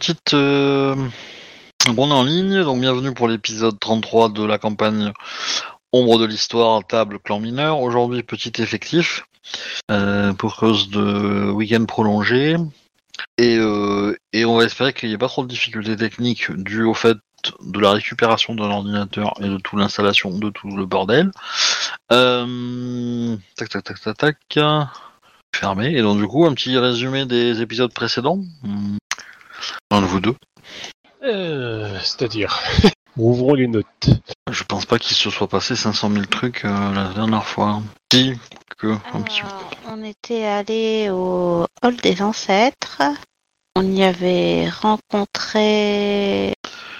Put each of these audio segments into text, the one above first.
petite euh, on est en ligne, donc bienvenue pour l'épisode 33 de la campagne Ombre de l'Histoire, table clan mineur. Aujourd'hui, petit effectif, euh, pour cause de week-end prolongé. Et, euh, et on va espérer qu'il n'y ait pas trop de difficultés techniques dues au fait de la récupération d'un ordinateur et de toute l'installation de tout le bordel. Euh, tac, tac, tac, tac, tac. Fermé. Et donc, du coup, un petit résumé des épisodes précédents. Un de vous deux. Euh, C'est-à-dire, ouvrons les notes. Je pense pas qu'il se soit passé 500 000 trucs euh, la dernière fois. Si, que, un petit peu. On était allé au hall des ancêtres. On y avait rencontré.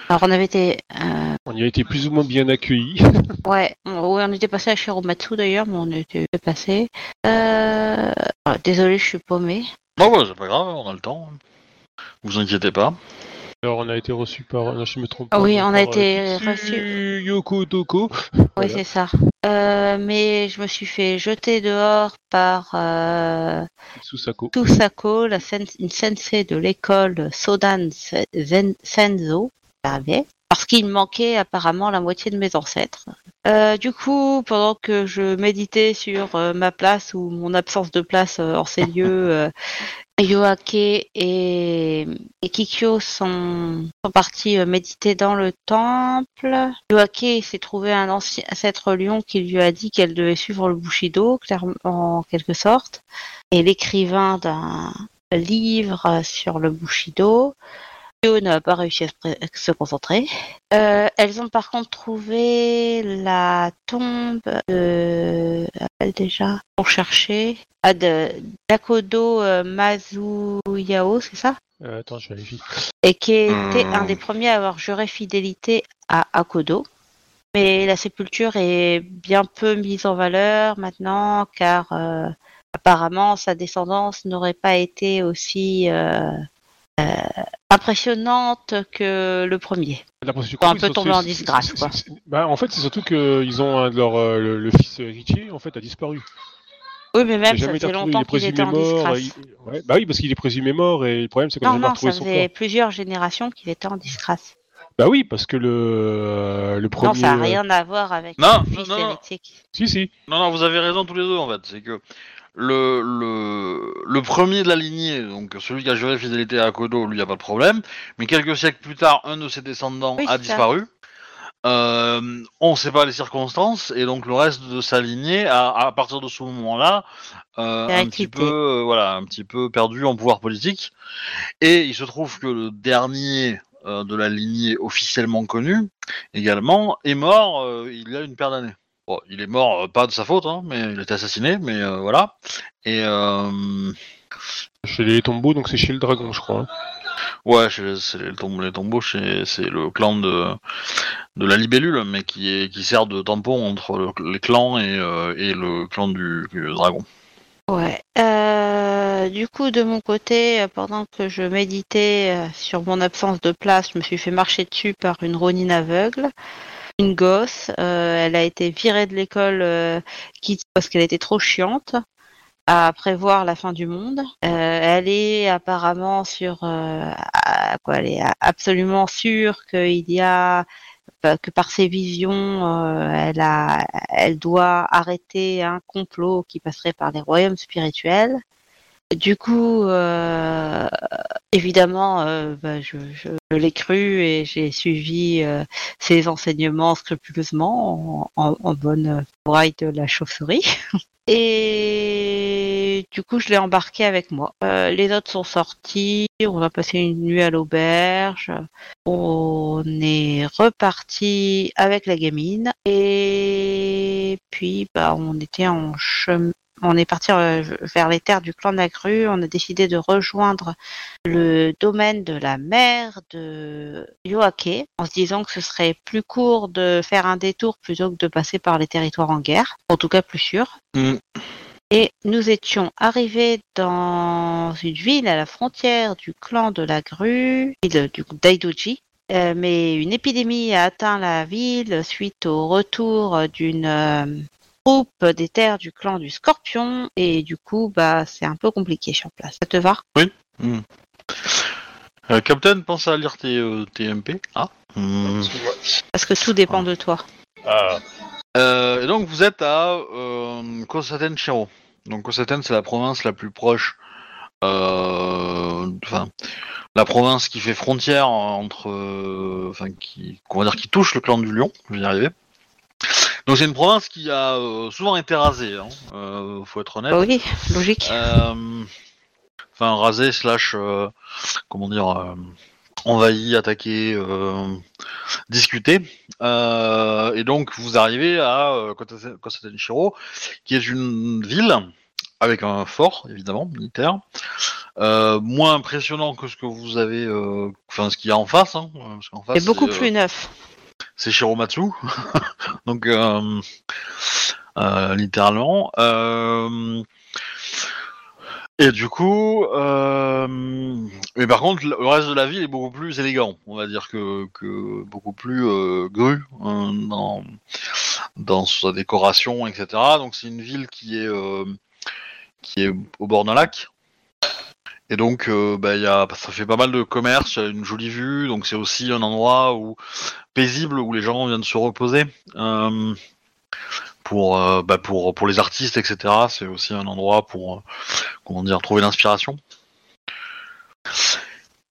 Alors, on avait été. euh, On y a été plus ou moins bien accueillis. Ouais, on, ouais, on était passé à Shiromatsu d'ailleurs, mais on était passé. Euh... ah, désolé, je suis paumée. Bon, ouais, c'est pas grave, on a le temps. Vous inquiétez pas. Alors, on a été reçu par. Non, je me trompe Ah pas. oui, on a été euh, reçu- Yoko Toko. Oui, Voilà. c'est ça. Euh, mais je me suis fait jeter dehors par euh, Susako. La sen- une sensei de l'école Sodan Zen- Senzo, parce qu'il manquait apparemment la moitié de mes ancêtres. Euh, du coup, pendant que je méditais sur euh, ma place ou mon absence de place euh, en ces lieux, euh, Yoake et, Kikyo sont, partis euh, méditer dans le temple. Yoake s'est trouvé un ancien ancêtre lion qui lui a dit qu'elle devait suivre le Bushido, en quelque sorte, et l'écrivain d'un livre sur le Bushido. N'a pas réussi à se, concentrer. Euh, elles ont par contre trouvé la tombe de... Elle déjà pour chercher ah, de Dakodo euh, Mazuyao, c'est ça? Euh, attends, je vérifie. Et qui était Hmm. un des premiers à avoir juré fidélité à Akodo. Mais la sépulture est bien peu mise en valeur maintenant car euh, apparemment sa descendance n'aurait pas été aussi impressionnante que le premier. Que Faut un peu surtout- en disgrâce, quoi. Bah, en fait, c'est surtout qu'ils ont un de leurs, euh, le, le fils héritier, en fait, a disparu. Oui, mais même ça retrouvé, il longtemps est qu'il présumé était en mort. disgrâce. il- ouais, bah oui, parce qu'il est présumé mort et le problème, c'est qu'on n'a Non, jamais non, retrouvé ça son faisait corps. plusieurs générations qu'il était en disgrâce. Bah oui, parce que le, euh, le premier. Non, ça n'a euh, rien à voir avec Non, le fils non, non. Si, si. Non, non, vous avez raison tous les deux en fait. C'est que le, le, le premier de la lignée, donc celui qui a juré fidélité à Akodo, lui, y a pas de problème. Mais quelques siècles plus tard, un de ses descendants Oui, a disparu. Euh, on ne sait pas les circonstances et donc le reste de sa lignée, à, à partir de ce moment-là, euh, Il un petit peu, euh, voilà, un petit peu perdu en pouvoir politique. Et il se trouve que le dernier de la lignée officiellement connue, également, est mort il y a une paire d'années. Bon, il est mort, euh, pas de sa faute, hein, mais il a été assassiné, mais euh, voilà. Et euh, Chez les tombeaux, donc c'est chez le dragon, je crois. hein. ouais, chez les, c'est les, tombeaux, les tombeaux, chez- c'est le clan de, de la libellule, mais qui, est, qui sert de tampon entre le- les clans et, euh, et le clan du, du dragon. Ouais. Euh, du coup, de mon côté, euh, pendant que je méditais euh, sur mon absence de place, je me suis fait marcher dessus par une ronine aveugle. Une gosse, euh, elle a été virée de l'école euh, parce qu'elle était trop chiante à prévoir la fin du monde. Euh, elle est apparemment sur quoi, elle est absolument sûre qu'il y a que par ses visions, elle, a, elle doit arrêter un complot qui passerait par les royaumes spirituels. Du coup, euh, évidemment, euh, bah, je, l'ai cru et j'ai suivi euh, ses enseignements scrupuleusement en, bonne braille de la chauve-souris. Et du coup, je l'ai embarqué avec moi. Euh, les autres sont sortis, on a passé une nuit à l'auberge, on est reparti avec la gamine et puis bah on était en chemin. On est parti euh, vers les terres du clan de la grue. On a décidé de rejoindre le domaine de la mère de Yoake en se disant que ce serait plus court de faire un détour plutôt que de passer par les territoires en guerre. En tout cas, plus sûr. Mm. Et nous étions arrivés dans une ville à la frontière du clan de la grue, ville du d'Aidoji. Euh, mais une épidémie a atteint la ville suite au retour d'une euh, des terres du clan du Scorpion et du coup, bah, c'est un peu compliqué sur place. Ça te va? Euh, Captain, pense à lire tes, euh, tes MP. Ah. Hmm. Parce que tout dépend de toi. Ah, Euh, et donc vous êtes à euh, Kosaten Shiro. Donc Kosaten c'est la province la plus proche, euh, enfin la province qui fait frontière entre, euh, enfin qui, qu'on va dire qui touche le clan du Lion. Je vais y arriver. Donc c'est une province qui a euh, souvent été rasée. Hein, euh, faut être honnête. Bah oui, logique. Euh, Enfin, rasé slash, comment dire, euh, envahi, attaqué, euh, discuté. Euh, et donc, vous arrivez à euh, qui est une ville avec un fort, évidemment, militaire, euh, moins impressionnant que ce que vous avez, euh, enfin, ce qu'il y a en face. Hein, parce qu'en face, C'est beaucoup euh, plus neuf. C'est Shiromatsu. Donc, euh, euh, littéralement. Euh, et du coup, mais par contre, le reste de la ville est beaucoup plus élégant, on va dire que, beaucoup plus gru hein, dans, sa décoration, etc. Donc c'est une ville qui est au bord d'un lac. Et donc, euh, bah, y a, ça fait pas mal de commerce, y a une jolie vue, donc c'est aussi un endroit où paisible où les gens viennent se reposer. Euh, pour, euh, bah, pour, pour les artistes, etc. C'est aussi un endroit pour euh, comment dire, trouver l'inspiration.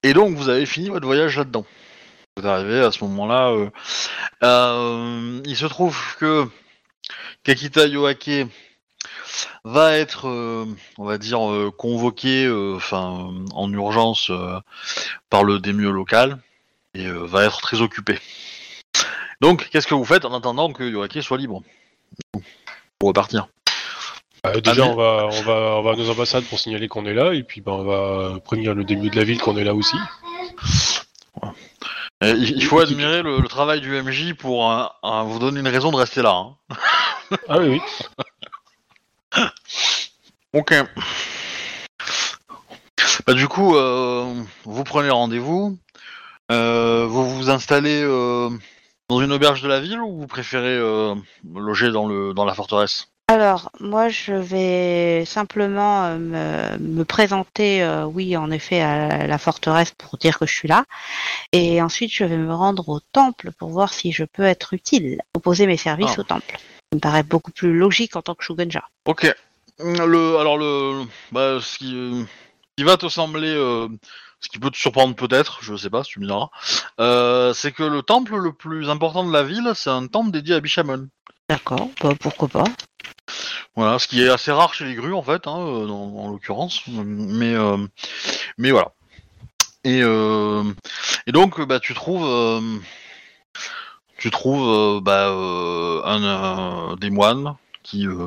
Et donc, vous avez fini votre voyage là-dedans. Vous arrivez à ce moment-là. il se trouve que Kakita Yoake va être, euh, on va dire, euh, convoqué euh, enfin, en urgence par le démieux local et va être très occupé. Donc, qu'est-ce que vous faites en attendant que Yoake soit libre? Pour repartir Euh, déjà, Ah, on, va, on, va, on va à nos ambassades pour signaler qu'on est là, et puis ben, on va prévenir le début de la ville qu'on est là aussi. Il, il faut admirer le, le travail du MJ pour vous donner une raison de rester là. hein. Ah oui, oui. Ok. Bah, du coup, euh, vous prenez rendez-vous. Euh, vous vous installez euh, dans une auberge de la ville ou vous préférez loger dans, le, dans la forteresse? Alors, moi, je vais simplement me, me présenter, oui, en effet, à la forteresse pour dire que je suis là. Et ensuite, je vais me rendre au temple pour voir si je peux être utile, proposer mes services Ah. au temple. Ça me paraît beaucoup plus logique en tant que Shugenja. Ok. Le, alors, le, bah, ce, qui, euh, va te sembler. euh, ce qui peut te surprendre peut-être, je sais pas si tu me diras, euh, c'est que le temple le plus important de la ville, c'est un temple dédié à Bishamon. D'accord, bah, pourquoi pas. Voilà, ce qui est assez rare chez les grues en fait, hein, euh, dans, en l'occurrence. Mais euh, mais voilà. Et euh, et donc bah tu trouves euh, tu trouves euh, bah, euh, un, euh, des moines qui euh,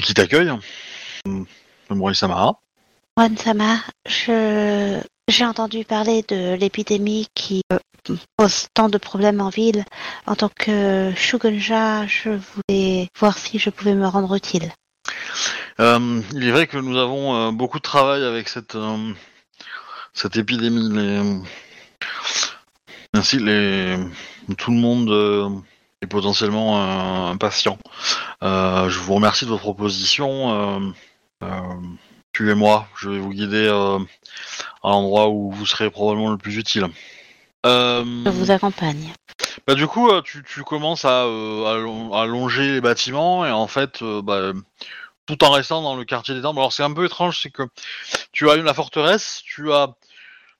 qui t'accueillent. Euh, Mori Samara. Juan-sama, je... j'ai entendu parler de l'épidémie qui euh, pose tant de problèmes en ville. En tant que Shugenja, je voulais voir si je pouvais me rendre utile. Euh, il est vrai que nous avons euh, beaucoup de travail avec cette euh, cette épidémie. Les... Ainsi, les... tout le monde est potentiellement euh, impatient. Euh, je vous remercie de votre proposition. Euh, euh, Suivez-moi, je vais vous guider à l'endroit où vous serez probablement le plus utile. Je vous accompagne. bah, du coup, tu, tu commences à, à lon- à longer les bâtiments et en fait, bah, tout en restant dans le quartier des temples. Alors c'est un peu étrange, c'est que tu as la forteresse, tu as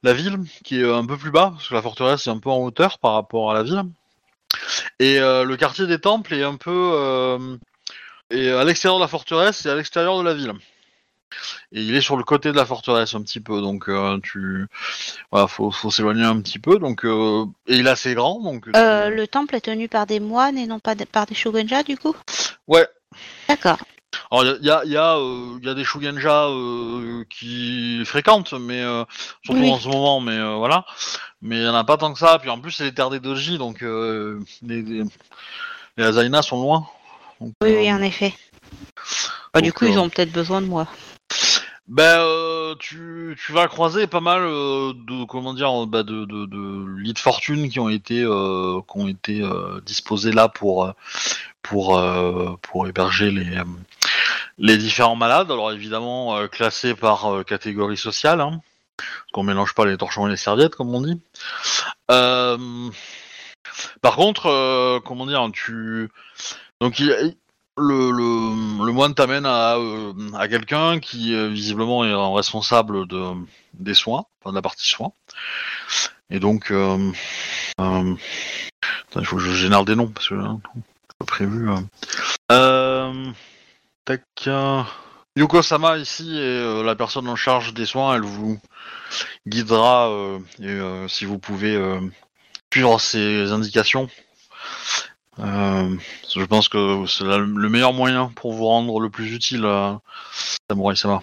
la ville qui est un peu plus bas, parce que la forteresse est un peu en hauteur par rapport à la ville. Et euh, le quartier des temples est un peu euh, à l'extérieur de la forteresse et à l'extérieur de la ville. Et il est sur le côté de la forteresse un petit peu, donc euh, tu voilà, faut, faut s'éloigner un petit peu. Donc euh, et il est assez grand, donc Euh, le temple est tenu par des moines et non pas de- par des Shugenja, du coup? Ouais. D'accord. Alors il y a, y, a, euh, y a des Shugenja euh, qui fréquentent, mais euh, surtout Oui. en ce moment, mais euh, voilà. Mais il y en a pas tant que ça. Puis en plus c'est les terres des doji, donc les, les, les Azaina sont loin. Donc, Oui, oui, en effet. Bah, du coup, ils ont peut-être besoin de moi. Ben, tu, tu vas croiser pas mal de comment dire bah, de, de, de lits de fortune qui ont été qui ont été disposés là pour pour pour héberger les les différents malades. Alors évidemment euh, classés par euh, catégorie sociale, hein, qu'on mélange pas les torchons et les serviettes comme on dit. Euh, par contre, comment dire, tu donc le, moine t'amène à, quelqu'un qui visiblement est en responsable de, des soins, enfin de la partie soins. Et donc, il faut que je génère des noms parce que hein, c'est pas prévu. Tac, Sama ici est euh, la personne en charge des soins. Elle vous guidera euh, euh, si vous pouvez suivre ses indications. Je pense que c'est le meilleur moyen pour vous rendre le plus utile, euh, Samurai Sama.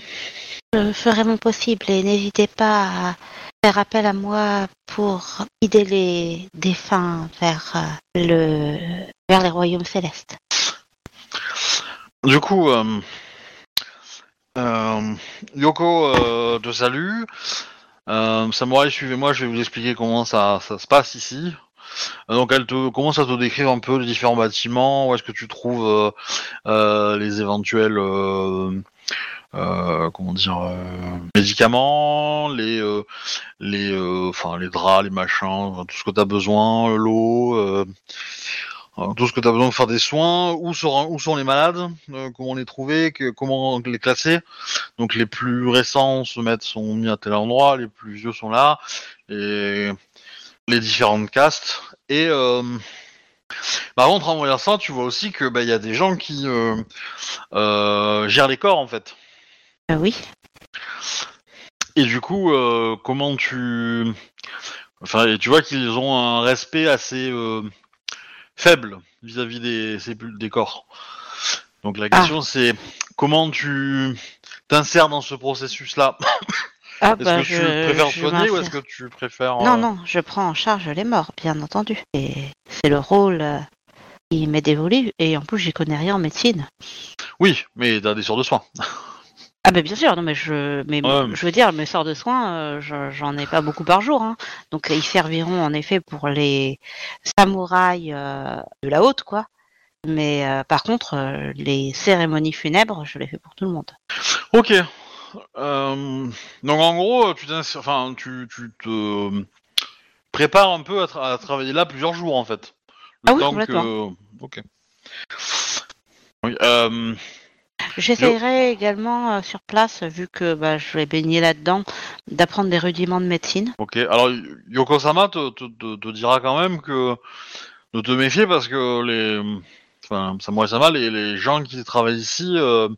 Je ferai mon possible et n'hésitez pas à faire appel à moi pour guider les défunts vers le vers les royaumes célestes. Du coup, euh, euh, Yoko euh, te salue. Euh, Samurai, suivez-moi, je vais vous expliquer comment ça, se passe ici. Donc elle te commence à te décrire un peu les différents bâtiments, où est-ce que tu trouves les éventuels comment dire médicaments, les les enfin les draps, les machins, tout ce que tu as besoin, l'eau, tout ce que tu as besoin pour faire des soins, où sont où sont les malades, euh, comment les trouver, que, comment les classer. Donc les plus récents se mettent sont mis à tel endroit, les plus vieux sont là, et les différentes castes et euh, par contre, en voyant ça, tu vois aussi que bah, il y a des gens qui euh, euh, gèrent les corps en fait. Euh, oui. Et du coup, comment tu, enfin, tu vois qu'ils ont un respect assez faible vis-à-vis des des corps. Donc la question c'est comment tu t'insères dans ce processus-là. Ah Est-ce bah que je, tu préfères je soigner ou est-ce que tu préfères Non euh, non, je prends en charge les morts, bien entendu. Et c'est le rôle euh, qui m'est dévolu et en plus j'y connais rien en médecine. Oui, mais t'as des sorts de soins. Ah bah bien sûr, non mais je mais Ouais. je veux dire mes sorts de soins, euh, je- j'en ai pas beaucoup par jour, hein. donc ils serviront en effet pour les samouraïs euh, de la haute quoi. Mais euh, par contre, les cérémonies funèbres, je les fais pour tout le monde. Ok. Donc en gros, tu, enfin, tu, tu te prépares un peu à, tra- à travailler là plusieurs jours en fait. Le Ah oui, temps complètement. que. Ok. Oui, J'essayerai également euh, sur place, vu que bah, je vais baigner là-dedans, d'apprendre des rudiments de médecine. ok. Alors Yoko-sama te, te, te- te dira quand même que de te méfier parce que les. Enfin, Samurai-sama, les, les gens qui travaillent ici euh,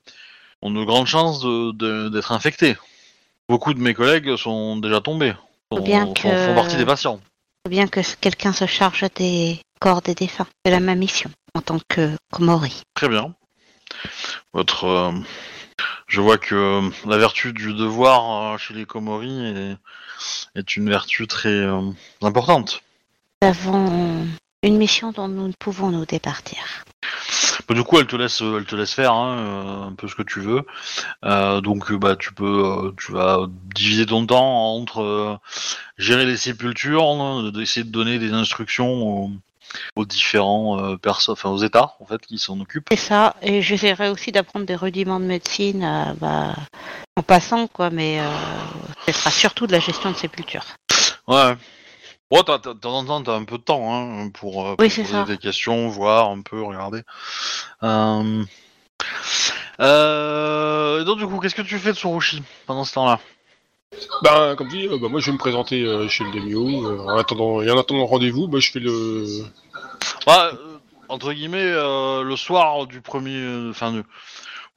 ont de grandes chances de- de- d'être infectés. Beaucoup de mes collègues sont déjà tombés. Faut Sont- bien font- que- font partie des patients. faut bien que quelqu'un se charge des corps des défunts. C'est la ma mission en tant que Komori. Très bien. Votre, euh, je vois que la vertu du devoir euh, chez les Komori est, est une vertu très euh, importante. Nous avons une mission dont nous ne pouvons nous départir. Bah, du coup, elle te laisse, elle te laisse faire hein, euh, un peu ce que tu veux. Euh, donc, euh, bah, tu peux, euh, tu vas diviser ton temps entre euh, gérer les sépultures, hein, d'essayer de donner des instructions aux, aux différents euh, personnes, enfin aux États en fait qui s'en occupent. C'est ça, et j'essaierai aussi d'apprendre des rudiments de médecine euh, bah, en passant, quoi, mais euh, ce sera surtout de la gestion de sépulture. Ouais. Bon, t'as, t'as, de temps en temps, t'as un peu de temps hein, pour, pour Oui, c'est poser ça. des questions, voir un peu, regarder. Euh... Euh... et Donc, du coup, qu'est-ce que tu fais de Tsurushi pendant ce temps-là? Ben, comme dit, euh, bah, moi je vais me présenter euh, chez le Demio. euh, en attendant, et en attendant le rendez-vous, bah, je fais le. bah, euh, Entre guillemets, euh, le soir du premier. euh, Enfin,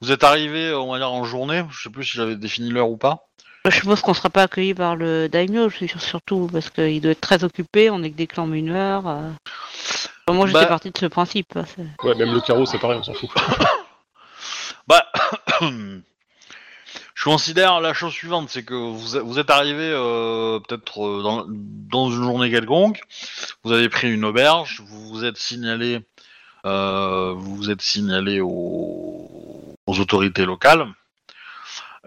vous êtes arrivé, on va dire, en journée. Je sais plus si j'avais défini l'heure ou pas. Je suppose qu'on sera pas accueilli par le daimyo, je suis sûr- surtout parce qu'il doit être très occupé, on est que des clans mineurs. euh. Enfin, moi, j'étais Bah- partie de ce principe. hein, c'est- Ouais, même le carreau, c'est pareil, on s'en fout. Bah, je considère la chose suivante, c'est que vous, vous êtes arrivé euh, peut-être euh, dans, dans une journée quelconque, vous avez pris une auberge, vous vous êtes signalé, euh, vous vous êtes signalé aux, aux autorités locales.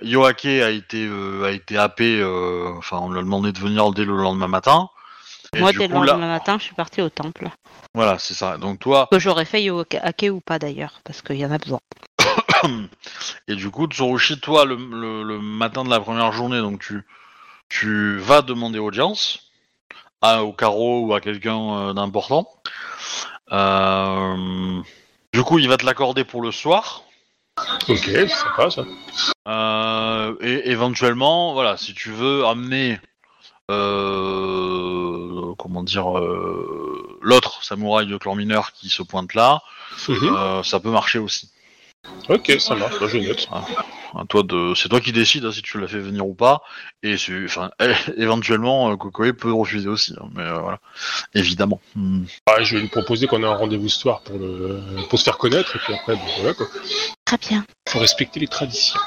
Yoake a été euh, a été happé. Enfin, on lui a demandé de venir dès le lendemain matin. Et Moi, dès le là- lendemain matin, je suis partie au temple. Voilà, c'est ça. Donc toi, Que j'aurais fait Yoake ou pas d'ailleurs, parce qu'il y en a besoin. et du coup, Tsurushi, toi, le, le- le matin de la première journée, donc tu tu vas demander audience à, au carreau ou à quelqu'un euh, d'important. Euh, du coup, il va te l'accorder pour le soir. Ok, c'est sympa ça. Euh, et éventuellement, voilà, si tu veux amener, euh, comment dire, euh, l'autre samouraï de clan mineur qui se pointe là, Mhm. ça peut marcher aussi. Ok, ça marche, bah, je note. À toi de, c'est toi qui décides hein, si tu l'as fait venir ou pas. Et c'est- enfin, éventuellement, euh, Kokoe peut refuser aussi, hein, mais euh, voilà, évidemment. Hmm. Ah, je vais lui proposer qu'on a un rendez-vous ce soir pour, le... pour se faire connaître, et puis après, bon, voilà quoi. Très bien. Faut respecter les traditions.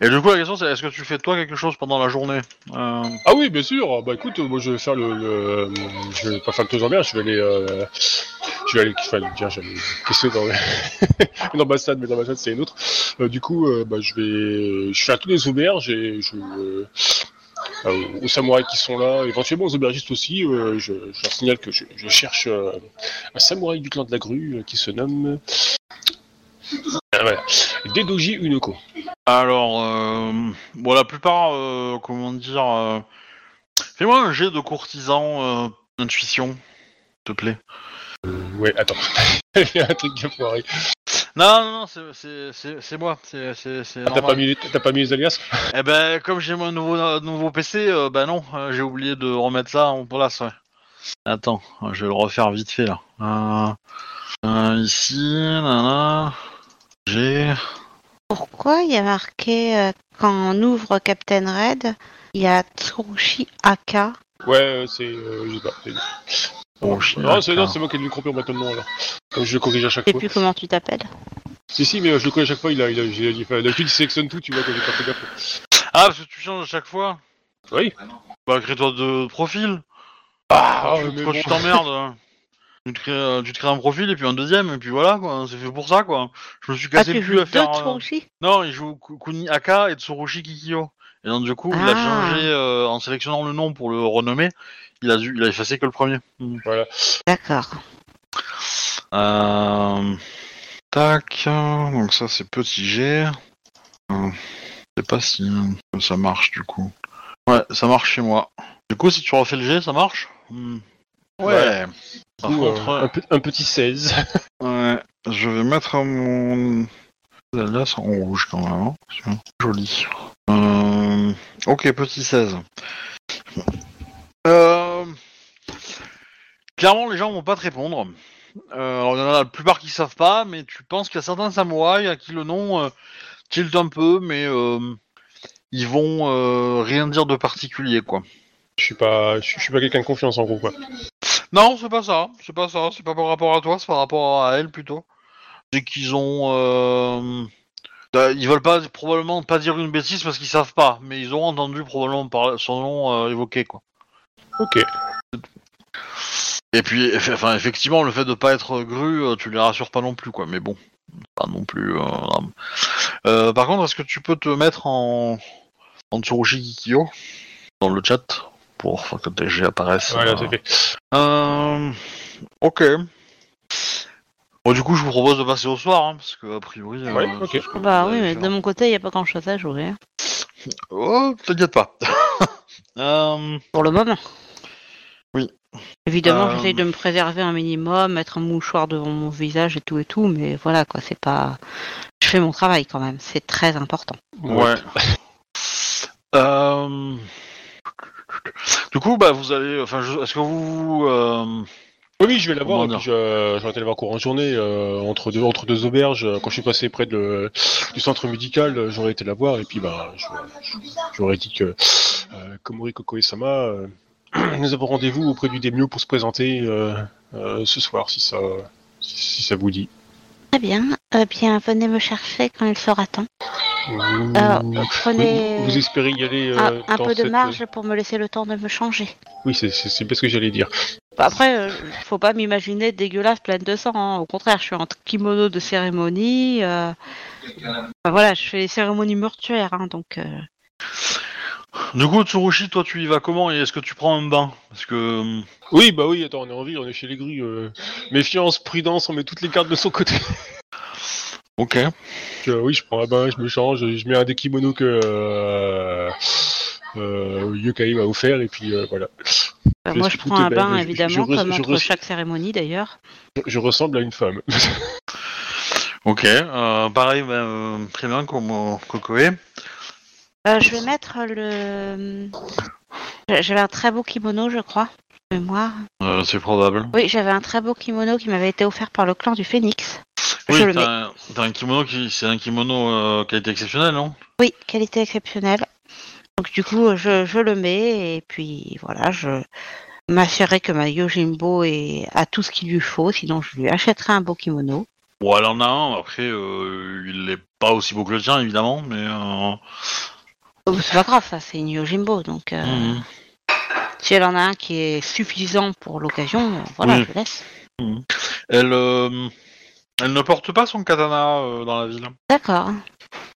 Et du coup, la question c'est, est-ce que tu fais toi quelque chose pendant la journée Euh, Ah oui, bien sûr. Bah écoute, moi je vais faire le, le... je vais pas faire le tour en mer, je vais aller, euh... je vais aller, enfin, dire, j'allais qu'est-ce que dans une ambassade, mais l'ambassade c'est une autre. Euh, du coup, euh, bah je vais, je fais à tous les auberges et je, euh, euh, aux samouraïs qui sont là, éventuellement aux aubergistes aussi. euh, je, je leur signale que je, je cherche euh, un samouraï du clan de la grue euh, qui se nomme. Ah, voilà. Dedoji Unoko. Alors, euh, bon, la plupart, euh, comment dire, euh, fais-moi un jet de courtisan euh, intuition, s'il te plaît. Ouais, attends. Il y a un truc qui a foiré. Non, non, non, c'est- c'est- c'est c'est moi, c'est c'est- c'est Ah, T'as normal. pas, mis les- t'as pas mis les alias? Eh ben, comme j'ai mon nouveau, euh, nouveau PC, euh, ben non, euh, j'ai oublié de remettre ça en place, ouais. Attends, je vais le refaire vite fait, là. Euh, euh, ici, nana, j'ai... Pourquoi il y a marqué euh, quand on ouvre Captain Red, il y a Tsurushi Aka? Ouais, euh, c'est. Euh, je sais pas. c'est- Oh, chien, non, c'est, non, d'accord. c'est moi qui ai dû le corrompre maintenant alors. Donc, je le corrige à chaque Je sais fois. plus comment tu t'appelles. Si, si, mais euh, je le corrige à chaque fois. Il a, il a, j'ai- il- d'habitude, il sélectionne tout, tu vois, quand j'ai pas fait gaffe. Ah, parce que tu changes à chaque fois? Oui. Bah, crée-toi de profil? Ah, mais quand bon. tu t'emmerdes, euh, tu, te crées, tu te crées un profil et puis un deuxième, et puis voilà, quoi. C'est fait pour ça, quoi. Je me suis Ah, cassé cul joues à faire... Non, il joue Ku- Kuni Aka et Tsurushi Kikyo. Et donc, du coup, il a Ah. changé, euh, en sélectionnant le nom pour le renommer, il a, dû, il a effacé que le premier. Hmm. Voilà. D'accord. Euh... Tac, euh, donc ça c'est petit G. Euh, je sais pas si euh, ça marche du coup. Ouais, ça marche chez moi. Du coup, si tu refais le G, ça marche? Hmm. Ouais. Ouais. Par Du coup, contre, euh, un, pe- un petit 16. ouais, je vais mettre mon alias en rouge quand même. hein. Joli. Euh, Ok, petit 16. Euh, Clairement, les gens vont pas te répondre. Euh, alors, il y en a la plupart qui savent pas, mais tu penses qu'il y a certains samouraïs à qui le nom euh, tilte un peu, mais euh, ils vont euh, rien dire de particulier, quoi. Je suis pas, je suis- je suis pas quelqu'un de confiance en gros quoi. Non, c'est pas ça. C'est pas ça. C'est pas par rapport à toi, c'est par rapport à elle plutôt. C'est qu'ils ont. euh, euh, Ils veulent pas probablement pas dire une bêtise parce qu'ils savent pas, mais ils ont entendu probablement par... son nom euh, évoqué quoi. Ok. Et puis, enfin, effectivement, le fait de pas être gru, euh, tu les rassures pas non plus quoi. Mais bon, pas non plus. euh. Euh, par contre, est-ce que tu peux te mettre en en Tsurushi Kikyo dans le chat? Pour que tes G apparaissent Voilà, euh, fait. Euh... Ok. Bon, du coup, je vous propose de passer au soir, hein, parce que a priori. euh, Ouais, Bah oui, mais faire. de mon côté, il n'y a pas grand chose à jouer. hein. Oh, t'inquiète pas. euh... Pour le moment. Oui. Évidemment, Euh, j'essaye de me préserver un minimum, mettre un mouchoir devant mon visage et tout et tout, mais voilà quoi, c'est pas. Je fais mon travail quand même, c'est très important. Ouais. Euh... Du coup, bah, vous allez. Enfin, je- est-ce que vous. euh, Oui, oui, je vais la voir. Comment et puis je, je vais aller la voir courant journée euh, entre deux entre deux auberges. euh, Quand je suis passé près de, du centre médical, euh, j'aurais été la voir et puis bah je- je- j'aurais dit que euh, Komori Kokoe-sama, euh, nous avons rendez-vous auprès du Demio pour se présenter euh, euh, ce soir, si ça si, si ça vous dit. Très bien, eh bien, venez me chercher quand il sera temps. Vous, Alors, vous- Euh, prenez vous espérez y aller euh, un, un dans peu de cette- marge pour me laisser le temps de me changer. Oui, c'est c'est- c'est bien ce que j'allais dire. Après, euh, faut pas m'imaginer dégueulasse, pleine de sang. hein. Au contraire, je suis en kimono de cérémonie. euh, enfin, voilà, je fais les cérémonies mortuaires, hein, donc. euh, Du coup, Tsurushi, toi, tu y vas comment et est-ce que tu prends un bain? Parce que euh, Oui, bah oui, attends, on est en ville, on est chez les euh, Méfiance, prudence, on met toutes les cartes de son côté. ok. Euh, oui, je prends un bain, je me change, je mets un des kimonos que euh, euh, Yokai m'a offert, et puis euh, voilà. bah, Je moi, je prends un bain, je- évidemment, je comme je entre re- chaque cérémonie, d'ailleurs. Je, je ressemble à une femme. Ok. Euh, pareil, ben, euh, très bien, comme euh, Kokoe. Euh, je vais mettre le. J'avais un très beau kimono, je crois. Mémoire. Euh, c'est probable. Oui, j'avais un très beau kimono qui m'avait été offert par le clan du Phénix. Oui, je le mets. t'as un, t'as un kimono qui, c'est un kimono euh, qualité exceptionnelle, non? Oui, qualité exceptionnelle. Donc du coup, je, je le mets et puis voilà, je m'assurerai que ma Yojimbo est, a tout ce qu'il lui faut, sinon je lui achèterai un beau kimono. Bon, elle en a un. Après, euh, il est pas aussi beau que le tien, évidemment, mais. Euh... Oh, c'est pas grave, ça, c'est une Yojimbo, donc euh, mhm. Si elle en a un qui est suffisant pour l'occasion, voilà, Oui. je laisse. Elle, euh, elle ne porte pas son katana euh, dans la ville. D'accord.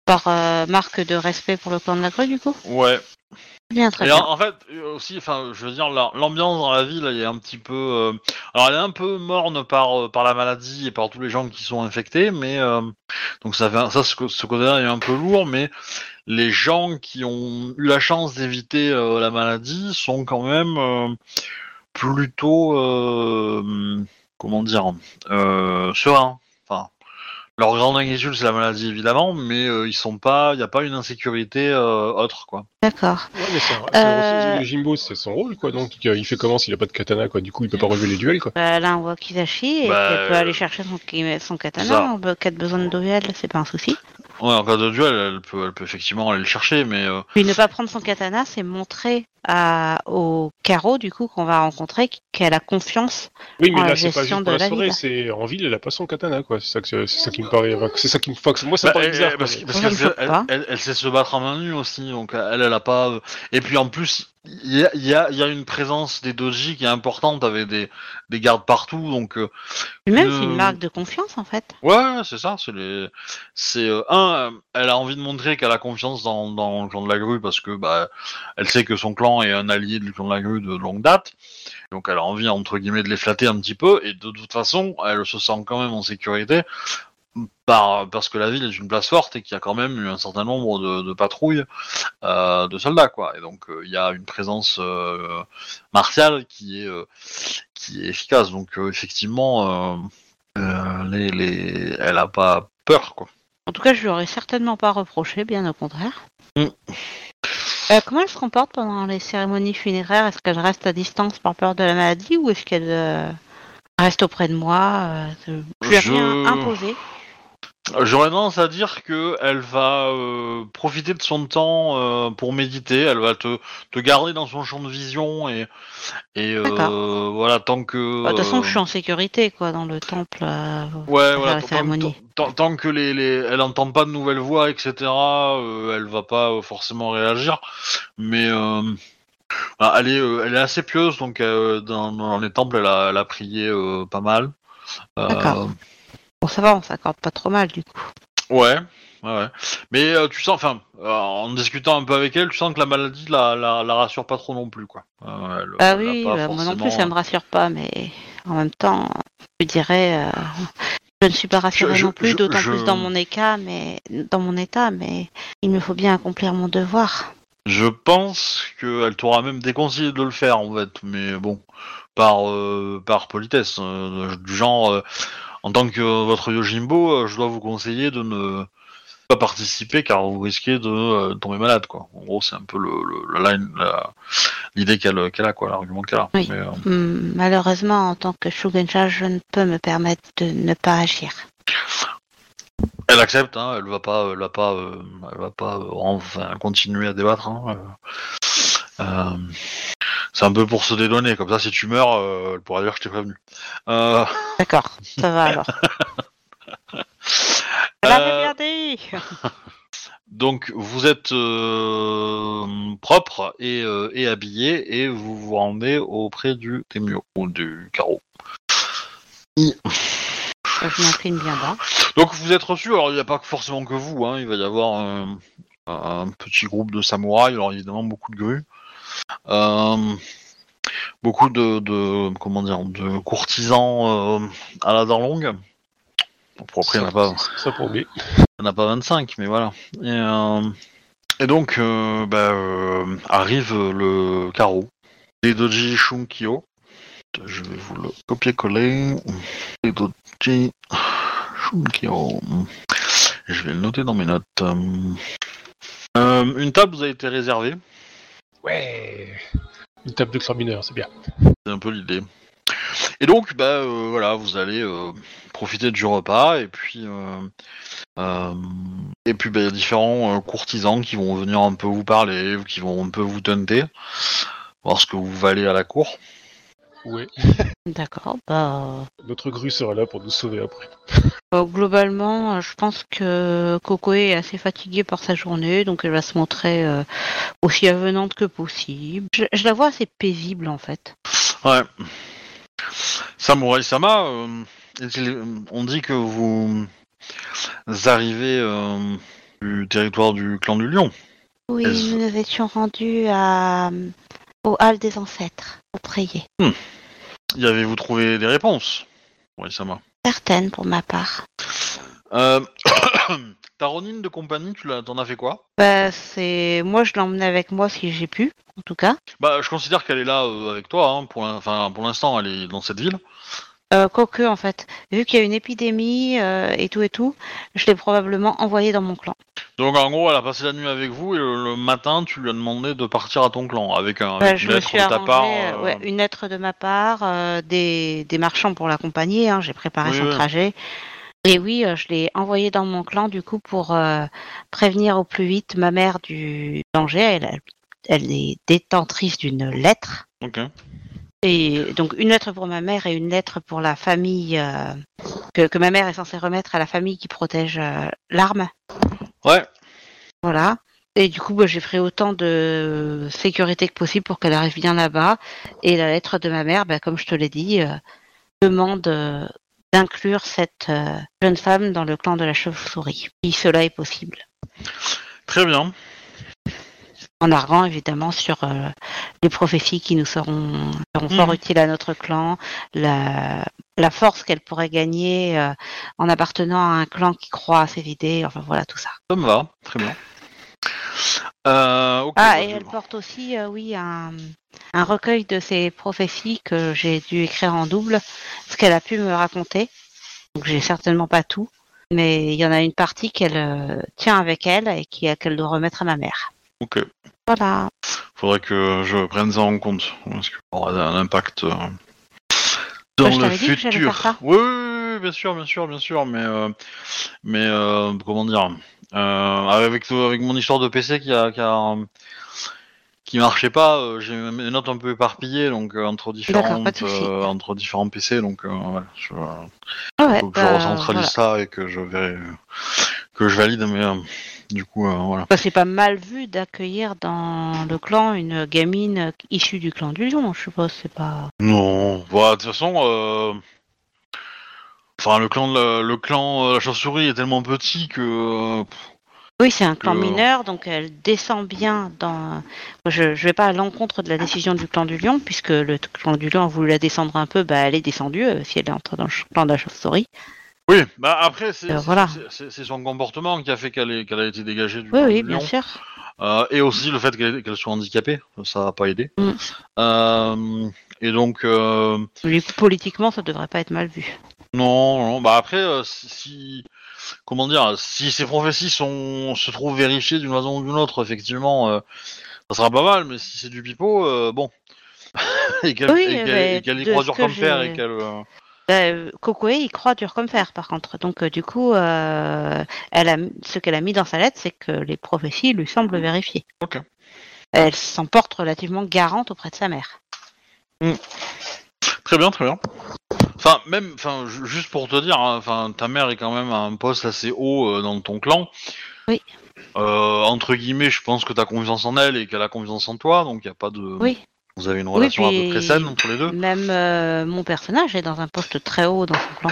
Par euh, marque de respect pour le clan de la grue, du coup? Ouais. Bien, très Et bien. en, en fait, aussi, enfin, je veux dire, la- l'ambiance dans la ville, elle est un petit peu. alors, elle est un peu morne par par la maladie et par tous les gens qui sont infectés, mais donc ça fait ça, ce, ce côté-là est un peu lourd, mais les gens qui ont eu la chance d'éviter euh, la maladie sont quand même euh, plutôt, euh, comment dire, euh, sereins. Enfin, leur grande inquiétude c'est la maladie évidemment, mais euh, ils sont pas, il n'y a pas une insécurité euh, autre quoi. Ouais, D'accord. mais c'est un- Euh, c'est- le Jimbo, c'est son rôle, quoi. Donc, il fait comment s'il a pas de katana, quoi. Du coup, il peut pas relever les duels, quoi. Bah, elle a un wakizashi et Bah, elle peut euh, aller chercher son, katana. En cas de besoin de duel, c'est pas un souci. Ouais, en cas de duel, elle peut, elle peut effectivement aller le chercher, mais euh, ne pas prendre son katana, c'est montrer à, au carreau, du coup, qu'on va rencontrer, qu'elle a confiance. Oui, mais en la là, pas gestion juste de la la soirée, ville. c'est en ville, elle a pas son katana, quoi. C'est ça, que c'est ça qui me paraît. C'est ça qui me. moi, ça me bah, paraît bizarre. elle- quoi, parce, parce qu'elle sait, elle, pas. elle- elle sait se battre à main nue aussi, donc elle, elle a pas. euh, Et puis en plus, il y a, y, a, y a une présence des doji qui est importante avec des, des gardes partout, donc euh, même, Euh, c'est une marque de confiance, en fait. ouais, c'est ça. C'est les, c'est euh, un, elle a envie de montrer qu'elle a confiance dans, dans le clan de la grue parce que bah, elle sait que son clan est un allié de la grue de longue date. Donc elle a envie entre guillemets de les flatter un petit peu et de toute façon elle se sent quand même en sécurité par, parce que la ville est une place forte et qu'il y a quand même eu un certain nombre de, de patrouilles euh, de soldats quoi. Et donc euh, il y a une présence euh, martiale qui est qui est efficace. Donc effectivement les, les... elle a pas peur quoi. En tout cas, je lui aurais certainement pas reproché, bien au contraire. Mm. Euh, comment elle se comporte pendant les cérémonies funéraires? Est-ce qu'elle reste à distance par peur de la maladie ou est-ce qu'elle euh, reste auprès de moi euh, Je lui ai rien imposé? J'aurais tendance à dire que elle va euh, profiter de son temps euh, pour méditer. Elle va te, te garder dans son champ de vision et, et euh, voilà tant que. Bah, De toute façon, je suis en sécurité, quoi, dans le temple. Ouais, voilà. la tant- cérémonie. tant, tant- que les, les, elle entend pas de nouvelles voix, etc. elle va pas forcément réagir. Mais bah, elle est, elle est assez pieuse, donc dans, dans les temples, elle a, elle a prié pas mal. D'accord. Bon, ça va, on s'accorde pas trop mal, du coup. Ouais, ouais. Mais euh, tu sens, enfin, euh, en discutant un peu avec elle, tu sens que la maladie la, la, la rassure pas trop non plus, quoi. Euh, elle- Ah oui, bah, moi non plus, ça me rassure pas, mais en même temps, je dirais, euh, je ne suis pas rassurée Je- non plus, d'autant je- plus dans mon état, mais dans mon état, mais il me faut bien accomplir mon devoir. Je pense qu'elle t'aura même déconseillé de le faire, en fait. Mais bon, par, par politesse, du genre, en tant que votre Yojimbo, euh, je dois vous conseiller de ne pas participer car vous risquez de euh, tomber malade, quoi. En gros, c'est un peu le, le- la line- la- l'idée qu'elle a, quoi, l'argument qu'elle a. Oui. Mais, euh, Hum, malheureusement, en tant que Shugensha, je ne peux me permettre de ne pas agir. Elle accepte, hein, elle va pas, elle va pas, euh, elle va pas euh, enfin, continuer à débattre. hein, euh. C'est un peu pour se dédonner, comme ça si tu meurs, euh, elle pourra dire que je t'ai prévenu. Euh, D'accord, ça va alors. Elle euh, bien dit donc vous êtes euh, propre et, euh, et habillé et vous vous rendez auprès du Temio ou du carreau. Je m'incline bien bas. Donc vous êtes reçu, alors il n'y a pas forcément que vous, hein, il va y avoir euh, un petit groupe de samouraïs, alors évidemment beaucoup de grues, beaucoup de, de- comment dire, de courtisans euh, à la dent longue. Pour après, il n'y en a pas, Ça pour lui. il y en a pas 25, mais voilà. Et, euh, et donc euh, bah, euh, arrive le carreau, Eidoji Shunkyo. Je vais vous le copier-coller. Eidoji Shunkyo. Je vais le noter dans mes notes. Euh, une table vous a été réservée, Ouais. Une table de clan mineur, c'est bien. c'est un peu l'idée. Et donc, bah euh, voilà, vous allez euh, profiter du repas et puis euh, euh, et puis bah, différents courtisans qui vont venir un peu vous parler, qui vont un peu vous tenter, voir ce que vous valez à la cour. Ouais. D'accord. Bah, Notre grue sera là pour nous sauver après. euh, globalement, euh, je pense que Coco est assez fatiguée par sa journée, donc elle va se montrer euh, aussi avenante que possible. Je, je la vois assez paisible en fait. Ouais. Samurai Sama, euh, on dit que vous arrivez euh, du territoire du clan du lion? Oui, nous nous étions rendus à, au hall des ancêtres pour prier. Y avez-vous trouvé des réponses? Oui, Sama. Certaines pour ma part. Euh... Ta Ronin de compagnie, tu l'as, t'en as fait quoi? Bah, c'est moi je l'emmenais avec moi si j'ai pu, en tout cas. Bah, je considère qu'elle est là euh, avec toi. Hein, pour, l'in- enfin, pour l'instant, elle est dans cette ville. Euh, quoique en fait, vu qu'il y a une épidémie euh, et tout et tout, je l'ai probablement envoyé dans mon clan. Donc, en gros, elle a passé la nuit avec vous et le, le matin, tu lui as demandé de partir à ton clan avec un Bah, avec une lettre de ta part. euh, euh, ouais, une lettre de ma part, euh, des, des marchands pour l'accompagner. Hein, j'ai préparé Oui, son oui. trajet. Et oui, je l'ai envoyé dans mon clan du coup pour euh, prévenir au plus vite ma mère du danger. Elle, elle, est détentrice d'une lettre. Ok. Et donc une lettre pour ma mère et une lettre pour la famille euh, que, que ma mère est censée remettre à la famille qui protège euh, l'arme. Ouais. Voilà. Et du coup, bah, j'ai pris autant de sécurité que possible pour qu'elle arrive bien là-bas. Et la lettre de ma mère, bah, comme je te l'ai dit, euh, demande euh, d'inclure cette euh, jeune femme dans le clan de la chauve-souris, si cela est possible. Très bien. En arguant évidemment sur euh, les prophéties qui nous seront, seront fort Mhm. utiles à notre clan, la, la force qu'elle pourrait gagner euh, en appartenant à un clan qui croit à ses idées, enfin voilà tout ça. Ça me va. Très bien. Euh, Ah, bah, et elle porte aussi, euh, oui, un, un recueil de ses prophéties que j'ai dû écrire en double, ce qu'elle a pu me raconter. Donc j'ai certainement pas tout, mais il y en a une partie qu'elle euh, tient avec elle et qu'elle doit remettre à ma mère. Ok. Voilà. Faudrait que je prenne ça en compte. Parce qu'il aura un impact euh, dans Bah, je le que futur. ça. Oui, oui, oui, oui, bien sûr, bien sûr, bien sûr. Mais, euh, mais euh, comment dire avec, avec mon histoire de PC qui a, qui a qui marchait pas, j'ai mes notes un peu éparpillées donc entre D'accord, différentes entre différents PC donc voilà, je, Ah ouais, faut que je bah, recentralise voilà. ça et que je que je valide mais du coup euh, voilà. Bah, c'est pas mal vu d'accueillir dans le clan une gamine issue du clan du lion, je suppose, c'est pas... Non, bah, de toute façon, euh... enfin le clan de la, le clan euh, la chauve-souris est tellement petit que euh, Oui, c'est un clan Que- mineur, donc elle descend bien dans... Je, je vais pas à l'encontre de la décision du clan du lion, puisque le clan du lion a voulu la descendre un peu, bah elle est descendue, euh, si elle est entrée dans le clan de la chauve-souris. Oui, bah après c'est Euh, c'est- voilà. son comportement qui a fait qu'elle a été dégagée du Oui, oui, bien lion. sûr. Euh, et aussi le fait qu'elle soit handicapée, ça n'a pas aidé. Mm. Euh, et donc euh, politiquement, ça devrait pas être mal vu. non, non, bah après euh, si, comment dire, si ces prophéties sont se trouvent vérifiées d'une façon ou d'une autre, effectivement, euh, ça sera pas mal. Mais si c'est du pipeau, euh, bon. et qu'elle Oui, qu'elle y de croit dur comme fer et qu'elle Euh, Kokoe, il croit dur comme fer, par contre. Donc, euh, du coup, euh, elle a, ce qu'elle a mis dans sa lettre, c'est que les prophéties lui semblent vérifiées. Ok. Elle s'en porte relativement garante auprès de sa mère. Très bien, très bien. Enfin, même, enfin, ju- juste pour te dire, hein, enfin, ta mère est quand même à un poste assez haut euh, dans ton clan. Oui. Euh, entre guillemets, je pense que t'as confiance en elle et qu'elle a confiance en toi, donc il y a pas de. Oui. Vous avez une Oui, relation à peu près saine entre les deux. Même euh, mon personnage est dans un poste très haut dans son clan.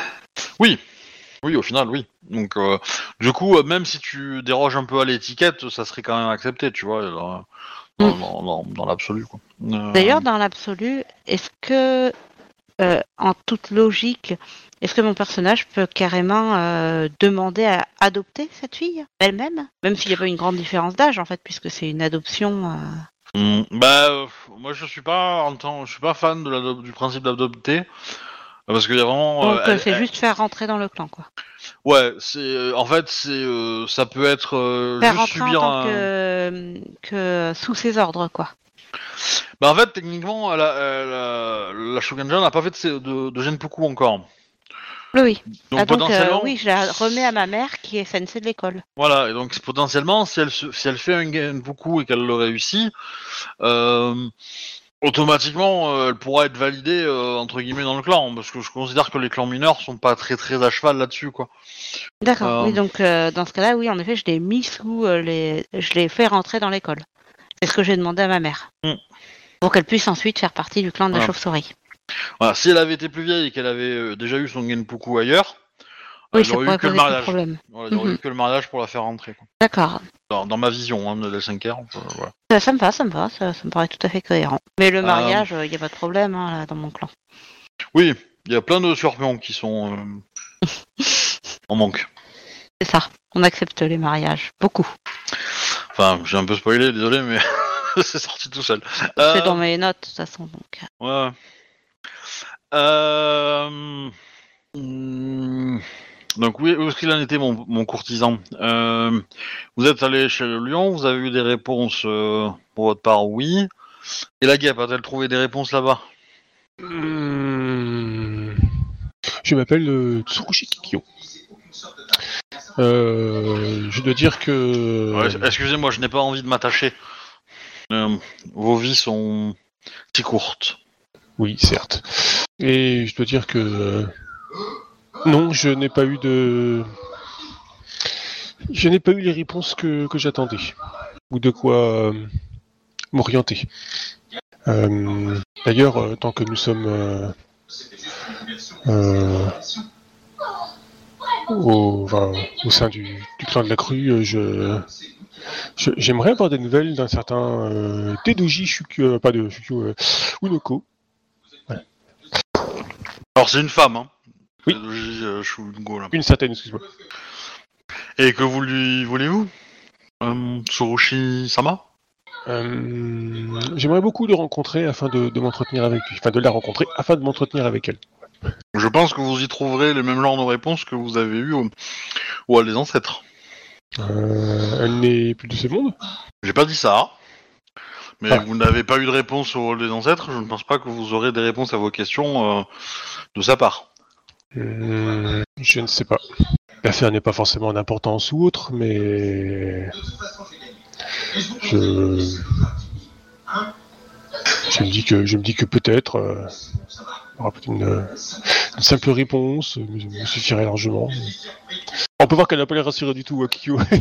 Oui, au final, oui. Donc, euh, du coup, euh, même si tu déroges un peu à l'étiquette, ça serait quand même accepté, tu vois, dans, Mm. dans- dans- dans l'absolu. Euh, D'ailleurs, dans l'absolu, est-ce que, en toute logique, est-ce que mon personnage peut carrément euh, demander à adopter cette fille elle-même? Même s'il n'y a pas une grande différence d'âge, en fait, puisque c'est une adoption. euh, mm, bah, euh, moi, je suis pas, en temps, je suis pas fan de du principe d'adopter. Parce qu'il y a vraiment. Donc, euh, euh, elle- c'est elle- juste faire rentrer dans le clan, quoi. Ouais, c'est euh, en fait c'est euh, ça peut être euh, Faire juste rentrer en subir tant un. que, que sous ses ordres, quoi. Bah en fait techniquement elle a- elle a- la Shogunja n'a pas fait de, de, de Genpuku encore. Oui, oui. Donc Ah, donc, euh, potentiellement, oui, je la remets à ma mère qui est sensei de l'école. voilà et donc potentiellement si elle si elle fait un Genpuku et qu'elle le réussit, euh, automatiquement euh, elle pourra être validée entre guillemets dans le clan parce que je considère que les clans mineurs sont pas très très à cheval là-dessus quoi. D'accord. Oui, donc dans ce cas-là, oui, en effet, je l'ai mis sous les. Je l'ai fait rentrer dans l'école. C'est ce que j'ai demandé à ma mère. Mm. Pour qu'elle puisse ensuite faire partie du clan de la Voilà. chauve-souris. Voilà, si elle avait été plus vieille et qu'elle avait euh, déjà eu son Genpuku ailleurs, Oui, elle aurait eu que le mariage. Voilà, il n'y aurait Mhm. eu que le mariage pour la faire rentrer. D'accord. Dans, dans ma vision hein, de L5R. euh, voilà. Ça, ça me va, ça me va, ça, ça me paraît tout à fait cohérent. Mais le Euh, mariage, il n'y a pas de problème hein, là, dans mon clan. Oui, il y a plein de scorpions qui sont euh, en manque. C'est ça. On accepte les mariages. Beaucoup. Enfin, j'ai un peu spoilé, désolé, mais c'est sorti tout seul. C'est Euh, dans mes notes, de toute façon. Donc. Ouais. Euh... hmm, Donc oui, où est-ce qu'il en était mon, mon courtisan Euh, Vous êtes allé chez le lion, vous avez eu des réponses euh, pour votre part, oui. Et la guêpe, a-t-elle trouvé des réponses là-bas. Je m'appelle euh, Tsurushi Kikyo. Euh, je dois dire que. Ouais, Excusez-moi, je n'ai pas envie de m'attacher. Euh, vos vies sont si courtes. Oui, certes. Et je dois dire que. Non, je n'ai pas eu de. Je n'ai pas eu les réponses que, j'attendais. Ou de quoi euh, m'orienter. Euh, D'ailleurs, euh, tant que nous sommes. au, au sein du, clan de la crue, je. J'aimerais avoir des nouvelles d'un certain Tedoji Shukyo, pas de Shukyo, Unoko, Alors c'est une femme, hein Oui. Euh, Shungo, là. une certaine, excuse-moi. Et que vous lui voulez-vous? Euh, Tsurushi Sama? Euh, J'aimerais beaucoup le rencontrer afin de, de m'entretenir avec lui, enfin de la rencontrer afin de m'entretenir avec elle. Je pense que vous y trouverez les mêmes genres de réponses que vous avez eues au, au Hall des Ancêtres. Euh, elle n'est plus de ce monde? J'ai pas dit ça. Mais Ah. vous n'avez pas eu de réponse au Hall des Ancêtres, je ne pense pas que vous aurez des réponses à vos questions euh, de sa part. Hmm, Je ne sais pas. L'affaire n'est pas forcément d'importance ou autre, mais je je me dis que je me dis que peut-être euh, une, une simple réponse me, me suffirait largement. On peut voir qu'elle n'a pas l'air rassurée du tout, hein, Kikyo. Elle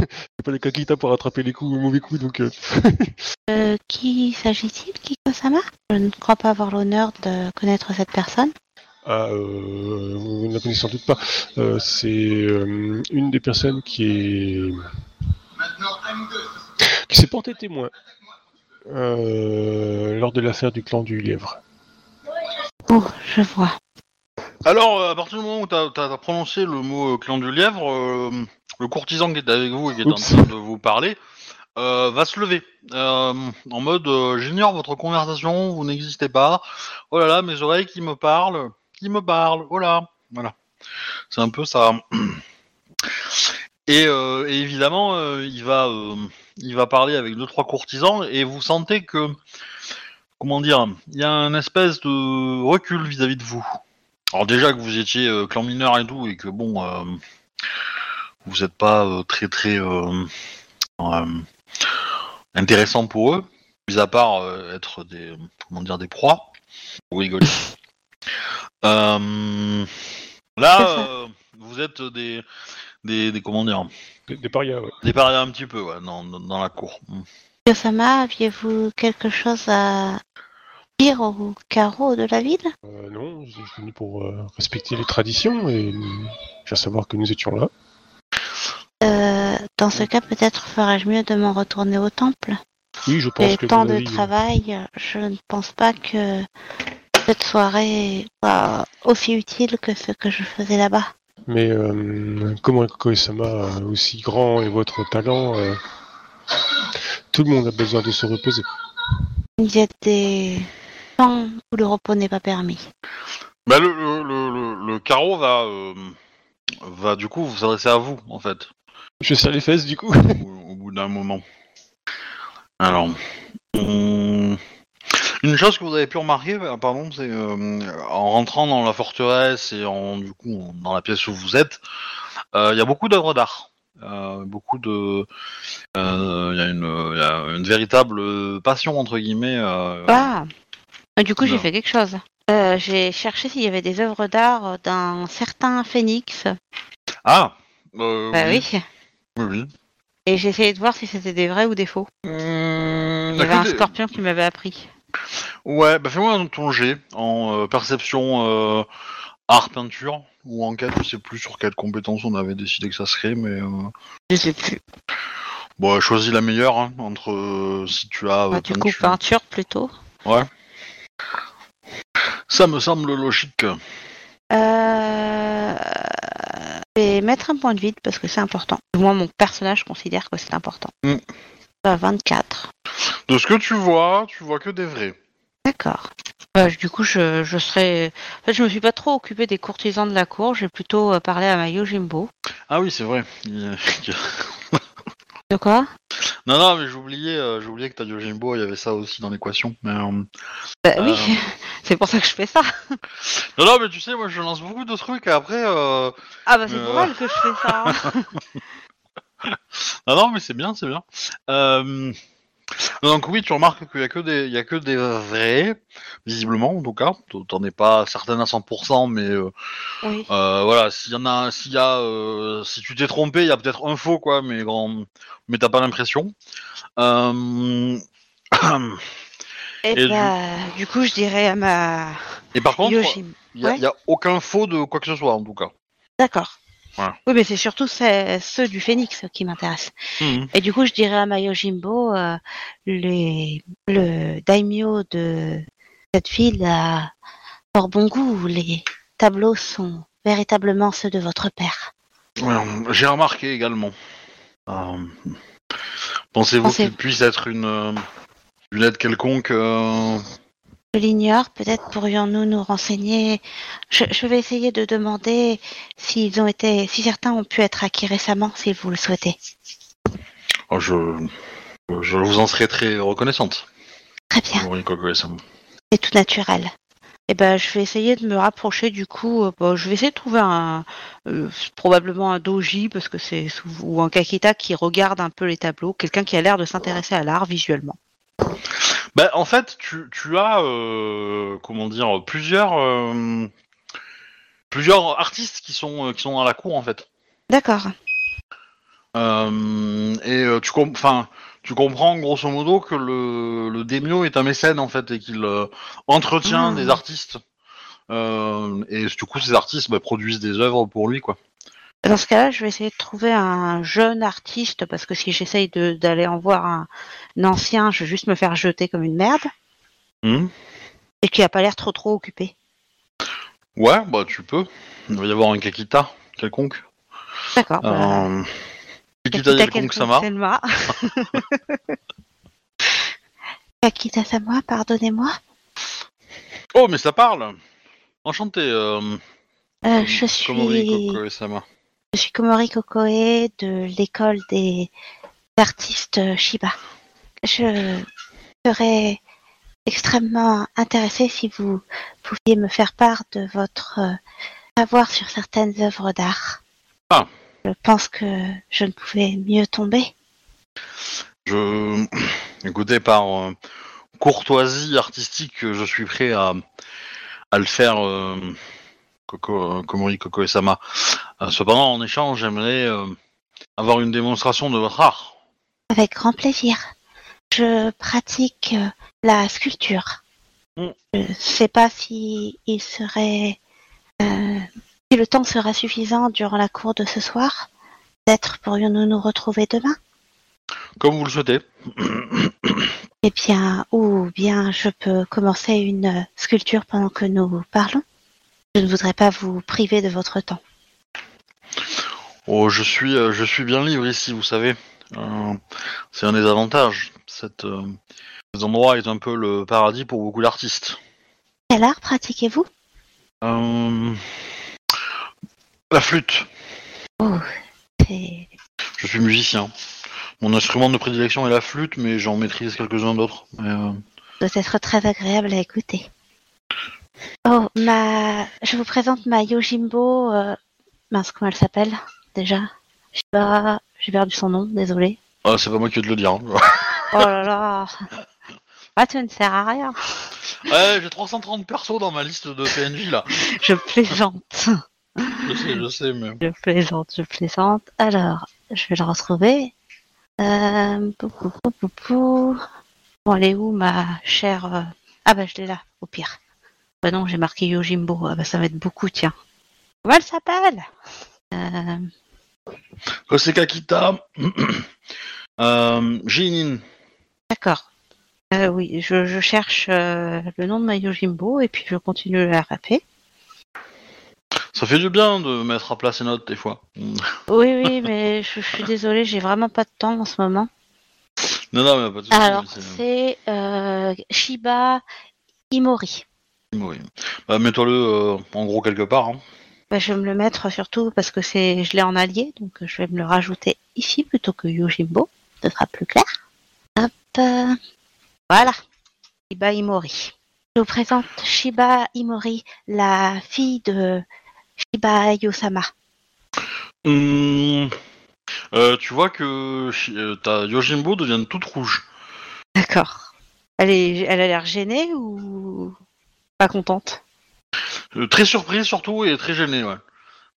n'a pas les kakita pour rattraper les coups, les mauvais coups, donc. euh, Euh, qui s'agit-il, Kiko-sama Je ne crois pas avoir l'honneur de connaître cette personne. Ah, euh, vous ne la connaissez sans doute pas. Euh, c'est euh, une des personnes qui est qui s'est portée témoin euh, lors de l'affaire du clan du lièvre. Oh, je vois. Alors, euh, à partir du moment où tu as, prononcé le mot euh, clan du lièvre, euh, le courtisan qui est avec vous et qui est Oups. en train de vous parler euh, va se lever. Euh, en mode euh, J'ignore votre conversation, vous n'existez pas. Oh là là, mes oreilles qui me parlent, qui me parlent, oh là. Voilà. C'est un peu ça. Et, euh, et évidemment, euh, il, va, euh, il va parler avec deux, trois courtisans et vous sentez que. Comment dire Il y a un espèce de recul vis-à-vis de vous. Alors déjà que vous étiez euh, clan mineur et tout, et que bon, euh, vous n'êtes pas euh, très très intéressant pour eux, mis à part être des comment dire des proies, vous rigolez. Là, vous êtes des, des, des comment dire, Des, des parias, ouais. des parias un petit peu, ouais, dans, dans, dans la cour. Mm. Yosama, aviez-vous quelque chose à dire au carreau de la ville? Euh, non, je suis venu pour euh, respecter les traditions et faire savoir que nous étions là. Euh, Dans ce cas, peut-être ferais-je mieux de m'en retourner au temple. Oui, je pense Et que tant de avis, travail, je ne pense pas que cette soirée soit aussi utile que ce que je faisais là-bas. Mais euh, comment Koe-sama, aussi grand et votre talent, euh, tout le monde a besoin de se reposer. Il y a des temps où le repos n'est pas permis. Bah, le, le, le, le- le carreau va, euh, va du coup vous s'adresser à vous, en fait, Je serre les fesses du coup. au, au bout d'un moment. Alors, on- une chose que vous avez pu remarquer, bah, pardon, c'est euh, en rentrant dans la forteresse et en du coup dans la pièce où vous êtes, euh, il y a beaucoup d'œuvres d'art. Euh, beaucoup de, euh, il y a une, il y a une véritable passion entre guillemets. euh, Ah Et Du coup, j'ai fait quelque chose. Euh, j'ai cherché s'il y avait des œuvres d'art d'un certain phénix. Ah, euh, Bah oui. oui, oui. Et j'ai essayé de voir si c'était des vrais ou des faux. Mmh, Il y avait un des- scorpion qui m'avait appris. Ouais, bah fais-moi un ton jet en euh, perception euh, art peinture ou enquête, je sais plus sur quelle compétence on avait décidé que ça serait, mais euh, Je sais plus. bon, choisis la meilleure hein, entre euh, si tu as. Bah, du coup, peinture. plutôt. Ça me semble logique. Euh... Je vais mettre un point de vide parce que c'est important. Moi, mon personnage considère que c'est important. Mm. Bah, 24. De ce que tu vois, tu vois que des vrais. D'accord. Bah, du coup, je, je serai. En fait, je me suis pas trop occupée des courtisans de la cour. J'ai plutôt euh, parlé à ma Yojimbo. Ah oui, c'est vrai. Il- De quoi? Non, non, mais j'oubliais, euh, j'oubliais que t'as Yojimbo, il y avait ça aussi dans l'équation. Mais euh, Bah oui, c'est pour ça que je fais ça. non, non, mais tu sais, moi je lance beaucoup de trucs et après. Euh... Ah bah c'est pour Euh. elle que je fais ça. hein. Ah non, mais c'est bien, c'est bien. Euh, Donc oui, tu remarques qu'il y a que des, il y a que des vrais, visiblement en tout cas. T'en es pas certaine à 100%, mais euh, oui. euh, voilà, s'il y en a, s'il y a, euh, si tu t'es trompé, il y a peut-être un faux quoi, mais grand, mais t'as pas l'impression. Euh... Et, et bah, du... coup, je dirais à ma Et par contre, il y, a- ouais. il y a aucun faux de quoi que ce soit en tout cas. D'accord. Voilà. Oui, mais c'est surtout ceux du phénix qui m'intéressent. Mhm. Et du coup, je dirais à ma Yojimbo, euh, les... le daimyo de cette ville a fort bon goût. Les tableaux sont véritablement ceux de votre père. Ouais, J'ai remarqué également. Euh, Pensez-vous Pensez- qu'il puisse être une, euh, une aide quelconque euh, Je l'ignore, peut-être pourrions-nous nous renseigner. Je, je vais essayer de demander s'ils ont été, si certains ont pu être acquis récemment, si vous le souhaitez. oh, je, je vous en serais très reconnaissante. Très bien, c'est tout naturel. Eh ben, je vais essayer de me rapprocher du coup. euh, bon, je vais essayer de trouver un, euh, probablement un doji parce que c'est ou un kakita qui regarde un peu les tableaux, quelqu'un qui a l'air de s'intéresser à l'art visuellement. Bah, en fait, tu, tu as, euh, comment dire, plusieurs, euh, plusieurs artistes qui sont, euh, qui sont dans la cour en fait. D'accord. Euh, et tu, enfin, tu comprends grosso modo que le, le Daimyo est un mécène en fait et qu'il entretient Mm. des artistes. Et du coup, ces artistes bah, produisent des œuvres pour lui, quoi. Dans ce cas-là, je vais essayer de trouver un jeune artiste parce que si j'essaye de- d'aller en voir un, un ancien, je vais juste me faire jeter comme une merde Hmm. et qui a pas l'air trop trop occupé. Ouais, bah tu peux. Il va y avoir un Kakita quelconque. D'accord. bah, Euh, Kakita Kakita quelconque. Selma. Kakita Sama, pardonnez-moi. Oh, mais ça parle. Enchanté. Euh, Euh, je suis Komori suis Komori Kokoe de l'école des artistes Shiba. Je serais extrêmement intéressée si vous pouviez me faire part de votre euh, savoir sur certaines œuvres d'art. Ah. Je pense que je ne pouvais mieux tomber. Je, écoutez, par euh, courtoisie artistique, je suis prêt à, à le faire, euh, Koko, euh, Komori, Koko et Sama. Euh, cependant, en échange, j'aimerais euh, avoir une démonstration de votre art. Avec grand plaisir. Je pratique la sculpture. Mm. Je sais pas si il serait, euh, si le temps sera suffisant durant la cour de ce soir. Peut-être pourrions-nous nous retrouver demain. Comme vous le souhaitez. Eh bien, ou bien je peux commencer une sculpture pendant que nous parlons. Je ne voudrais pas vous priver de votre temps. Oh, je suis, euh, je suis bien libre ici, vous savez. Euh, c'est un des avantages. Cet, euh, cet endroit est un peu le paradis pour beaucoup d'artistes. Quel art pratiquez-vous? Euh, la flûte. Oh, Je suis musicien. Mon instrument de prédilection est la flûte, mais j'en maîtrise quelques-uns d'autres. Euh, doit être très agréable à écouter. Oh, ma... Je vous présente ma Yojimbo. Euh... Mince, comment elle s'appelle déjà? Pas, j'ai perdu son nom, désolé. ah, c'est pas moi qui vais te le dire. hein. Oh là là Ah, tu ne sers à rien. ouais, j'ai 330 persos dans ma liste de PNJ là. Je plaisante. Je sais, je sais, mais. Je plaisante, je plaisante. Alors, je vais le retrouver. Euh... pou, pou, pou, pou, pou. Bon, elle est où, ma chère... euh, Ah bah, je l'ai là, au pire. Bah non, j'ai marqué Yojimbo. Ah bah, ça va être beaucoup, tiens. Comment elle s'appelle? Euh... Kose Kakita. euh, Jinin. D'accord. Euh, oui, je, je cherche euh, le nom de ma Yojimbo et puis je continue à la rapper. Ça fait du bien de mettre à plat ses notes des fois. Oui, oui, mais je, je suis désolée, j'ai vraiment pas de temps en ce moment. Non, non, mais pas de Alors, c'est- euh, Shiba Imori. Oui. Bah, mets-toi-le euh, en gros quelque part. hein. Bah, je vais me le mettre surtout parce que c'est, je l'ai en allié, donc je vais me le rajouter ici plutôt que Yojimbo. Ce sera plus clair. Hop. euh, Voilà. Shiba Imori. Je vous présente Shiba Imori, la fille de Shiba Yosama. Hum, euh, tu vois que euh, ta Yojimbo devient toute rouge. D'accord. Elle, est, elle a l'air gênée ou pas contente Euh, très surprise surtout et très gênée, ouais.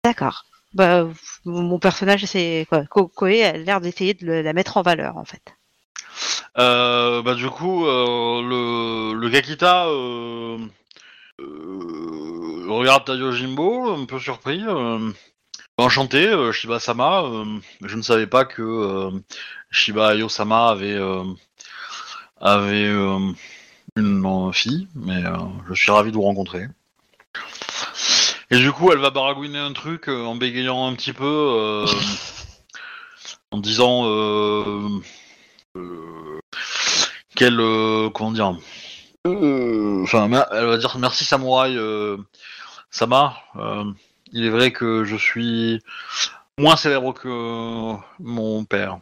D'accord. Bah, mon personnage, c'est quoi? Ko- Koe a l'air d'essayer de le- la mettre en valeur, en fait. Euh, bah du coup, euh, le, euh, regarde ta Yojimbo, un peu surpris. euh, enchanté, Shiba-sama. je ne savais pas que Shiba Ayo-sama avait, avait une euh, fille, mais euh, je suis ravi de vous rencontrer. Et du coup, elle va baragouiner un truc euh, en bégayant un petit peu, en disant... quelle comment dire enfin elle va dire merci samouraï Sama il est vrai que je suis moins célèbre que mon père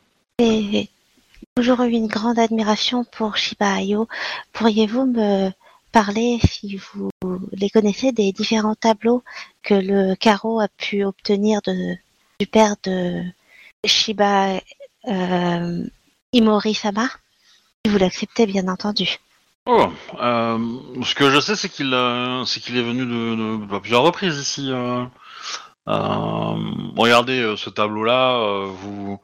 toujours eu une grande admiration pour Shiba Ayo. Pourriez-vous me parler, si vous les connaissez, des différents tableaux que le carreau a pu obtenir du père de Shiba euh, Imori-sama? Si vous l'acceptez, bien entendu. Oh, euh, ce que je sais c'est qu'il euh, est venu de, plusieurs reprises ici euh, regardez ce tableau là vous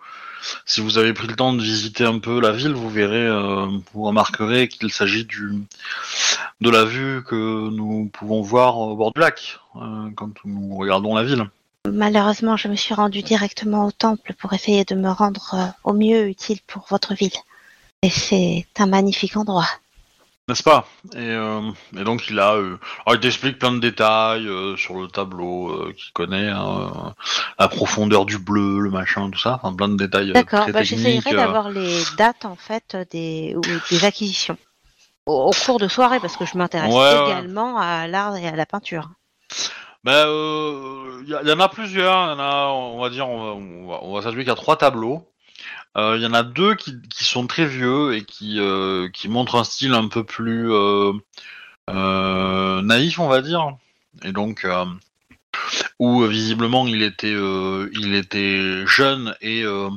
si vous avez pris le temps de visiter un peu la ville vous verrez euh, vous remarquerez qu'il s'agit du de la vue que nous pouvons voir au bord du lac euh, quand nous regardons la ville Malheureusement, je me suis rendue directement au temple pour essayer de me rendre euh, au mieux utile pour votre ville. Et c'est un magnifique endroit. N'est-ce pas? Et, euh, et donc il a euh, alors il t'explique plein de détails euh, sur le tableau euh, qu'il connaît hein, euh, la profondeur du bleu le machin tout ça enfin plein de détails euh, D'accord, bah, j'essayerai d'avoir les dates en fait des, des acquisitions au, au cours de soirée parce que je m'intéresse Ouais, ouais. également à l'art et à la peinture. Ben, il y, en a plusieurs. Y en a, on va dire, on va, on va, on va y a trois tableaux. Il y en a deux qui, qui sont très vieux et qui, euh, qui montrent un style un peu plus euh, euh, naïf, on va dire. Et donc, euh, où euh, visiblement il était, euh, il était jeune et, euh,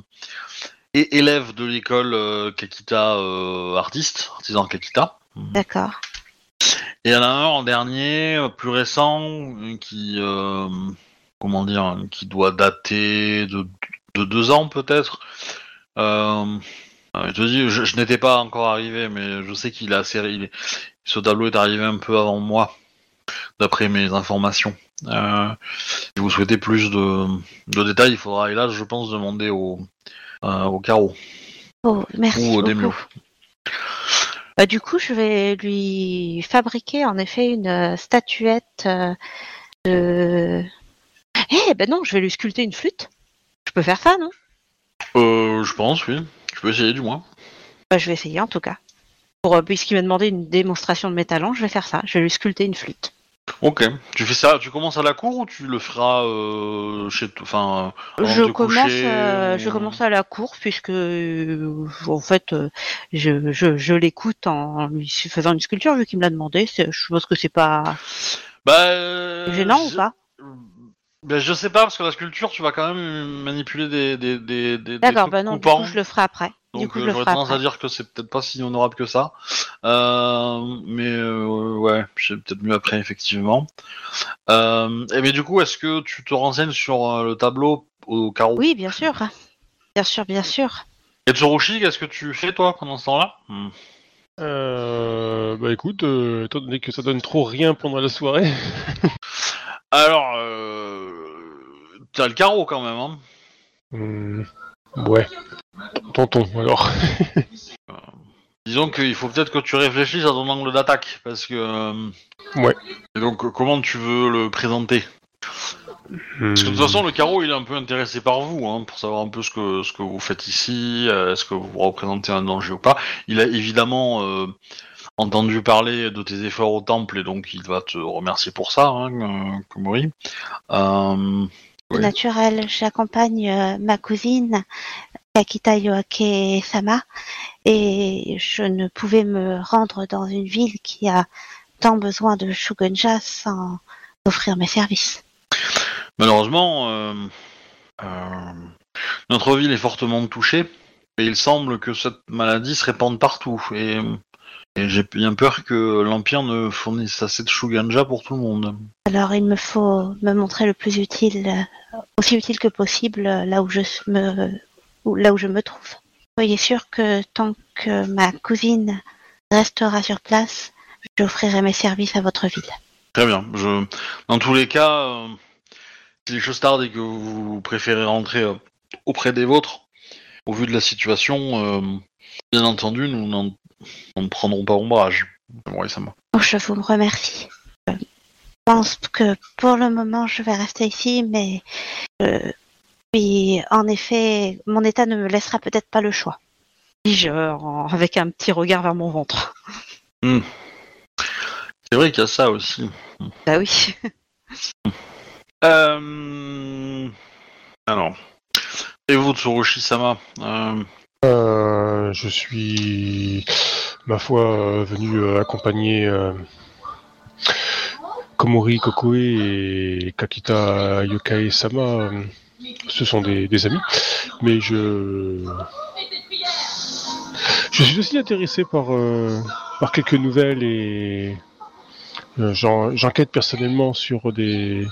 et élève de l'école euh, Kakita euh, artiste, artisan Kakita. D'accord. Et il y en a un en dernier, euh, plus récent, euh, qui, euh, comment dire, qui doit dater de, de deux ans peut-être. Euh, je te dis, je, je n'étais pas encore arrivé, mais je sais qu'il il est- ce tableau est arrivé un peu avant moi, d'après mes informations. Euh, si vous souhaitez plus de, de détails, il faudra, hélas, je pense, demander au, euh, au carreau Oh, merci ou au. Demio. Bah, du coup, je vais lui fabriquer en effet une euh, statuette de. Eh ben non, je vais lui sculpter une flûte. Je peux faire ça, non? Euh, je pense, oui. Je peux essayer du moins. Bah, Je vais essayer en tout cas. Pour, euh, puisqu'il m'a demandé une démonstration de mes talents, je vais faire ça. Je vais lui sculpter une flûte. Ok. Tu fais ça, tu commences à la cour ou tu le feras euh, chez toi Enfin, Je commence, euh, ou- je commence à la cour puisque euh, en fait je, je, je l'écoute en lui faisant une sculpture vu qu'il me l'a demandé. Je pense que c'est pas Bah, gênant ou pas? Ben, je sais pas parce que la sculpture, tu vas quand même manipuler des des des des, D'accord, bah non, du coup je le ferai après. du Donc coup je euh, j'aurais tendance à après. dire que c'est peut-être pas si honorable que ça. Euh, mais euh, ouais, c'est peut-être mieux après effectivement. Euh, et mais du coup, est-ce que tu te renseignes sur euh, le tableau au carreau Oui, bien sûr. Bien sûr, bien sûr. Et Tsurushi, qu'est-ce que tu fais toi pendant ce temps-là? Hmm. Euh, bah écoute, euh, étant donné que ça donne trop rien pendant la soirée, Alors, euh, t'as le carreau quand même. Hein hum, ouais, tonton alors. Disons qu'il faut peut-être que tu réfléchisses à ton angle d'attaque, parce que. euh, Ouais. Et donc, euh, comment tu veux le présenter? Parce que de toute façon, le carreau, il est un peu intéressé par vous, hein, pour savoir un peu ce que ce que vous faites ici, euh, est-ce que vous représentez un danger ou pas. Il a évidemment euh, entendu parler de tes efforts au temple, et donc il va te remercier pour ça, hein, euh, Komori. Euh. Naturel. J'accompagne euh, ma cousine Kakita Yoake Sama et je ne pouvais me rendre dans une ville qui a tant besoin de Shugenja sans offrir mes services. Malheureusement, euh, euh, notre ville est fortement touchée et il semble que cette maladie se répande partout. Et, et j'ai bien peur que l'Empire ne fournisse assez de Shuganja pour tout le monde. Alors il me faut me montrer le plus utile, euh, aussi utile que possible euh, là où je me, là où je me trouve. Soyez sûr que tant que ma cousine restera sur place, j'offrirai mes services à votre ville. Très bien. Je, dans tous les cas, euh, si les choses tardent et que vous préférez rentrer euh, auprès des vôtres, au vu de la situation, euh, bien entendu, nous n'en n'en ne prendrons pas ombrage. Oui, ça va. Oh, je vous remercie. Je pense que pour le moment, je vais rester ici, mais euh, puis, en effet, mon état ne me laissera peut-être pas le choix. Dis-je avec un petit regard vers mon ventre. C'est vrai qu'il y a ça aussi. Bah oui. Euh... Alors. Et vous, Tsurushi-sama euh, Euh, je suis, ma foi, euh, venu euh, accompagner Komori Kokoe et Kakita Yokae Sama. ce sont des, amis, mais je je suis aussi intéressé par par quelques nouvelles et j'en- j'enquête personnellement sur des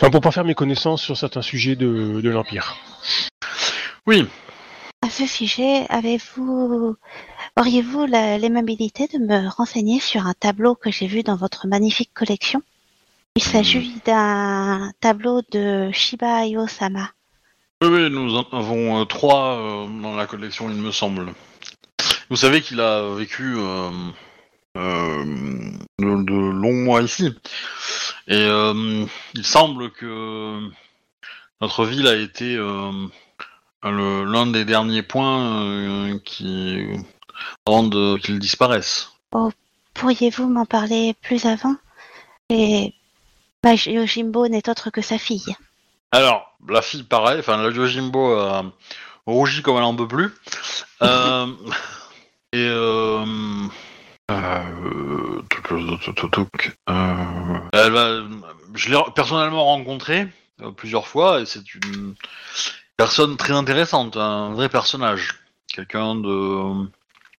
Enfin, pour pas faire mes connaissances sur certains sujets de, de l'Empire. Oui, À ce sujet, avez-vous, auriez-vous la- l'aimabilité de me renseigner sur un tableau que j'ai vu dans votre magnifique collection? Il s'agit d'un tableau de Shiba Ayo-sama. oui, oui, nous en avons euh, trois euh, dans la collection, il me semble. Vous savez qu'il a vécu euh, euh, de, de longs mois ici. Et euh, il semble que notre ville a été euh, l'un des derniers points euh, qui avant de- qu'il disparaisse. Pourriez-vous m'en parler plus avant? Et ma Yojimbo n'est autre que sa fille. Alors, la fille, pareil, enfin, la Yojimbo a rougi comme elle en peut plus. Euh, et euh, euh, euh, je l'ai personnellement rencontrée euh, plusieurs fois et c'est une personne très intéressante, un vrai personnage, quelqu'un de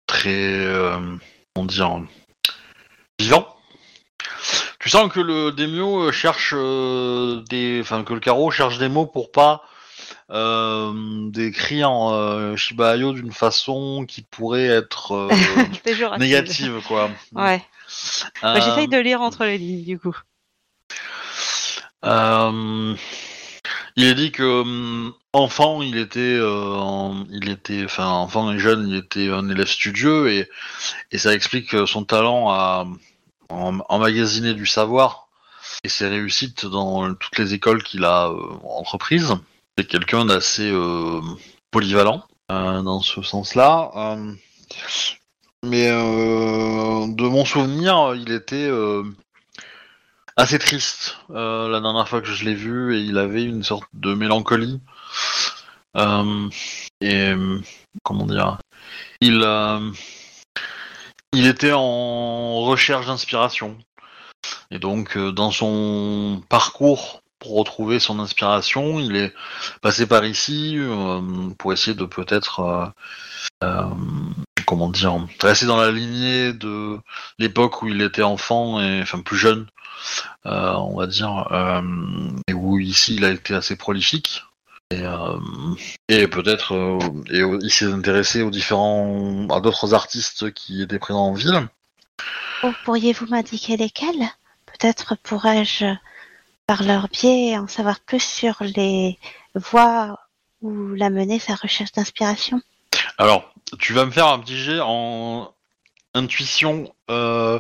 très, euh, comment dire, vivant. Tu sens que le Demio cherche euh, des, enfin que le carreau cherche des mots pour pas euh, décrire euh, Shiba Inu d'une façon qui pourrait être euh, négative, quoi. Ouais. Bah, Euh, J'essaye de lire entre les lignes, du coup. Euh, il est dit que enfant, il était, en- il était, enfin enfant et jeune, il était un élève studieux et, et ça explique son talent à emmagasiner du savoir et ses réussites dans toutes les écoles qu'il a euh, entreprises. Quelqu'un d'assez euh, polyvalent euh, dans ce sens-là. Euh, mais de mon souvenir, il était assez triste la dernière fois que je l'ai vu et il avait une sorte de mélancolie. Et comment dire Il il était en recherche d'inspiration. Et donc dans son parcours pour retrouver son inspiration, il est passé par ici euh, pour essayer de peut-être euh, euh, comment dire rester dans la lignée de l'époque où il était enfant et enfin plus jeune on va dire, et où ici il a été assez prolifique. Et, peut-être, il s'est intéressé aux différents, à d'autres artistes qui étaient présents en ville. Oh, pourriez-vous m'indiquer lesquels? Peut-être pourrais-je, par leur biais, en savoir plus sur les voies où l'a mené sa recherche d'inspiration. Alors, tu vas me faire un petit jet en intuition, euh,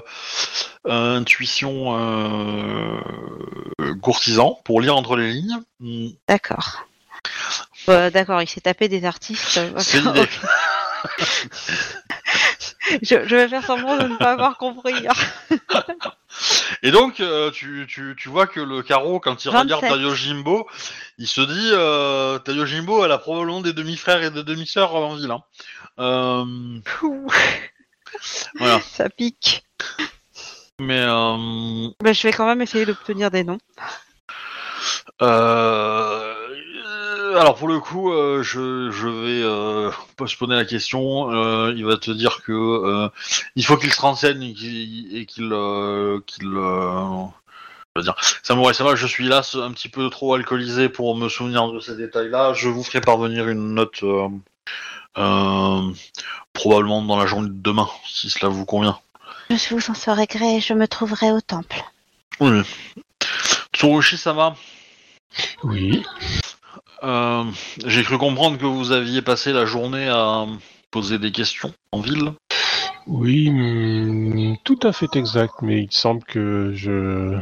intuition euh, courtisan pour lire entre les lignes. D'accord. Euh, D'accord, il s'est tapé des artistes. C'est l'idée. je, je vais faire semblant de ne pas avoir compris. Et donc, euh, tu, tu, tu vois que le carreau, quand il 27. regarde Tayo Jimbo, il se dit euh, Tayo Jimbo, elle a probablement des demi-frères et des demi-sœurs en ville. hein. Euh, voilà. Ça pique. Mais euh, Ben, je vais quand même essayer d'obtenir des noms. Euh, alors pour le coup, euh, je, je vais euh, postponer la question. Euh, il va te dire que il faut qu'il se renseigne et qu'il qu'il veux dire, ça va, je suis là un petit peu trop alcoolisé pour me souvenir de ces détails-là. Je vous ferai parvenir une note probablement dans la journée de demain, si cela vous convient. Je vous en serai gré et je me trouverai au temple. Oui. Tsurushi-sama, Oui. euh, j'ai cru comprendre que vous aviez passé la journée à poser des questions en ville. Oui, hum, tout à fait exact, mais il semble que je...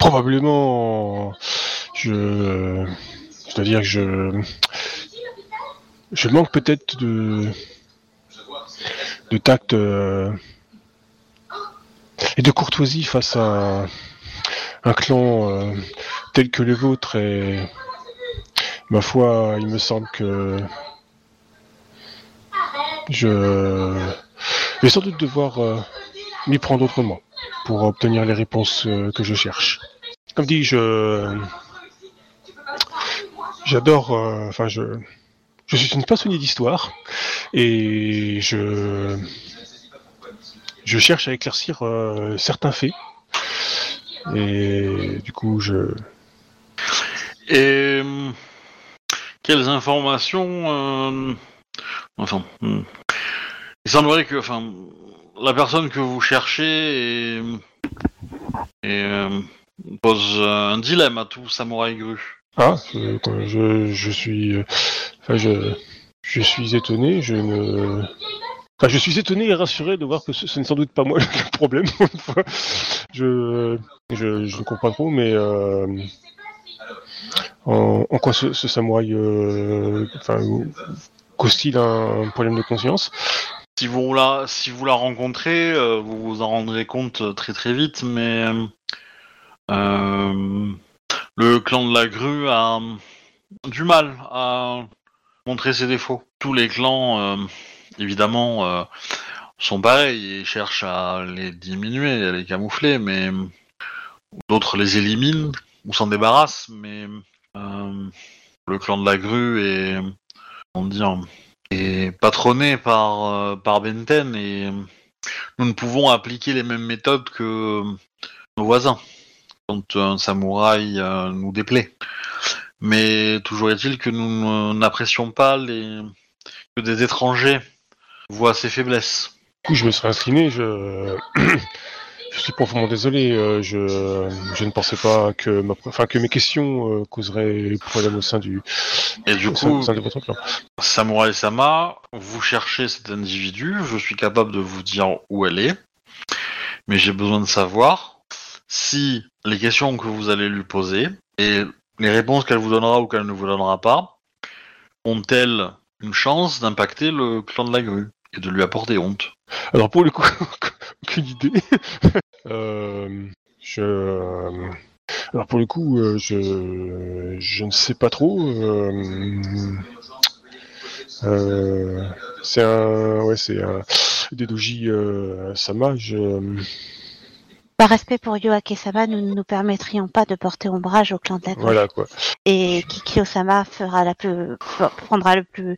Probablement, je... Je dois dire que je... Je manque peut-être de... de tact euh, et de courtoisie face à un clan euh, tel que le vôtre et ma foi, il me semble que je vais sans doute devoir euh, m'y prendre autrement pour obtenir les réponses euh, que je cherche. Comme dit, je j'adore, enfin je je suis une passionnée d'histoire et je je cherche à éclaircir euh, certains faits et du coup je Et hum, quelles informations euh, Enfin, hum. il semblerait que, enfin, la personne que vous cherchez est, euh, pose un dilemme à tout samouraï gru. Ah, je, je, suis, euh, enfin, je, je suis étonné, je ne, je suis étonné et rassuré de voir que ce, n'est sans doute pas moi le problème. je, je, ne comprends pas trop, mais euh, en, quoi ce, samouraï, euh, cause-t-il un problème de conscience? Si vous la, si vous la rencontrez, euh, vous vous en rendrez compte très très vite, mais le clan de la grue a du mal à montrer ses défauts. Tous les clans, évidemment, euh, sont pareils et cherchent à les diminuer, à les camoufler, mais d'autres les éliminent ou s'en débarrassent, mais euh, le clan de la grue est, patronné par, euh, Benten et nous ne pouvons appliquer les mêmes méthodes que nos voisins quand un samouraï euh, nous déplaît. Mais toujours est-il que nous n'apprécions pas les que des étrangers voient ses faiblesses. Du coup, je me serais incliné, je... je suis profondément désolé, euh, je... je ne pensais pas que, ma... enfin, que mes questions euh, causeraient problème au sein du Et du au sein, coup, au sein de votre clan. Samurai Sama, vous cherchez cet individu, je suis capable de vous dire où elle est, mais j'ai besoin de savoir si les questions que vous allez lui poser et les réponses qu'elle vous donnera ou qu'elle ne vous donnera pas ont-elles une chance d'impacter le clan de la grue? Et de lui apporter honte. Alors pour le coup, aucune idée. Euh, je... Alors pour le coup, euh, je... je ne sais pas trop. euh, euh, C'est un, ouais, c'est un Dedoji euh, Sama. Je... Par respect pour Yoake-sama, nous ne nous permettrions pas de porter ombrage au clan de la grue. Voilà quoi. Et Kikyo-sama fera la plus, prendra le plus,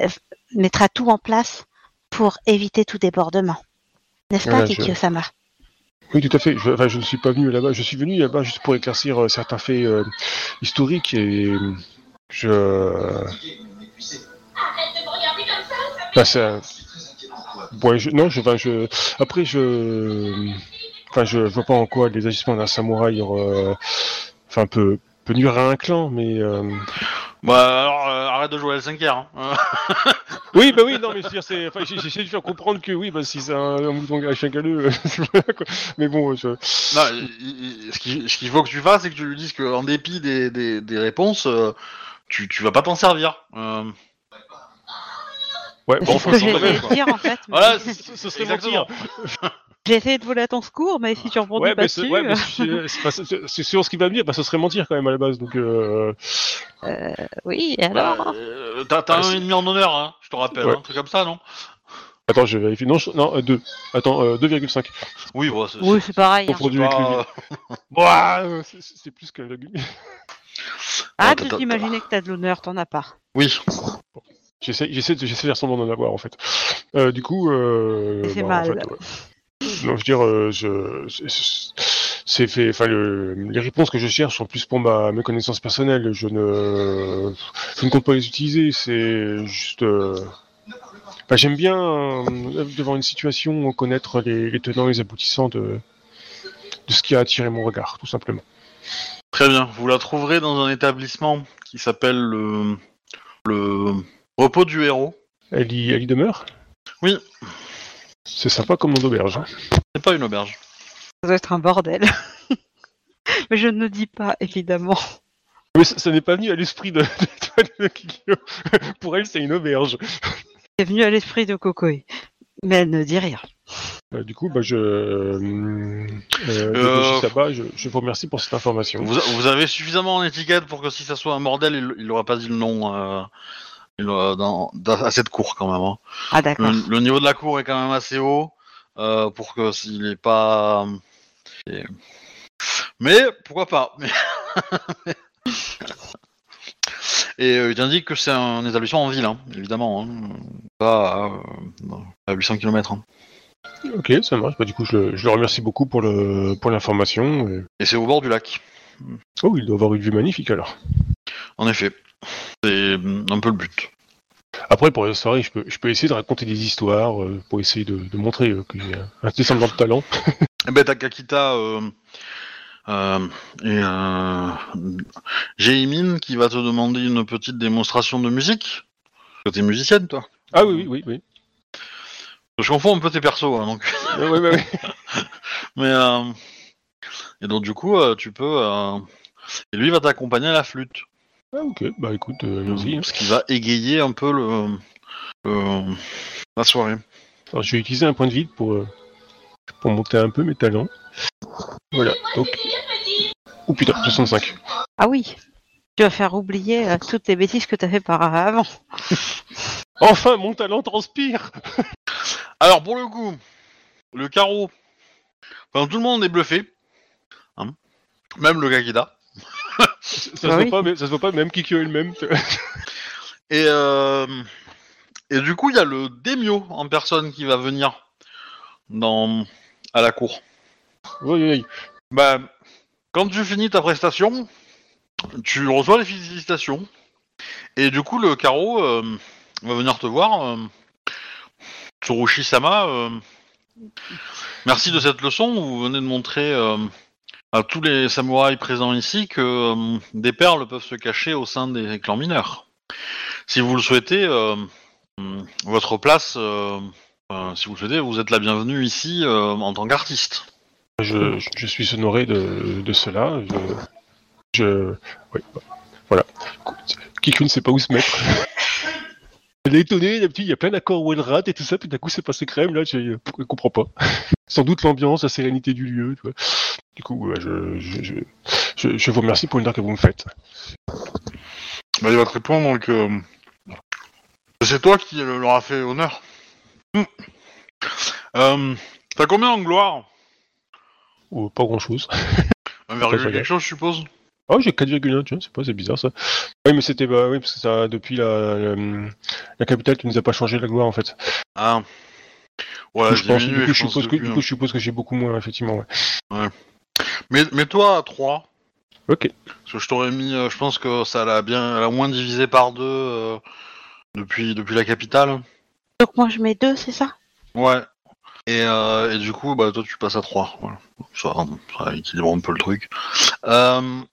euh, mettra tout en place pour éviter tout débordement. N'est-ce pas, Voilà, je- Kikyo-sama Oui, tout à fait. Je, enfin, je ne suis pas venu là-bas. Je suis venu là-bas juste pour éclaircir euh, certains faits euh, historiques et je. Enfin, c'est un- Ouais, je... non, je, enfin, je. Après, je. Enfin, je vois pas en quoi les agissements d'un samouraï, euh, enfin, peut, peut nuire à un clan, mais. euh, Bah alors arrête de jouer à L5R. Hein. Oui, bah oui, non, mais c'est. Enfin, j'ai- j'essaie de faire comprendre que oui, bah si c'est un, un mouton voilà, quoi. Mais bon, je. Non, il- il- ce qu'il ce qu'il faut que tu fasses, c'est que tu lui dises qu'en dépit des, des, des réponses, euh, tu, tu vas pas t'en servir. Euh, Ouais, bon, ce enfin, dire en fait. mais- Voilà, Ce ce serait Exactement. mentir. J'ai essayé de voler à ton secours, mais si tu rebondis Ouais, pas dessus, ouais, mais c'est- c'est sur ce qu'il va me dire, bah, ce serait mentir quand même à la base. Donc, euh, euh, oui, et alors bah, euh, T'as Ah, un demi en honneur, hein, je te rappelle, Ouais. un truc comme ça, non? Attends, je vérifie. Non, je- non, 2. Attends, euh, 2,5. Oui, bon, c'est Oui, c'est pareil. hein. Pas- euh, c'est- plus qu'un virgule. Arrête t'as- de t'as- t'imaginer que t'as de l'honneur, t'en as pas. Oui. J'essaie, j'essaie, de- j'essaie de faire semblant d'en avoir en fait. Euh, du coup, euh, C'est bah, mal. En fait, ouais. Non, je veux dire, euh, je, c'est- fait. Enfin, le- les réponses que je cherche sont plus pour ma mes connaissances personnelles. Je ne, je ne compte pas les utiliser. C'est juste. euh, enfin, j'aime bien euh, devant une situation connaître les, les tenants et les aboutissants de de ce qui a attiré mon regard, tout simplement. Très bien, vous la trouverez dans un établissement qui s'appelle le... le repos du héros. Elle y, elle y demeure? Oui. C'est sympa comme nom d'auberge. hein. C'est pas une auberge. Ça doit être un bordel. mais je ne le dis pas, évidemment. Mais ça, ça n'est pas venu à l'esprit de, de, de Kikyo. Pour elle, c'est une auberge. C'est venu à l'esprit de Kokoe. Mais elle ne dit rien. Euh, du coup, bah, je, euh, euh, Euh, Saba, je, je vous remercie pour cette information. Vous, vous avez suffisamment en étiquette pour que si ça soit un bordel, il, il aura pas dit le nom euh, dans, dans- à cette cour quand même. hein. Ah d'accord. Le, le niveau de la cour est quand même assez haut euh, pour que s'il est pas. et- Mais pourquoi pas mais- Et euh, il t'indique que c'est un établissement en ville, hein, évidemment. Hein. Pas euh, à 800 km. Ok, ça marche. Bah, du coup, je, le- je le remercie beaucoup pour le pour l'information. et- Et c'est au bord du lac. Oh, il doit avoir une vue magnifique alors. En effet. C'est mm, un peu le but. Après, pour la soirée, je peux, je peux essayer de raconter des histoires euh, pour essayer de, de montrer euh, que j'ai un, petit semblant de talent. Eh ben, t'as Kakita euh, euh, et euh, Jaimin qui va te demander une petite démonstration de musique. Parce que t'es musicienne, toi. Ah oui, oui, oui, oui. Je confonds un peu tes persos, hein, donc. Ouais, ouais, ouais. Mais et donc du coup, tu peux. Et lui va t'accompagner à la flûte, Ah ok, bah écoute, euh, allons-y. hein. ce qui va égayer un peu le, le- la soirée. Alors, je vais utiliser un point de vide pour, euh, pour monter un peu mes talents. Voilà, donc... Oh putain, 65. Ah oui. Tu vas faire oublier euh, toutes les bêtises que t'as fait par avant. Enfin, mon talent transpire Alors pour le coup, le carreau. Enfin, tout le monde est bluffé. Hein. Même le Kakita. Ça, ça se oui. voit pas, mais ça se voit pas, même Kikyo elle-même. Et euh, Et du coup, il y a le Demio en personne qui va venir dans à la cour. Oui, oui, Bah, quand tu finis ta prestation, tu reçois les félicitations. Et du coup, le carreau euh, va venir te voir. Euh, Tsurushi-sama, euh, merci de cette leçon. Vous venez de montrer euh, à tous les samouraïs présents ici que euh, des perles peuvent se cacher au sein des clans mineurs. Si vous le souhaitez, euh, hum, votre place, euh, si vous le souhaitez, vous êtes la bienvenue ici en tant qu'artiste. Je, suis honoré de, cela. Je, je oui, voilà. Kikun ne sait pas où se mettre. Elle est étonnée, d'habitude il y a plein d'accords Wellrat et tout ça, puis d'un coup c'est passé crème, là, je je comprends pas. Sans doute l'ambiance, la sérénité du lieu, tu vois. Du coup, ouais, je, je, je, vous remercie pour l'honneur que vous me faites. Bah, il va te répondre que c'est toi qui le- leur a fait honneur. Hmm. Euh, T'as combien en gloire? Ou pas grand chose. Un virgule Pas quelque chose, je suppose? Oh, j'ai 4,1, tu vois, c'est pas, c'est bizarre ça. Oui, mais c'était, bah, oui, parce que ça, depuis la, la, la capitale, tu nous as pas changé la gloire en fait. Ah. Ouais, je pense, diminué, du coup, je je pense, suppose que, du hein. coup, je suppose que j'ai beaucoup moins, effectivement, ouais. Mais, mais toi à 3. Ok. Parce que je t'aurais mis, euh, je pense que ça l'a bien, elle a moins divisé par deux euh, depuis, depuis la capitale. Donc moi je mets deux, c'est ça? Ouais. Et, euh, et du coup, bah toi tu passes à 3. Voilà. Ça, équilibre un peu le truc. Euh...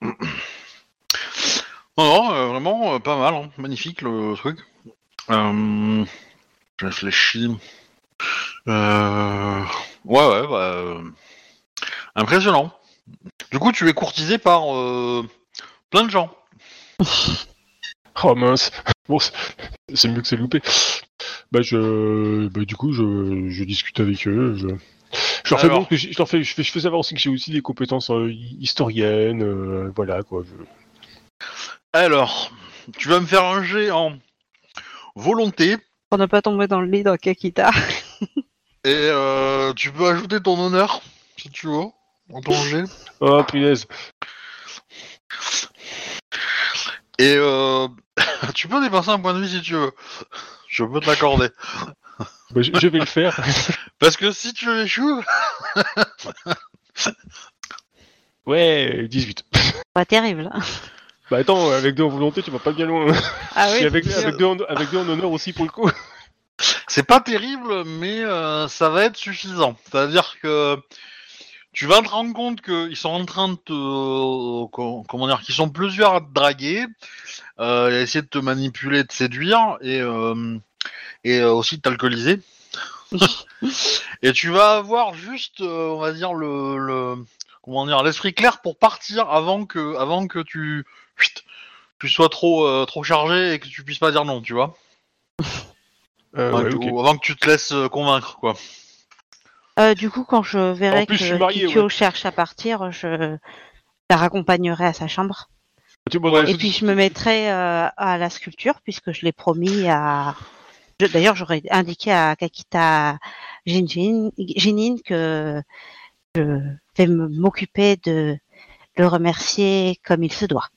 Non, euh, vraiment pas mal, hein. magnifique le truc. Euh... Je réfléchis. Ouais, ouais, bah... Impressionnant. Du coup, tu es courtisé par plein de gens. Oh mince. Bon, c'est mieux que c'est loupé. Bah, je, bah, du coup, je, je discute avec eux. Je, je leur fais, Alors. bon je leur fais, je fais, je fais savoir aussi que j'ai aussi des compétences euh, historiennes, euh, voilà quoi. je- Alors, tu vas me faire un jet en volonté Pour ne pas tomber dans le lit dans Kakita. et euh, tu peux ajouter ton honneur si tu veux en ton jet. Oh punaise. Et euh, tu peux dépasser un point de vie si tu veux. Je peux te l'accorder. Bah, je, je vais le faire. Parce que si tu échoues, Ouais, 18. Pas terrible. Bah attends, avec deux en volonté, tu vas pas bien loin. Ah Et avec, avec, deux en, avec deux en honneur aussi pour le coup. c'est pas terrible, mais euh, ça va être suffisant. C'est-à-dire que tu vas te rendre compte qu'ils sont en train de te, euh, co- comment dire, qu'ils sont plusieurs à te draguer, euh, à essayer de te manipuler, de te séduire, et euh, et aussi de t'alcooliser. et tu vas avoir juste, euh, on va dire le, le comment dire, l'esprit clair pour partir avant que, avant que tu, chut, tu sois trop, euh, trop chargé et que tu puisses pas dire non, tu vois. Euh, Enfin, ouais, que- ok. ou avant que tu te laisses convaincre, quoi. Euh, du coup, quand je verrai plus, que marié, Kikyo ouais. cherche à partir, je la raccompagnerai à sa chambre. Tu Et puis je me mettrai euh, à la sculpture puisque je l'ai promis à. je- D'ailleurs, j'aurais indiqué à Kakita Jinjin, Jinin que je vais m'occuper de le remercier comme il se doit.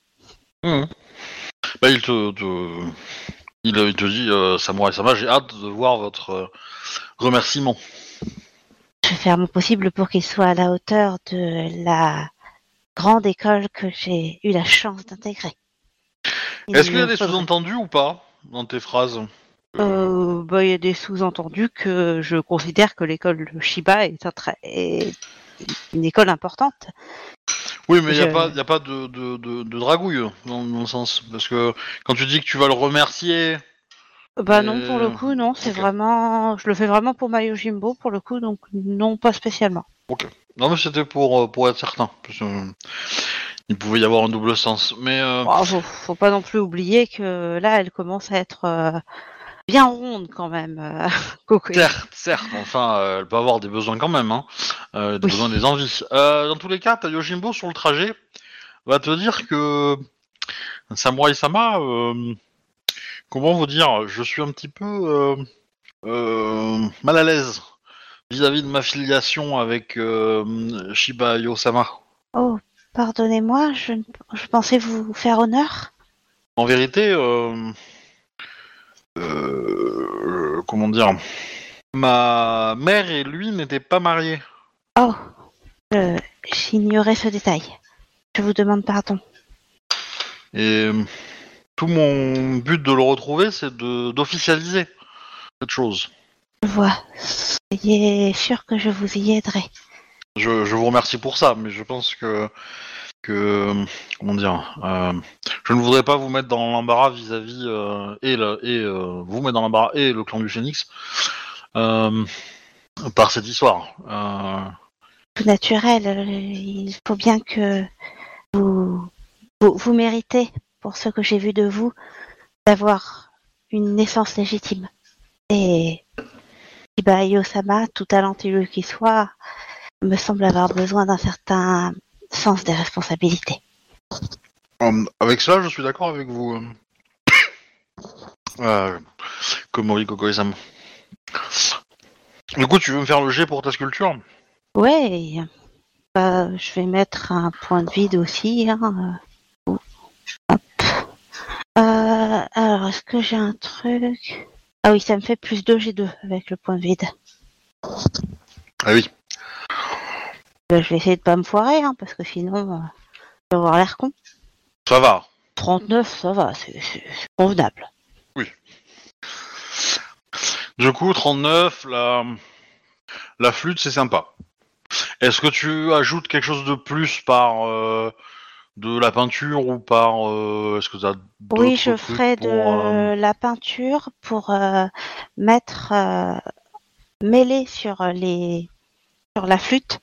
Bah, il te, te- il, il te dit, euh, Samurai Sama, j'ai hâte de voir votre euh, remerciement. Je vais faire mon possible pour qu'il soit à la hauteur de la grande école que j'ai eu la chance d'intégrer. Est-ce qu'il y a des sous-entendus ou pas dans tes phrases? Euh, bah, il y a des sous-entendus que je considère que l'école Shiba est, un est une école importante. Oui, mais il n'y a pas, y a pas de, de, de, de dragouille dans, dans le sens. Parce que quand tu dis que tu vas le remercier, Bah Euh, non, pour le coup, non, c'est ok. vraiment... Je le fais vraiment pour Mayo Jimbo, pour le coup, donc non, pas spécialement. non, mais c'était pour, euh, pour être certain. Parce que, euh, il pouvait y avoir un double sens. Mais euh, Bon, faut, faut pas non plus oublier que là, elle commence à être euh, bien ronde quand même, euh, certes, certes, enfin, euh, elle peut avoir des besoins quand même, hein, euh, des Oui. besoins, des envies. Euh, dans tous les cas, ta Yojimbo sur le trajet va te dire que Samurai Sama, euh, comment vous dire, je suis un petit peu euh, euh, mal à l'aise vis-à-vis de ma filiation avec euh, Shiba Yosama. Oh, pardonnez-moi, je, pensais vous faire honneur. En vérité, comment dire, ma mère et lui n'étaient pas mariés. Oh, euh, j'ignorais ce détail. Je vous demande pardon. Et tout mon but de le retrouver, c'est de d'officialiser cette chose. Je vois. Soyez sûr que je vous y aiderai. Je, je vous remercie pour ça, mais je pense que que comment dire, euh, je ne voudrais pas vous mettre dans l'embarras vis-à-vis euh, et le, et euh, vous mettre dans l'embarras et le clan du Phénix par cette histoire. Tout naturel. Il faut bien que vous, vous, vous méritez, pour ce que j'ai vu de vous, d'avoir une naissance légitime. Et Iba Osama, tout talentueux qu'il soit, me semble avoir besoin d'un certain sens des responsabilités. Euh, avec cela, je suis d'accord avec vous. euh. Komori. Du coup, tu veux me faire le jet pour ta sculpture? Ouais. Euh, je vais mettre un point de vide aussi. Hein. Euh. Alors, est-ce que j'ai un truc? Ah oui, ça me fait plus 2 G2 avec le point de vide. Ah oui. Euh, je vais essayer de pas me foirer, hein, parce que sinon, euh, je vais avoir l'air con. Ça va. 39, ça va, c'est convenable. Du coup, 39, la, la flûte, c'est sympa. Est-ce que tu ajoutes quelque chose de plus par euh, de la peinture ou par... euh, Est-ce que as Oui, je ferai de euh, la peinture pour euh, mettre mêler sur les sur la flûte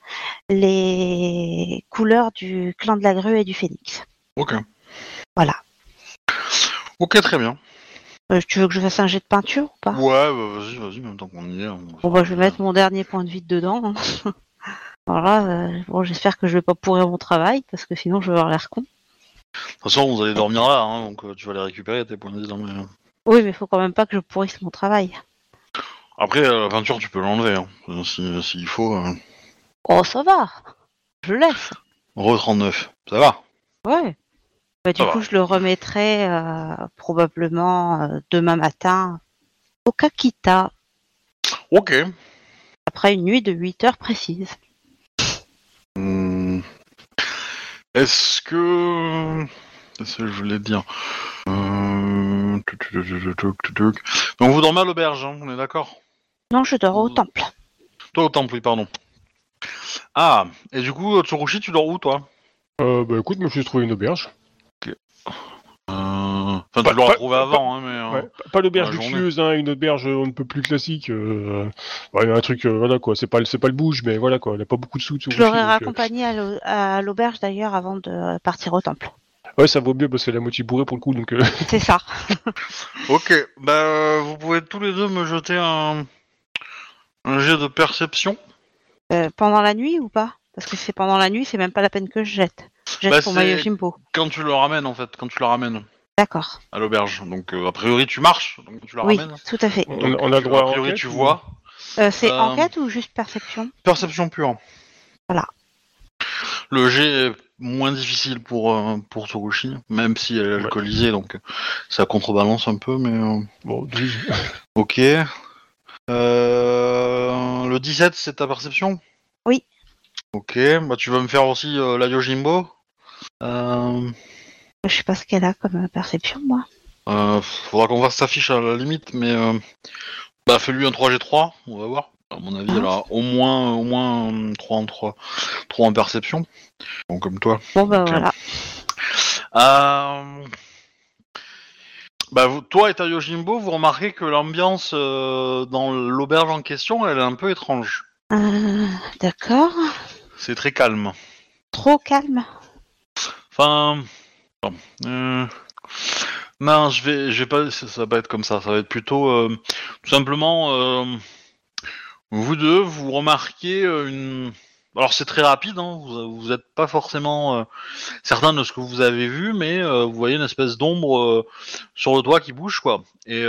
les couleurs du clan de la grue et du phénix. Ok. Voilà. Ok, très bien. Tu veux que je fasse un jet de peinture ou pas? Ouais, bah, vas-y, vas-y, même temps qu'on y est. on va Bon bah je vais mettre mon dernier point de vide dedans. hein. voilà. euh, bon, j'espère que je vais pas pourrir mon travail parce que sinon je vais avoir l'air con. De toute façon, vous allez dormir là, hein, donc euh, tu vas les récupérer tes points de vie. hein, mais- Oui, mais faut quand même pas que je pourrisse mon travail. Après, euh, la peinture, tu peux l'enlever, hein, euh, si- s'il faut. euh. Oh, ça va. Je laisse. Re 39, ça va. Ouais. Bah, du Ça coup, va. je le remettrai euh, probablement euh, demain matin au Kakita, Ok. après une nuit de 8 heures précises. Hmm. Est-ce que... Qu'est-ce que je voulais dire Euh. Donc vous dormez à l'auberge, hein, on est d'accord? Non, je dors au temple. Toi au temple, oui, pardon. Ah, et du coup, Tsurushi, tu dors où, toi? Euh, bah écoute, je suis trouvé une auberge. Euh, Enfin, Pas- tu l'auras trouvé pas- avant, hein, mais... euh, Ouais, pas- pas l'auberge la luxueuse, hein, une auberge on ne peut plus classique. Euh... Ouais, un truc, euh, voilà quoi, c'est pas, le- c'est pas le bouge, mais voilà quoi, elle a pas beaucoup de sous. Je l'aurais raccompagné à l'au- à l'auberge d'ailleurs avant de partir au temple. Ouais, ça vaut mieux parce qu'elle à moitié bourrée pour le coup, donc. euh, C'est ça. Ok, bah euh, vous pouvez tous les deux me jeter un, un jet de perception. Euh, pendant la nuit ou pas? Parce que si c'est pendant la nuit, c'est même pas la peine que je jette. Je jette Bah, pour c'est- ma Yojimbo. Quand tu le ramènes en fait, quand tu la ramènes D'accord. à l'auberge. Donc euh, a priori tu marches, donc tu la Oui, ramènes. tout à fait. on, on a droit a à priori enquête, tu ou- vois. Euh, c'est Euh, enquête ou juste perception Perception pure. Voilà. Le jet est moins difficile pour euh, pour Tsurushi, même si elle est Ouais. alcoolisée, donc ça contrebalance un peu, mais euh, Bon, 12. ok. Euh, le 17 c'est ta perception Oui. Ok, bah tu vas me faire aussi euh, la Yojimbo. Euh, Je sais pas ce qu'elle a comme euh, perception, moi. Euh, faudra qu'on fasse sa fiche à la limite, mais euh, bah fais-lui un 3G3, on va voir. À mon avis, elle a au moins au moins euh, 3 en 3, 3 en perception. Bon, comme toi. Bon, bah voilà. Euh... Bah, vous- toi et ta Yojimbo, vous remarquez que l'ambiance euh, dans l'auberge en question, elle est un peu étrange. Euh, D'accord. C'est très calme. Trop calme. Enfin, euh, non, je vais, je vais pas, ça, va pas être comme ça. Ça va être plutôt, euh, tout simplement, euh, vous deux, vous remarquez une. Alors c'est très rapide, hein, vous, vous êtes pas forcément certain de ce que vous avez vu, mais vous voyez une espèce d'ombre sur le toit qui bouge, quoi. Et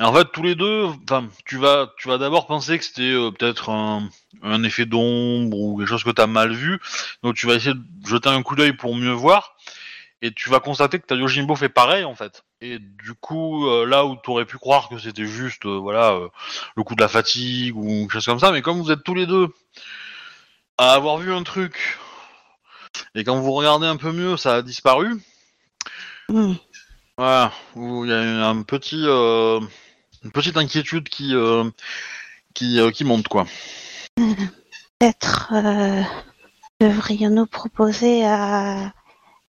en fait, tous les deux, enfin, tu vas, tu vas d'abord penser que c'était euh, peut-être un, un effet d'ombre ou quelque chose que tu as mal vu. Donc tu vas essayer de jeter un coup d'œil pour mieux voir. et tu vas constater que ta Yojimbo fait pareil en fait. Et du coup, euh, là où tu aurais pu croire que c'était juste euh, voilà le coup de la fatigue ou quelque chose comme ça, mais comme vous êtes tous les deux à avoir vu un truc et quand vous regardez un peu mieux, ça a disparu. Hmm. Voilà, où il y a un petit, une petite inquiétude qui, euh, qui, euh, qui monte quoi. Peut-être euh, devrions-nous proposer à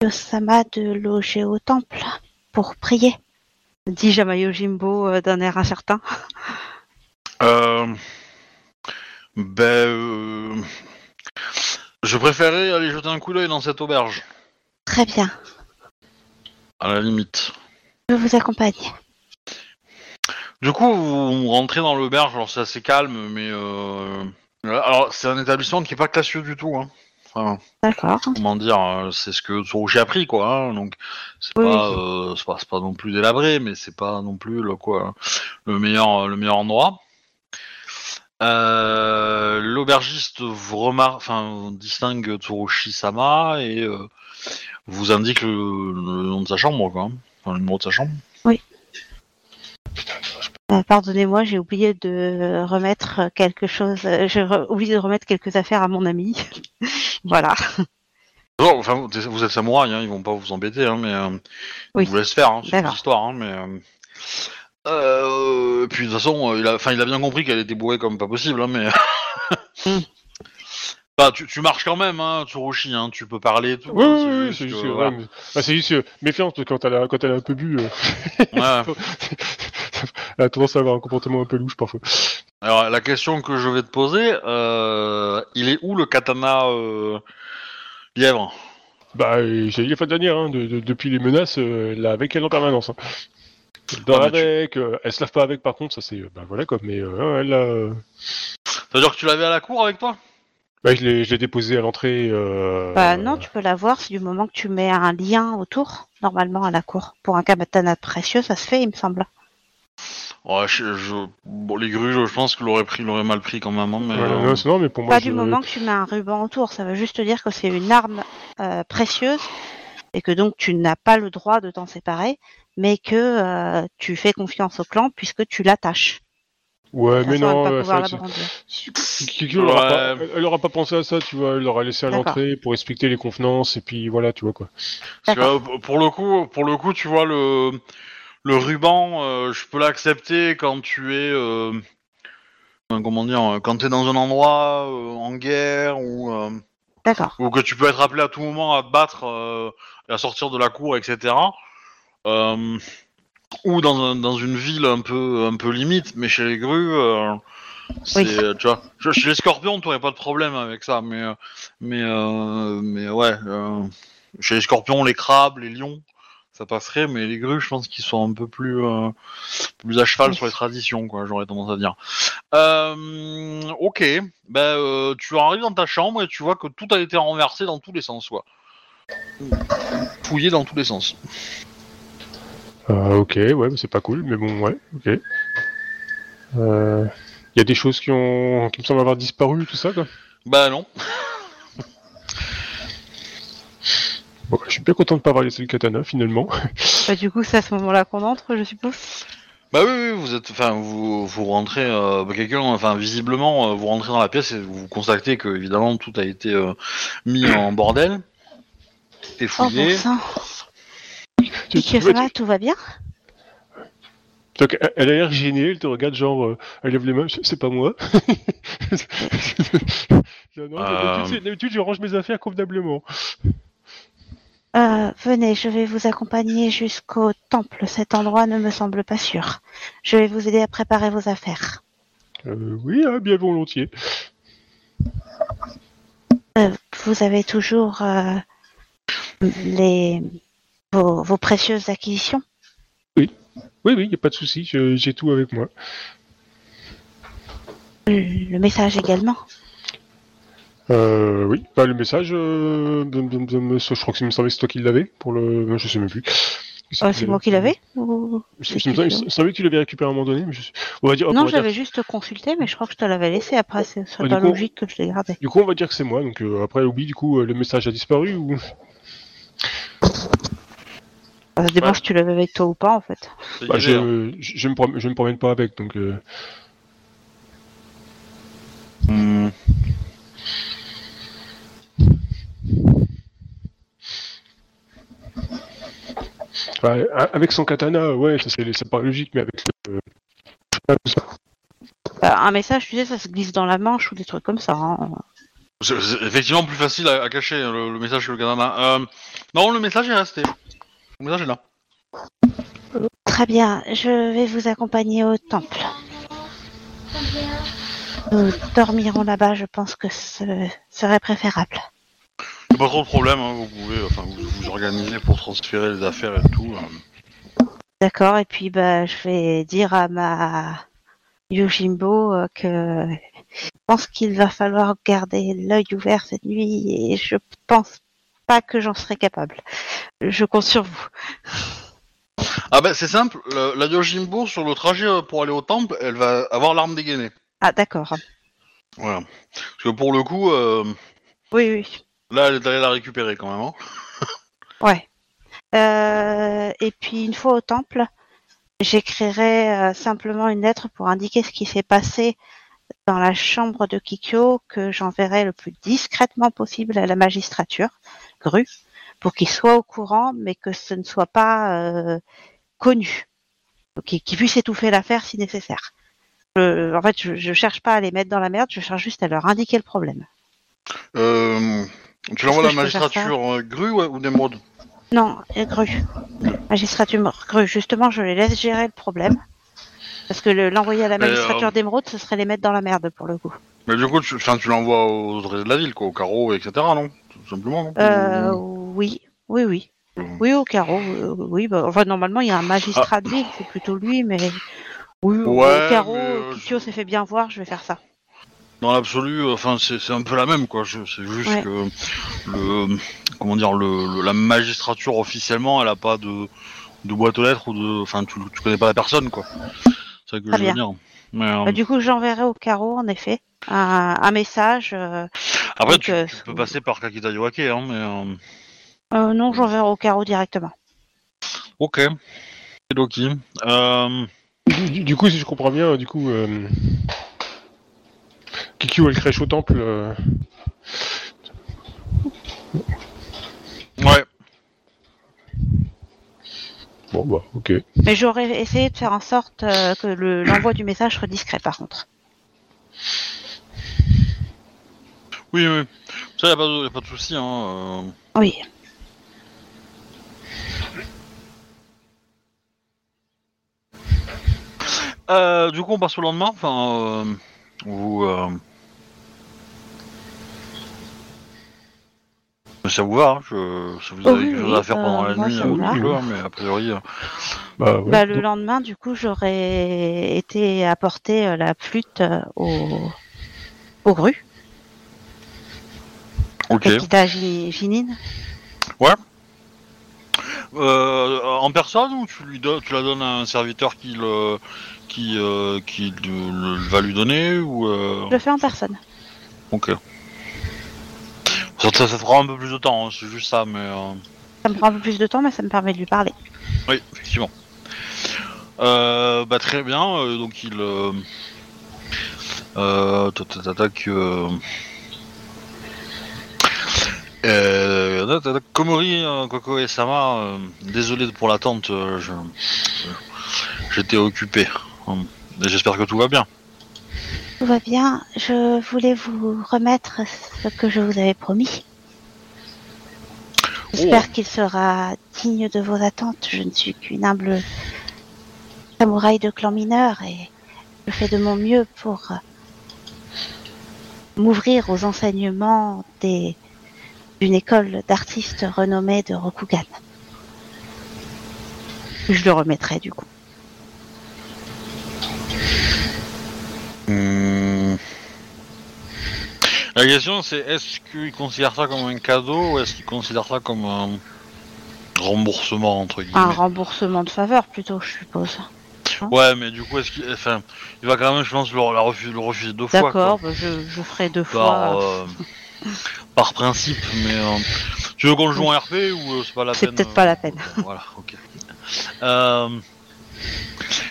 Yosama de loger au temple pour prier dit Jamayo Jimbo euh, d'un air incertain. Euh, ben, euh, je préférais aller jeter un coup d'œil dans cette auberge, Très bien, à la limite. je vous accompagne. Du coup, vous rentrez dans l'auberge, alors c'est assez calme, mais euh, alors c'est un établissement qui est pas classieux du tout. Hein. Enfin, D'accord. comment dire, euh, c'est ce que Tsurushi a pris, quoi. hein, Donc, c'est Oui, pas, euh, c'est pas, non plus délabré, mais c'est pas non plus le quoi, le meilleur, le meilleur endroit. Euh, L'aubergiste vous enfin, distingue Tsurushi Sama et euh, vous indique le, le nom de sa chambre, quoi. Enfin, le numéro de sa chambre. Euh, Pardonnez-moi, j'ai oublié de remettre quelque chose. euh, J'ai oublié de remettre quelques affaires à mon ami. voilà. Enfin, vous êtes samouraï, hein, ils vont pas vous embêter, hein, mais euh, Oui. ils vous laissent faire, hein, c'est une histoire, hein, mais. Euh, euh, puis de toute façon, euh, il a, enfin, il a bien compris qu'elle était bourrée comme pas possible, hein, mais. Hmm. Bah, tu, tu marches quand même, hein, Tsurushi, hein, tu peux parler et tout. Oui, hein, oui, c'est juste, que, que- voilà. ouais, mais- bah, juste euh, méfiance quand elle a, quand elle a un peu bu. euh, Ouais. elle a tendance à avoir un comportement un peu louche parfois. Alors, la question que je vais te poser, euh, il est où le katana euh, lièvre? Bah, euh, j'ai dit la fois dernière, hein, de- de- depuis les menaces, elle l'a avec elle en permanence. Hein. Elle dort Ah, tu- avec, elle se lave pas avec par contre, ça c'est, bah voilà quoi, mais euh, elle a, C'est-à-dire que tu l'avais à la cour avec toi? Bah, je l'ai, déposé à l'entrée. Euh, Bah non, tu peux l'avoir si du moment que tu mets un lien autour, normalement à la cour. Pour un katana précieux, ça se fait, il me semble. Ouais, je, je- bon, les grues, je, pense que l'aurait pris, l'aurait mal pris quand même, mais. Ouais, euh, non, c'est- non, mais pour moi, Pas je- du moment que tu mets un ruban autour, ça veut juste dire que c'est une arme euh, précieuse et que donc tu n'as pas le droit de t'en séparer, mais que euh, tu fais confiance au clan puisque tu l'attaches. Ouais, De mais non, elle c'est- Kikyo, elle, aura pas, elle- elle aura pas pensé à ça, tu vois, elle l'aura laissé à l'entrée pour respecter les convenances, et puis voilà, tu vois quoi. Parce que, pour le coup, pour le coup, tu vois le le ruban, euh, je peux l'accepter quand tu es, euh, euh, comment dire, quand t'es dans un endroit euh, en guerre ou euh, ou que tu peux être appelé à tout moment à te battre, euh, et à sortir de la cour, etc. Euh, ou dans, un- dans une ville un peu un peu limite, mais chez les grues, euh, c'est, Oui. euh, tu vois, chez chez les scorpions, t'aurais pas de problème avec ça, mais euh, mais euh, mais ouais, euh, chez les scorpions, les crabes, les lions, ça passerait, mais les grues, je pense qu'ils sont un peu plus euh, plus à cheval sur les traditions, quoi. J'aurais tendance à dire. Euh, ok, ben euh, tu arrives dans ta chambre et tu vois que tout a été renversé dans tous les sens, quoi. Fouillé dans tous les sens. Euh, ok, ouais, mais c'est pas cool, mais bon, ouais, ok. Euh, Il y a des choses qui ont, qui me semblent avoir disparu, tout ça, quoi. Bah non. Bon, je suis bien content de pas avoir laissé le katana, finalement. Bah, du coup, c'est à ce moment-là qu'on entre, je suppose. Bah oui, oui, vous êtes, enfin, vous, vous rentrez, euh, bah, quelqu'un, enfin, visiblement, euh, vous rentrez dans la pièce et vous constatez que, évidemment, tout a été euh, mis en bordel et Oh fouillé. bon Tu- tu- Ikyo-sama, tout va bien Donc, elle- a l'air gênée, elle te regarde, genre, euh, elle lève les mains, c'est pas moi. Euh. d'habitude, je range mes affaires convenablement. Euh, venez, je vais vous accompagner jusqu'au temple. Cet endroit ne me semble pas sûr. Je vais vous aider à préparer vos affaires. Euh, oui, hein, bien volontiers. Euh, vous avez toujours euh, les vos, vos précieuses acquisitions Oui, oui, y a pas de souci, j'ai tout avec moi. Le message également. Euh, oui, bah, le message, euh, je crois que il me semblait que c'est toi qui l'avais, pour le, je sais même plus. Euh, c'est moi qui l'avais ou... Il semblait- il que tu l'avais récupéré à un moment donné, mais je... on va dire, Non, dire- l'avais juste consulté, mais je crois que je te l'avais laissé. Après, c'est Ah, pas coup- logique que je l'ai gardé. Du coup, on va dire que c'est moi, donc euh, après, oublie, du coup, le message a disparu ou Ça dépend Ouais. si tu l'avais avec toi ou pas, en fait. C'est Bah, l'idée, hein. je, je, je me prom- je me promène pas avec, donc. euh, Hmm. enfin, avec son katana, ouais, ça c'est pas logique, mais avec le. ça. Bah, un message, tu sais, ça se glisse dans la manche ou des trucs comme ça. hein. C'est effectivement plus facile à, à cacher hein, le, le message que le katana. Euh, non, le message est resté. Message est là. Très bien, je vais vous accompagner au temple. Nous dormirons là-bas, je pense que ce serait préférable. Pas trop de problème, hein, vous pouvez enfin, vous, vous organiser pour transférer les affaires et tout. euh. D'accord, et puis bah, je vais dire à ma Yojimbo euh, que je pense qu'il va falloir garder l'œil ouvert cette nuit et je pense pas que j'en serai capable. Je compte sur vous. Ah ben c'est simple, le- la Yojimbo sur le trajet euh, pour aller au temple, elle va avoir l'arme dégainée. Ah d'accord. Voilà. Parce que pour le coup, euh, Oui, oui. là elle est allée la récupérer quand même. Hein. Ouais. Euh, et puis une fois au temple, j'écrirai euh, simplement une lettre pour indiquer ce qui s'est passé dans la chambre de Kikyo, que j'enverrai le plus discrètement possible à la magistrature, grue, pour qu'il soit au courant, mais que ce ne soit pas euh, connu, qu'il qu'il puisse étouffer l'affaire si nécessaire. Je- en fait, je, je cherche pas à les mettre dans la merde, je cherche juste à leur indiquer le problème. Euh, tu l'envoies à la magistrature euh, grue ouais, ou d'émeraude Non, grue. Magistrature grue. Justement, je les laisse gérer le problème. Parce que le- l'envoyer à la magistrature euh, d'émeraude, ce serait les mettre dans la merde pour le coup. Mais du coup, tu, tu l'envoies aux de la ville, quoi, au carreau, etc. Non? Tout simplement, non Euh, Ou- oui, oui, oui. Oui, au carreau. euh, oui, bah, enfin, normalement, il y a un magistrat de ville, c'est plutôt lui, mais. Oui, Ouais, au carreau, mais, euh, s'est fait bien voir, je vais faire ça. Dans l'absolu, euh, enfin, c'est un peu la même, quoi. C'est juste Ouais. que le, comment dire, le, le- la magistrature officiellement, elle a pas de, de boîte aux lettres ou de, enfin, tu, tu connais pas la personne, quoi. C'est ça que je veux bien. dire. Mais, euh, Bah, du coup, j'enverrai au carreau, en effet, un, un message. euh, après, donc, tu, euh, tu peux passer par Kakita Yoake, hein, mais euh, euh, non, j'enverrai au carreau directement. ok. Loki. Euh, Du, du- du coup, si je comprends bien, du coup, euh, Kikyo elle crèche au temple. euh, ouais. Bon, bah, ok. Mais j'aurais essayé de faire en sorte euh, que le- l'envoi du message soit discret, par contre. Oui, oui. Ça, y a pas de, y a pas de souci, hein. euh. Oui. Euh, du coup, on passe au lendemain. Enfin, euh, vous. Ça vous va, hein, je... si vous Oh avez oui, quelque chose à faire pendant euh, la moi, nuit, dites-le, hein, mais a priori. euh, Bah, ouais. Bah, le lendemain, du coup, j'aurais été apporter euh, la flûte euh, au, au gru, Ok. Ginine. Euh, en personne ou tu, lui donnes, tu la donnes à un serviteur qui le. qui, euh, qui le- le- va lui donner ou. euh, Je le fais en personne. Ok. Ça, ça, ça fera un peu plus de temps, hein, c'est juste ça, mais. euh, Ça me prend un peu plus de temps, mais ça me permet de lui parler. Oui, effectivement. Euh, bah très bien, euh, donc il... Euh, euh, tac, euh, euh, Komori, euh, Koko et Sama, euh, désolé pour l'attente, euh, je- j'étais occupé. Hum, J'espère que tout va bien. Tout va bien. Je voulais vous remettre ce que je vous avais promis. J'espère qu'il sera digne de vos attentes. Je ne suis qu'une humble samouraï de clan mineur et je fais de mon mieux pour euh, m'ouvrir aux enseignements des d'une école d'artistes renommée de Rokugan. Je le remettrai du coup. Hum. La question c'est est-ce qu'il considère ça comme un cadeau ou est-ce qu'il considère ça comme un remboursement entre guillemets? Un remboursement de faveur plutôt, je suppose. Ouais, mais du coup, est-ce qu'il, enfin, il va quand même, je pense, le, la refuser, le refuser deux fois. D'accord, bah, je, je ferai deux Par, fois. euh, par principe, mais euh, Tu veux qu'on joue en RP ou euh, c'est pas la C'est peine peut-être euh, pas la peine. Voilà, ok. Euh...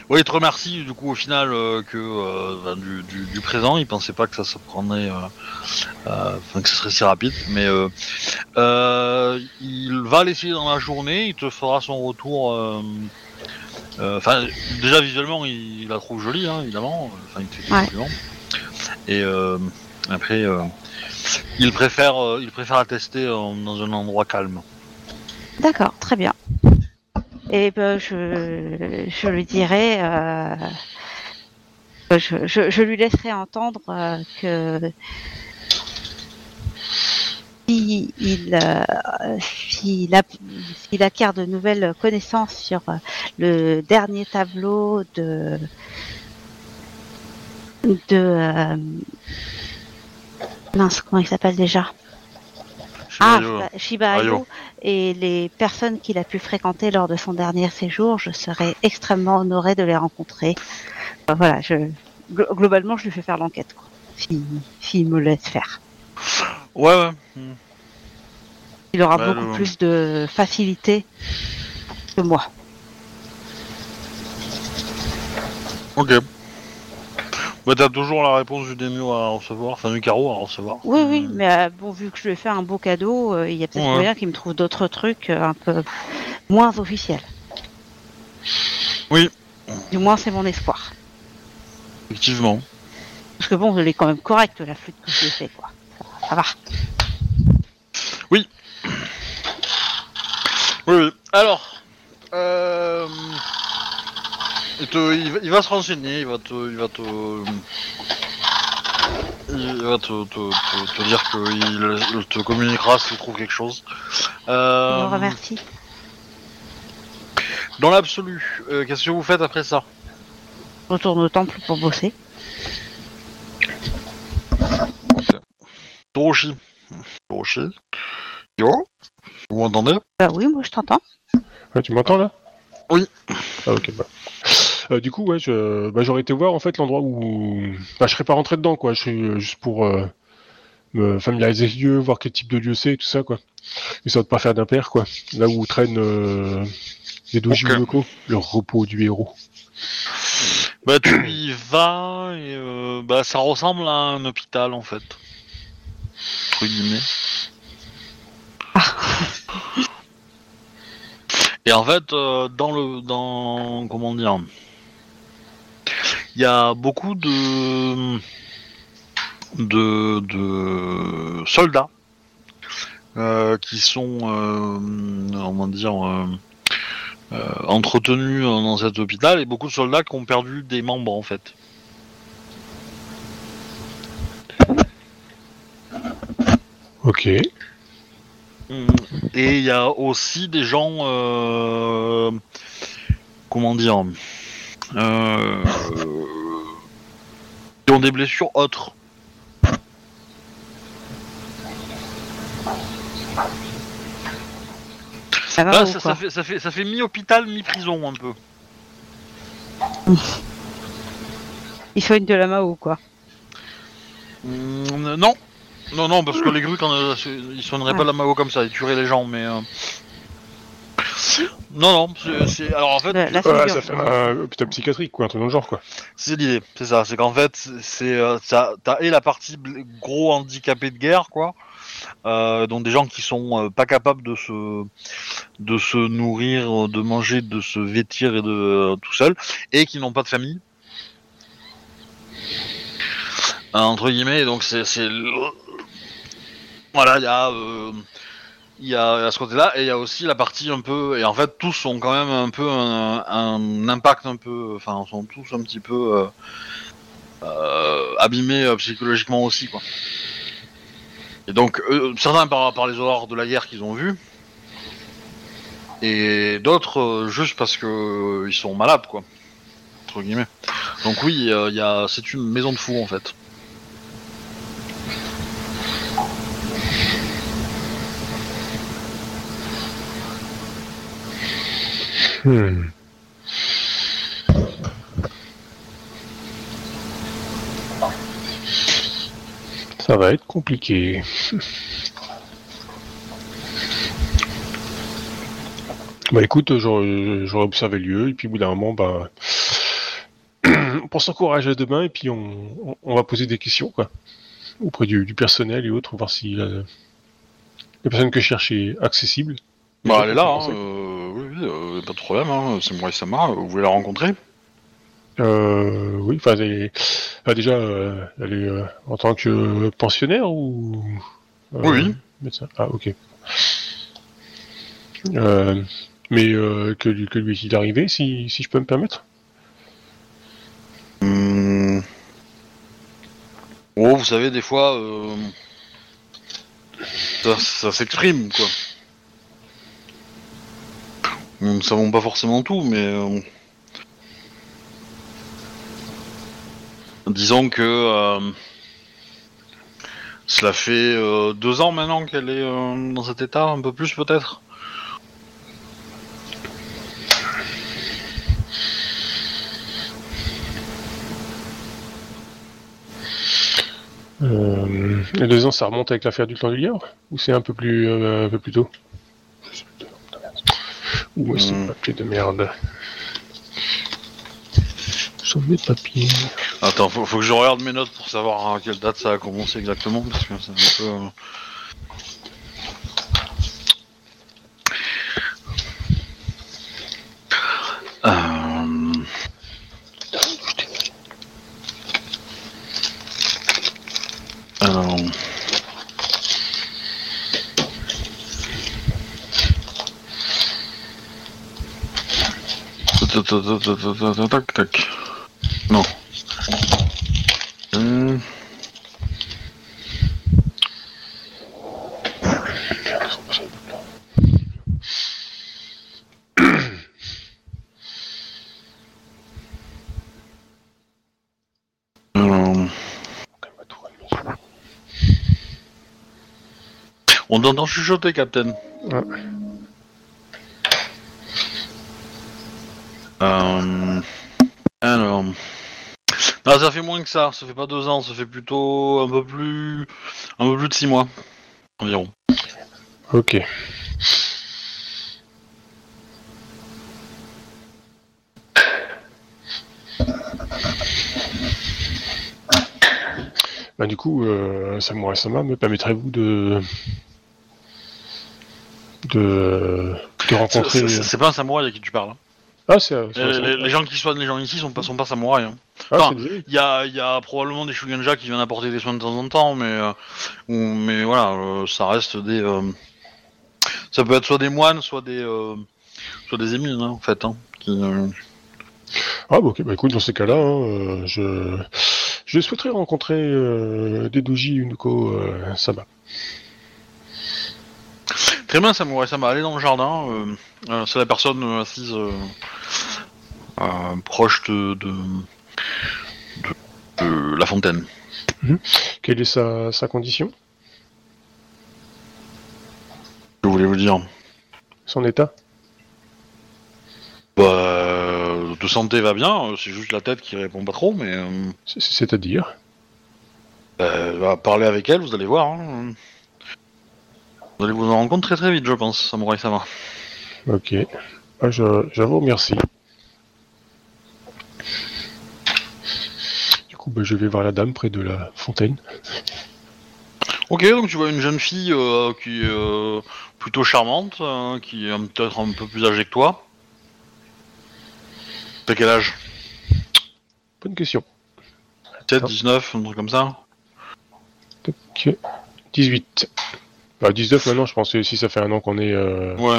Oui, il te remercie du coup au final euh, que euh, ben, du, du- du présent, il pensait pas que ça se prendrait, euh, enfin que ce serait si rapide, mais il va l'essayer dans la journée, il te fera son retour. Enfin, déjà visuellement, il, il la trouve jolie, hein, évidemment. Enfin, il te fait Ouais. Et après, il préfère, il préfère la tester dans un endroit calme. D'accord, très bien. Et ben, je, je lui dirai, euh, je, lui laisserai entendre euh, que si il, euh, s'il a- s'il acquiert de nouvelles connaissances sur euh, le dernier tableau de de mince comment il s'appelle déjà? Ah. Shiba- Shiba Ayo et les personnes qu'il a pu fréquenter lors de son dernier séjour, je serais extrêmement honorée de les rencontrer. Enfin, voilà, je, glo- globalement, je lui fais faire l'enquête, quoi. S'il s'il me laisse faire. Ouais, ouais. Hmm. Il aura Ouais, beaucoup le- plus de facilité que moi. Ok. Bah, t'as toujours la réponse du Demio à recevoir, enfin du carreau à recevoir. Oui, oui, Hmm. mais euh, bon, vu que je lui ai fait un beau cadeau, euh, il y a peut-être Ouais. moyen qu'il me trouve d'autres trucs euh, un peu moins officiels. Oui. Du moins, c'est mon espoir. Effectivement. Parce que bon, elle est quand même correcte, la flûte que je lui ai fait, quoi. Ça, ça va. Oui, oui. Alors, euh, il, te- il va, il va se renseigner, il va te, il va te, il va te, te, te- te dire qu'il il te communiquera s'il trouve quelque chose. Je Euh, vous remercie. dans l'absolu, euh, qu'est-ce que vous faites après ça? Je retourne au temple pour bosser. Toroshi. Toroshi. Yo Vous m'entendez? Bah oui, moi je t'entends. Ouais, tu m'entends là? Oui. Ah ok bah. Euh, du coup ouais je bah, j'aurais été voir en fait l'endroit où bah, je serais pas rentré dedans quoi, je suis euh, juste pour euh, me familiariser les lieux, voir quel type de lieu c'est et tout ça quoi. Histoire de pas faire d'impair quoi. Là où traînent euh, les doujins Ok. locaux, le repos du héros. Bah tu y vas et euh, bah ça ressemble à un hôpital en fait. Entre guillemets. Et en fait, euh, dans le dans comment dire, il y a beaucoup de de, de soldats euh, qui sont euh, comment dire euh, entretenus dans cet hôpital et beaucoup de soldats qui ont perdu des membres en fait. Ok. Et il y a aussi des gens, euh, comment dire, euh, qui ont des blessures autres. Ça va Ah, ça, fait, ça fait, ça fait mi-hôpital, mi-prison un peu. Il faut une de la Mao ou quoi Mm, non, non, non, parce que les grues, quand euh, ils sonneraient Ah. pas la mago comme ça, ils tueraient les gens, mais. euh, Non, non, c'est- c'est. Alors en fait, La, la Ouais, figure. ça fait un hôpital psychiatrique quoi, un truc dans le genre quoi. C'est l'idée, c'est ça. C'est qu'en fait, c'est euh, ça- t'as et la partie bl- gros handicapés de guerre, quoi. Euh, donc des gens qui sont euh, pas capables de se de se nourrir, de manger, de se vêtir et de euh, tout seul, et qui n'ont pas de famille. Euh, entre guillemets, donc c'est c'est le- voilà, il y a euh, il y a ce côté-là et il y a aussi la partie un peu et en fait tous ont quand même un peu un, impact un peu enfin sont tous un petit peu euh, euh, abîmés euh, psychologiquement aussi quoi. Et donc certains par, les horreurs de la guerre qu'ils ont vues et d'autres juste parce que ils sont malades quoi entre guillemets. Donc oui il y a c'est une maison de fous en fait Hmm. Ça va être compliqué. Bah écoute, j'aurais observé le lieu, et puis au bout d'un moment, bah, on s'encourage à demain, et puis on, va poser des questions, quoi, auprès du, personnel et autres, voir si la, la personne que je cherche est accessible. Bah, elle est là, hein, euh, oui, oui, euh, pas de problème, hein, c'est moi et Sama, vous voulez la rencontrer? Euh, oui, enfin, elle est- déjà, euh, elle est euh, en tant que pensionnaire ou euh, Oui. médecin? Ah, ok. Euh, mais euh, que, lui- que lui est-il arrivé, si, si je peux me permettre? Hum. Oh, vous savez, des fois, euh, ça, ça s'exprime, quoi. Nous ne savons pas forcément tout, mais... euh, Disons que... euh, Cela fait euh, deux ans maintenant qu'elle est dans cet état, un peu plus peut-être. Euh, Les deux ans, ça remonte avec l'affaire du clan du liard Ou c'est un peu plus un peu plus tôt? Où est ce Hmm. papier de merde Sur mes papiers. Attends, faut, faut que je regarde mes notes pour savoir à quelle date ça a commencé exactement, parce que c'est un peu... Euh... Alors... Tac, tac. Non. Hmm. On t'entend chuchoter, Captain. Ouais. Euh... Alors... Ça fait moins que ça, ça fait pas deux ans, ça fait plutôt un peu plus... un peu plus de six mois, environ. Ok. Bah du coup, euh, Samurai Sama, me permettrez-vous de... de... de rencontrer... C'est c'est pas un samouraï à qui tu parles. hein. Ah, c'est... c'est- Les, c'est- les- les gens qui soignent les gens ici sont pas, sont pas samouraïs. hein. Ah, enfin. Il y a, il y a probablement des Shugenja qui viennent apporter des soins de temps en temps, mais, euh, ou- mais voilà, euh, ça reste des... euh, ça peut être soit des moines, soit des... soit des émines, hein, en fait. Hein, qui, Ah, bah, ok, bah écoute, dans ces cas-là, hein, je... je souhaiterais rencontrer euh, Dedoji Unuko Sama. Très bien, Samurai Sama, allez dans le jardin. euh, euh, c'est la personne euh, assise proche de, de, de- de la fontaine. Quelle est sa, sa condition? Que voulez-vous dire? Son état? Bah, de santé va bien, c'est juste la tête qui répond pas trop, mais C'est- C'est-à-dire? bah, va parler avec elle, vous allez voir. hein. Vous allez vous en rendre compte très très vite, je pense, Samurai Sama. Ok. Ah, je, je vous remercie. Du coup, bah, je vais voir la dame près de la fontaine. Ok, donc tu vois une jeune fille euh, qui est euh, plutôt charmante, euh, qui est euh, peut-être un peu plus âgée que toi. T'as quel âge? Bonne question. 7, Ah. 19, un truc comme ça Ok. 18. Bah, 19 maintenant, je pense que si ça fait un an qu'on est... euh, Ouais.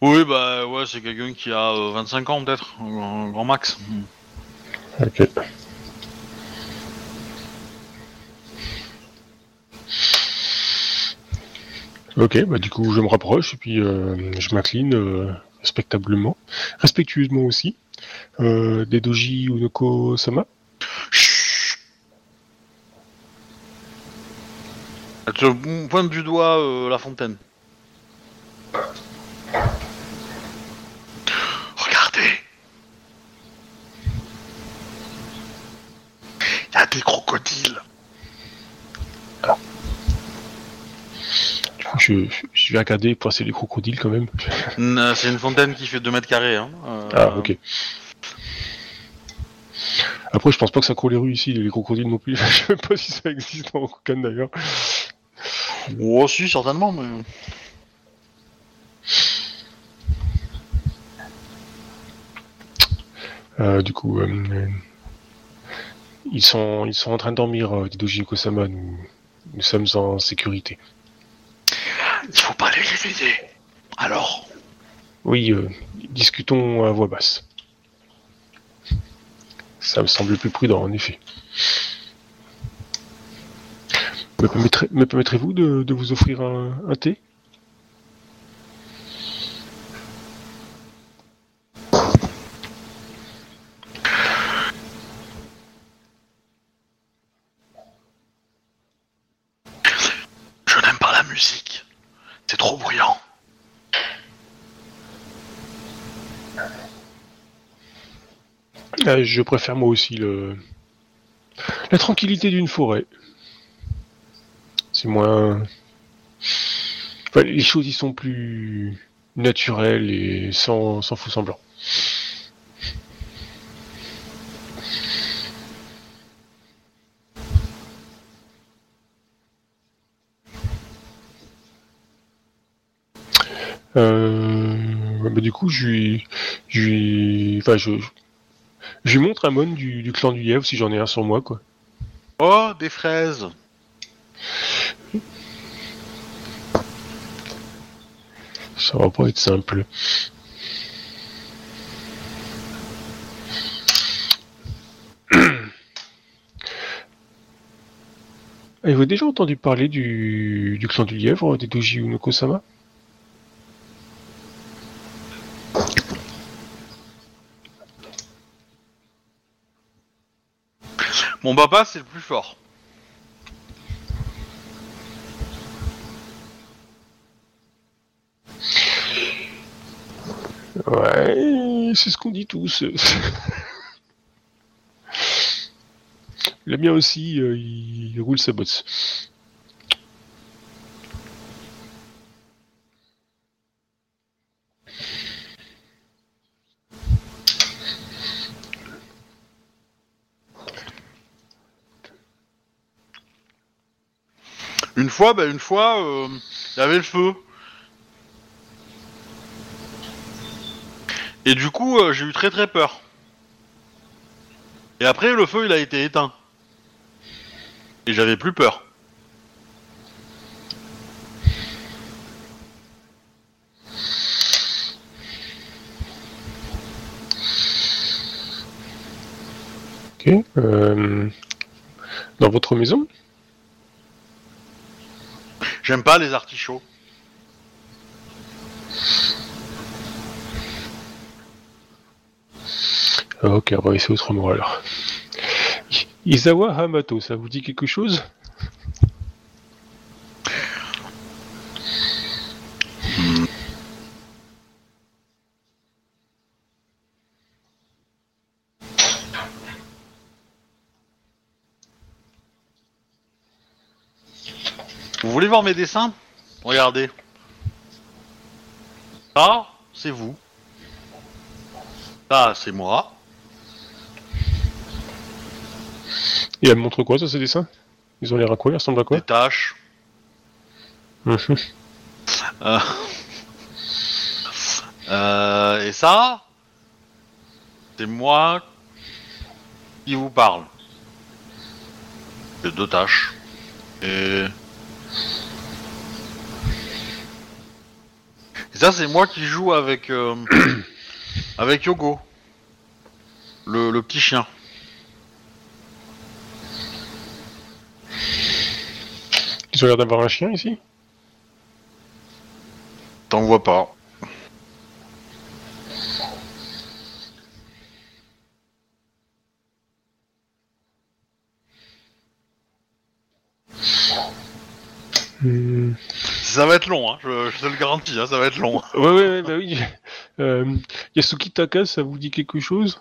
Oui, bah ouais, c'est quelqu'un qui a euh, 25 ans peut-être, un un grand max. Ok. Ok, bah du coup je me rapproche et puis euh, je m'incline euh, respectablement, respectueusement aussi. Euh, Dedoji Unoko Sama. Chut Elle te pointe du doigt euh, la fontaine. Regardez Il y a des crocodiles Du coup, je je, vais regarder pour passer les crocodiles quand même. Euh, C'est une fontaine qui fait 2 mètres carrés. Hein. Euh, Ah, ok. Après, je pense pas que ça court les rues ici, les crocodiles non plus. je sais même pas si ça existe en Rokan d'ailleurs. Oh, si, certainement, mais. Euh, du coup, euh, ils, sont, ils sont en train de dormir, euh, Didoji et Kosama. Nous, nous sommes en sécurité. Il faut pas les réveiller. Alors Oui, euh, discutons à voix basse. Ça me semble plus prudent, en effet. Me, permettrez- me permettrez-vous de, de vous offrir un, un thé? Je n'aime pas la musique. C'est trop bruyant. Euh, Je préfère moi aussi le... la tranquillité d'une forêt. C'est moins... Enfin, les choses y sont plus naturelles et sans, sans faux semblant. Euh, bah, du coup, je lui, je enfin, je, je lui montre un mon du, du clan du lièvre si j'en ai un sur moi, quoi. Oh, des fraises. Ça va pas être simple. Avez-vous déjà entendu parler du, du clan du lièvre, des Doji Unoko-sama Mon papa, c'est le plus fort. Ouais, c'est ce qu'on dit tous. Le mien aussi, euh, il, roule sa bosse. Une fois, bah, une fois, euh, il y avait le feu. Et du coup, euh, j'ai eu très très peur. Et après, le feu, il a été éteint. Et j'avais plus peur. Ok. euh, dans votre maison? J'aime pas les artichauts. Ah, Ok, on va essayer autrement alors. I- Izawa Hamato, ça vous dit quelque chose? Vous voulez voir mes dessins? Regardez. Ça, c'est vous. Ça, c'est moi. Et elle montre quoi, ça, ces dessins Ils ont l'air à quoi? Ils ressemblent à quoi? Des taches. Mhm. Euh... euh, et ça, c'est moi qui vous parle. J'ai deux tâches. Et... et ça, c'est moi qui joue avec euh, avec Yogo, le, le petit chien. Ils ont l'air d'avoir un chien ici? T'en vois pas. Hmm. Ça va être long, hein, je, je te le garantis, hein, ça va être long. Ouais, ouais, ouais, bah oui. Euh, Yasuki Taka, ça vous dit quelque chose?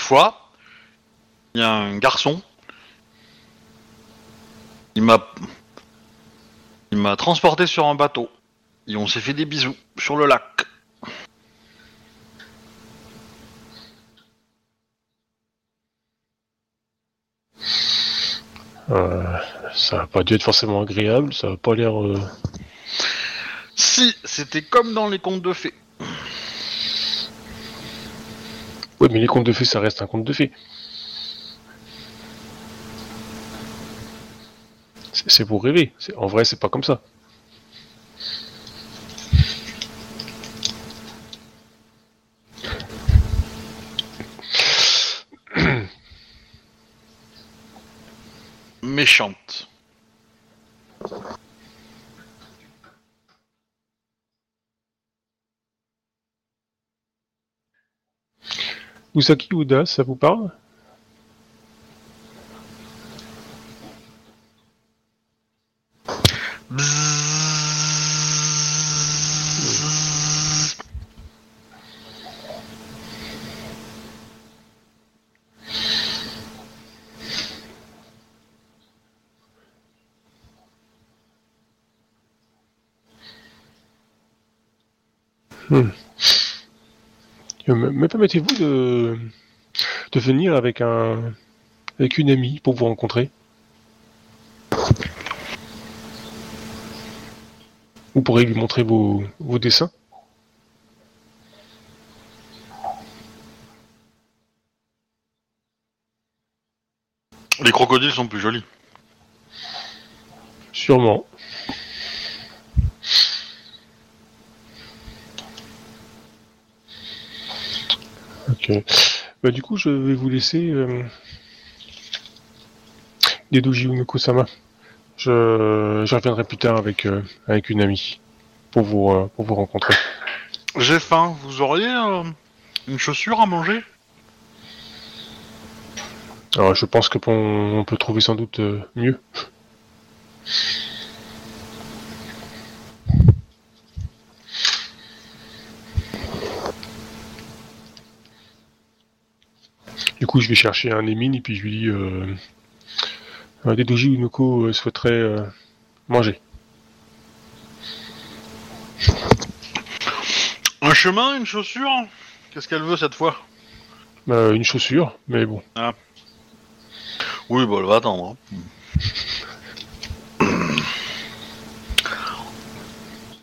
Fois, il y a un garçon. Il m'a. Il m'a transporté sur un bateau. Et on s'est fait des bisous sur le lac. Euh, ça a pas dû être forcément agréable, ça a pas l'air. euh, Si, c'était comme dans les contes de fées. Ouais, mais les contes de fées, ça reste un conte de fées. C'est pour rêver. En vrai, c'est pas comme ça. Usaki Uda, ça vous parle Bzzz. Euh, Me, me permettez-vous de, de venir avec un avec une amie pour vous rencontrer? Vous pourrez lui montrer vos, vos dessins? Les crocodiles sont plus jolis. Sûrement. Ok. Bah, du coup, je vais vous laisser euh, Dedoji Unoko-sama. Je, je reviendrai plus tard avec, euh, avec une amie pour vous, euh, pour vous rencontrer. J'ai faim. Vous auriez euh, une chaussure à manger? Alors, je pense que on, on peut trouver sans doute euh, mieux. Coup, je vais chercher un Emine et puis je lui dis euh, euh, Dedoji Unoko euh, souhaiterait euh, manger. Un chemin, une chaussure? Qu'est-ce qu'elle veut cette fois? Euh, une chaussure, mais bon. Oui, bah elle va attendre. hein.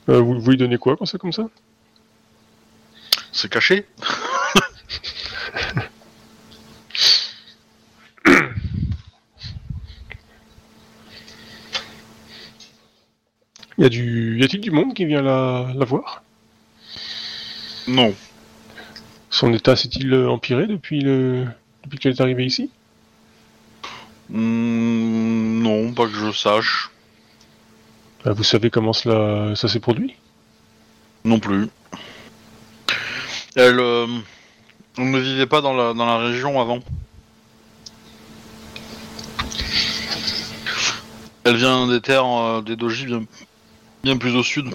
Euh, vous, vous lui donnez quoi quand c'est comme ça? C'est caché a du... y a-t-il du monde qui vient la, la voir? Non. Son état s'est-il euh, empiré depuis, le... depuis qu'elle est arrivée ici? Hmm, non, pas que je sache. Euh, Vous savez comment cela ça s'est produit? Non plus. Elle euh, on ne vivait pas dans la, dans la région avant. Elle vient des terres euh, des Doji bien, bien plus au sud.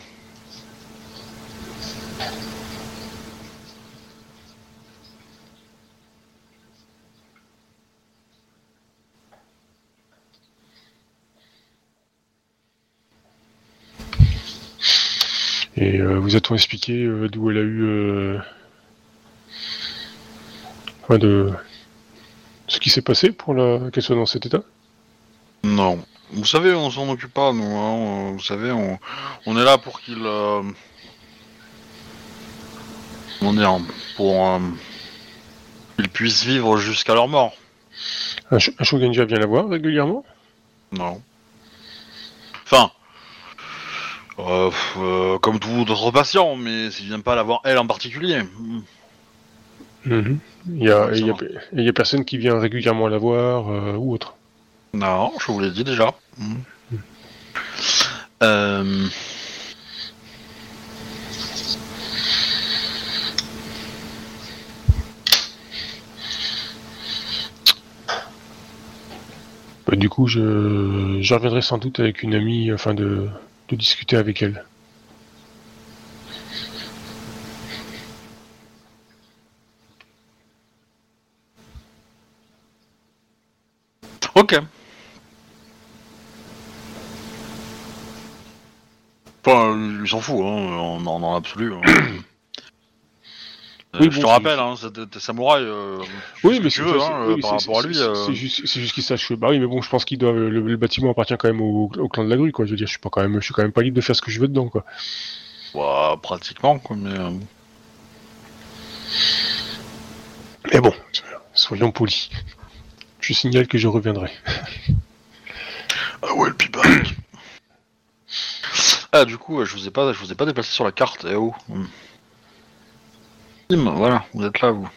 Et euh, vous a-t-on expliqué euh, d'où elle a eu euh, enfin, de ce qui s'est passé pour la... qu'elle soit dans cet état? Non. Vous savez, on s'en occupe pas, nous. hein. Vous savez, on, on est là pour qu'il... Euh... Comment dire Pour euh, qu'ils puissent vivre jusqu'à leur mort. Un, sh- un Shogunja vient la voir régulièrement? Non. Enfin... euh, euh, comme tout autre patient, mais s'il vient pas la voir elle en particulier. Il y a, Ouais, il y a- ça il y a personne qui vient régulièrement la voir euh, ou autre. Non, je vous l'ai dit déjà. Euh... Bah, du coup, je, je reviendrai sans doute avec une amie afin de, de discuter avec elle. Ok. Enfin, il s'en fout, hein, en, en, en absolu. hein. Euh, Oui, je bon, te rappelle, hein, t'es samouraï. Euh, Oui, mais c'est hein, oui, euh, par rapport à lui. c'est- euh, C'est juste, juste qu'ils sachent que. Bah oui, mais bon, je pense qu'ils doivent. Le, le bâtiment appartient quand même au, au clan de la grue, quoi. Je veux dire, je suis pas quand même, je suis quand même pas libre de faire ce que je veux dedans, quoi. bah, pratiquement, quoi, mais. euh, Mais bon, soyons polis. Je signale que je reviendrai. Ah ouais, le pipac. Ah, du coup, euh, je vous ai pas, je vous ai pas déplacé sur la carte. Eh oh. Hmm. Tim, voilà, vous êtes là, vous.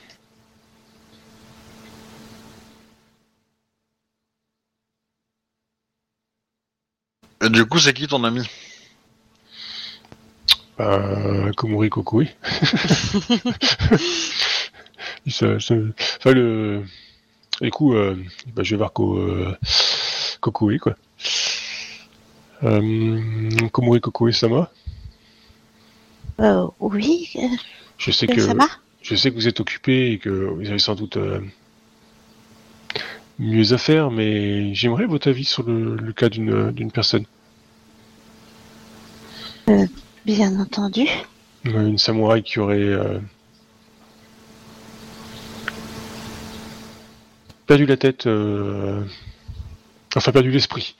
Et du coup, c'est qui ton ami? Euh, Komori Kokui. ça, ça- enfin, le. Du coup, euh, bah, je vais voir Ko, euh, Kokui, quoi. Euh, Komori Kokui Sama. Euh, oui, euh, Je sais que. Sama Je sais que vous êtes occupé et que vous avez sans doute euh, mieux à faire, mais j'aimerais votre avis sur le, le cas d'une personne. Bien entendu. Une samouraï qui aurait euh, perdu la tête, enfin perdu l'esprit,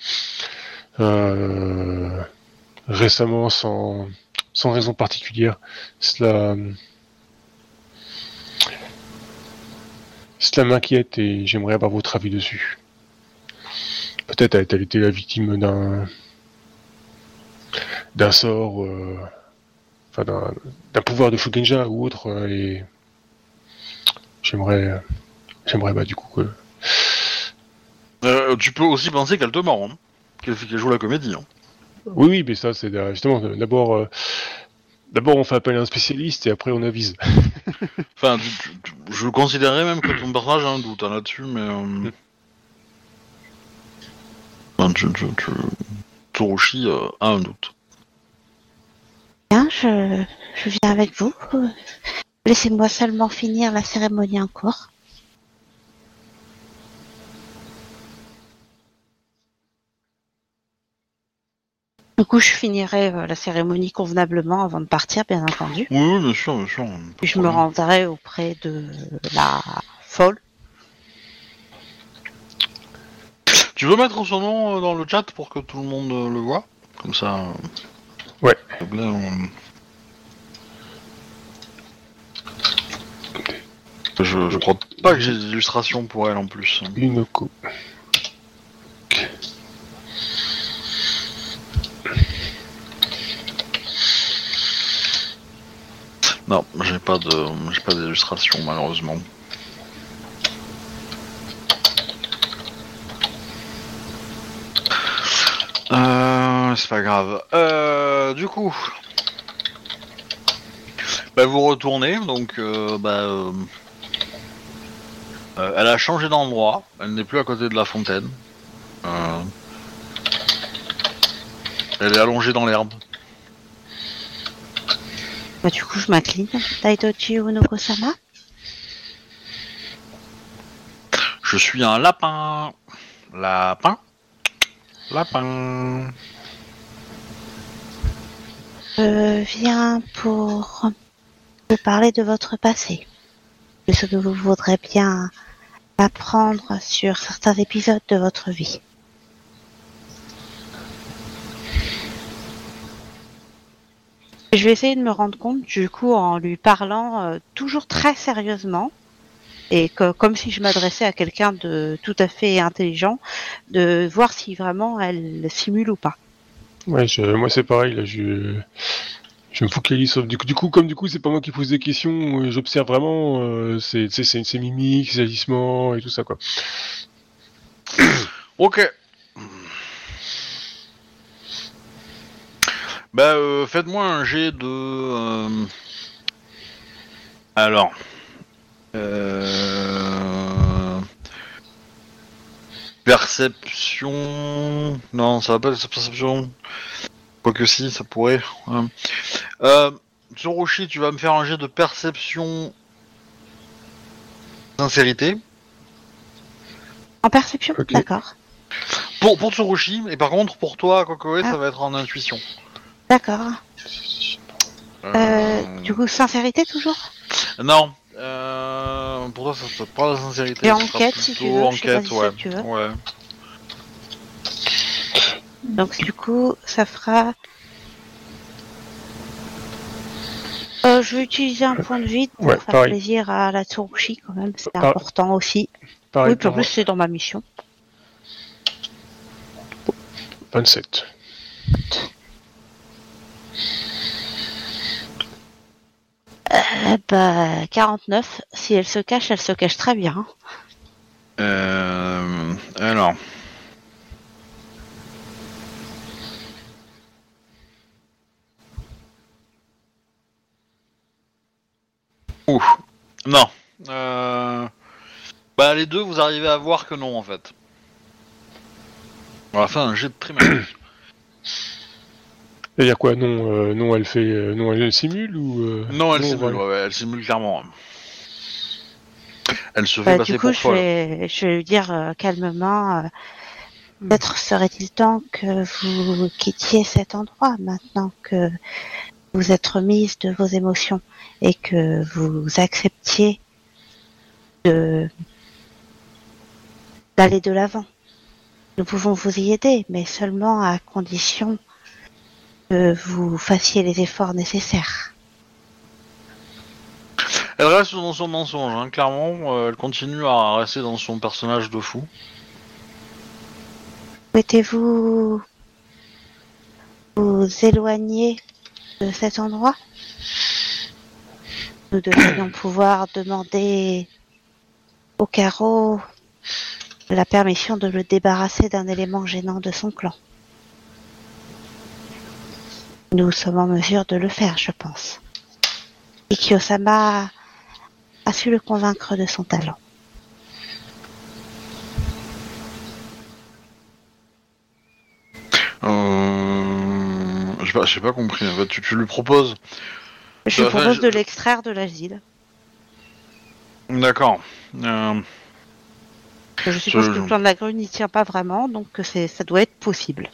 euh, récemment sans, raison particulière. Cela, cela m'inquiète et j'aimerais avoir votre avis dessus. Peut-être a-t-elle été la victime d'un d'un sort, euh, enfin d'un pouvoir de Shugenja ou autre, euh, et j'aimerais, j'aimerais bah du coup que Tu peux aussi penser qu'elle te ment, hein. Qu'elle qu'elle joue la comédie. hein. Oui, oui, mais ça, c'est justement d'abord, euh, d'abord on fait appel à un spécialiste et après on avise. Enfin, tu- tu- tu- je considérerais même que ton personnage a un doute hein, là-dessus, mais. Euh... Enfin, tu, tu, tu... Tsurushi euh, a un doute. Bien, je, je viens avec vous. Laissez-moi seulement finir la cérémonie en cours. Du coup, je finirai euh, la cérémonie convenablement avant de partir, bien entendu. Oui, oui, bien sûr, bien sûr. Puis je me rendrai auprès de la folle. Tu veux mettre son nom euh, dans le chat pour que tout le monde euh, le voit? Comme ça. euh, Ouais. on- Je, je crois pas que j'ai d'illustration pour elle en plus. Inoko. Non, j'ai pas de, j'ai pas d'illustration malheureusement. Euh, c'est pas grave. Euh, du coup, bah, vous retournez, donc euh, bah, euh, euh, elle a changé d'endroit. Elle n'est plus à côté de la fontaine. Elle est allongée dans l'herbe. Bah, du coup, je m'incline. Daidoji Unoko-sama Je suis un lapin. Lapin. Lapin. Je viens pour vous parler de votre passé. De ce que vous voudrez bien apprendre sur certains épisodes de votre vie. Je vais essayer de me rendre compte, du coup, en lui parlant euh, toujours très sérieusement, et que, comme si je m'adressais à quelqu'un de tout à fait intelligent, de voir si vraiment elle simule ou pas. Ouais, je- moi c'est pareil, là, je, je me focalise sur... Du coup, du coup, comme du coup, c'est pas moi qui pose des questions, euh, j'observe vraiment euh, ses, ses, ses- ses mimiques, ses agissements et tout ça, quoi. Ok. Bah, euh, faites-moi un jet de. euh, Alors. Euh... Perception. Non, ça va pas être perception. Quoique si, ça pourrait. hein. Euh, Tsurushi, tu vas me faire un jet de perception. Sincérité. En perception Ok. D'accord. Pour, pour Tsurushi, et par contre, pour toi, Kokoe, Ah. ça va être en intuition. D'accord. Euh, Euh, du coup, sincérité toujours? Non. Euh, pour toi, ça sera pas la sincérité. Et ça sera enquête, si tu plutôt veux, je sais pas Enquête, si ouais. ça tu veux. ouais. Donc du coup, ça fera... Euh, je vais utiliser un point de vide pour Ouais, faire pareil. plaisir à la Tsurushi quand même, c'est Par- important aussi. Pareil oui, puis en pour plus c'est dans ma mission. 27. Eh bah, 49, si elle se cache, elle se cache très bien. Euh, alors. Ouh. Non. Euh... Bah les deux, vous arrivez à voir que non en fait. On va faire un jet de trimestre. C'est-à-dire quoi Non, euh, non, elle fait, euh, non, elle simule ou euh, non, elle non, simule, voilà. ouais, ouais, elle simule clairement. Elle se fait Bah, passer du coup, pour je folle. vais, je vais lui dire euh, calmement, euh, peut-être serait-il temps que vous quittiez cet endroit maintenant que vous êtes remise de vos émotions et que vous acceptiez de d'aller de l'avant. Nous pouvons vous y aider, mais seulement à condition que vous fassiez les efforts nécessaires. Elle reste dans son mensonge, hein, clairement. euh, elle continue à rester dans son personnage de fou. Souhaitez-vous vous éloigner de cet endroit? Nous devrions pouvoir demander au carreau la permission de le débarrasser d'un élément gênant de son clan. Nous sommes en mesure de le faire, je pense. Ikyo-sama a su le convaincre de son talent. Euh... J'ai pas, pas compris. en fait. tu, tu lui proposes. Je Bah, propose de l'extraire de l'asile. D'accord. Euh, Je suppose Je- que le plan de la grue n'y tient pas vraiment, donc ça doit être possible.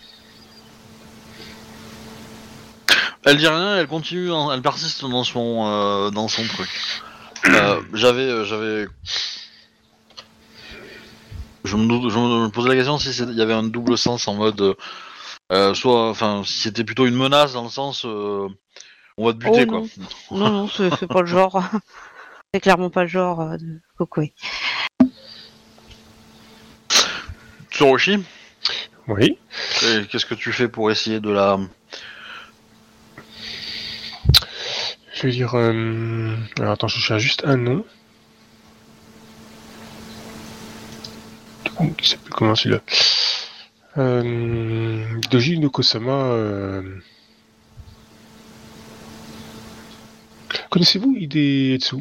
Elle dit rien, elle continue, dans- elle persiste dans son, euh, dans son truc. Euh, j'avais, euh, j'avais. Je me, dou- je me posais la question si c'est- il y avait un double sens en mode. euh, soit, enfin, si c'était plutôt une menace dans le sens. euh, on va te buter Oh, quoi. non. Non, non, c'est, c'est pas le genre. C'est clairement pas le genre euh, de Kokoe. Tsurushi, Oui. et qu'est-ce que tu fais pour essayer de la. Je dire. euh, Alors attends, je cherche juste un nom. Qui s'appelle comment celui-là euh, Doji no Kosama. euh, Connaissez-vous Hidetsu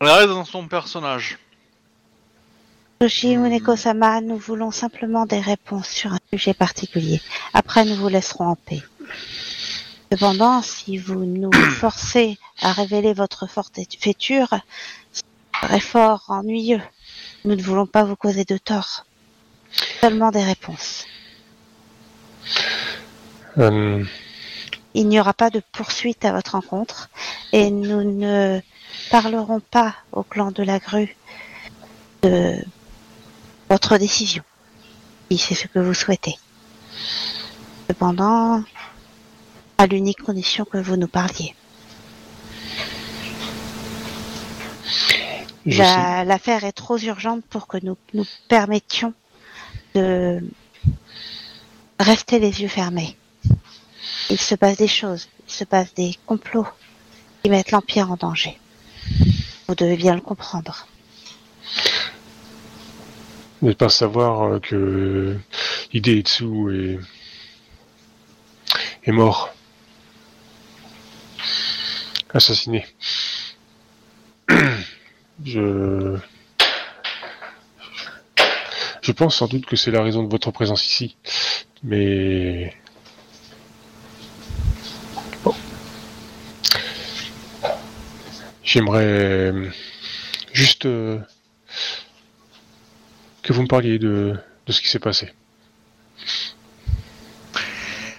Elle reste dans son personnage. Muneko-sama, nous voulons simplement des réponses sur un sujet particulier. Après, nous vous laisserons en paix. Cependant, si vous nous forcez à révéler votre forte féture, ce serait fort ennuyeux. Nous ne voulons pas vous causer de tort. Seulement des réponses. Euh, Il n'y aura pas de poursuite à votre rencontre et nous ne parlerons pas au clan de la grue de votre décision, si c'est ce que vous souhaitez. Cependant, à l'unique condition que vous nous parliez. La- L'affaire est trop urgente pour que nous nous permettions de rester les yeux fermés. Il se passe des choses, il se passe des complots qui mettent l'Empire en danger. Vous devez bien le comprendre ne pas savoir euh, que Hideetsu est, est mort. Assassiné. Je... Je pense sans doute que c'est la raison de votre présence ici. Mais... J'aimerais juste... Euh, que vous me parliez de, de ce qui s'est passé.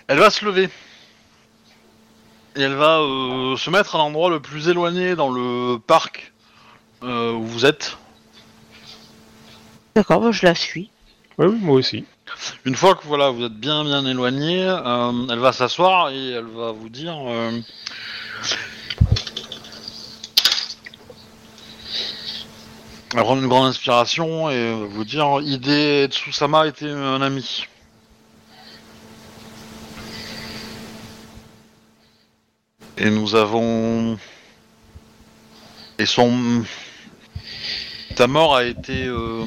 Elle va se lever. Et elle va euh, se mettre à l'endroit le plus éloigné dans le parc euh, où vous êtes. D'accord, bah, je la suis. Oui, oui, moi aussi. Une fois que voilà, vous êtes bien bien éloigné, euh, elle va s'asseoir et elle va vous dire. Euh, prendre une grande inspiration et vous dire Ide Tsusama était un ami. Et nous avons. Et son. Ta mort a été. euh,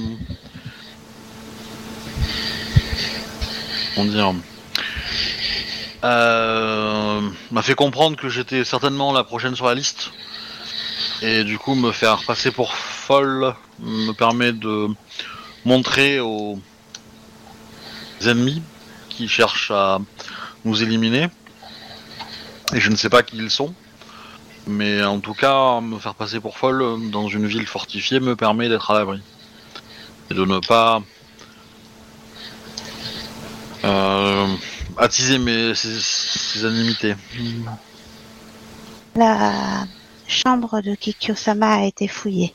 Comment dire euh, M'a fait comprendre que j'étais certainement la prochaine sur la liste. Et du coup, me faire passer pour folle me permet de montrer aux ennemis qui cherchent à nous éliminer. Et je ne sais pas qui ils sont. Mais en tout cas, me faire passer pour folle dans une ville fortifiée me permet d'être à l'abri. Et de ne pas euh, attiser mes, ces animités. La chambre de Kikyo-sama a été fouillée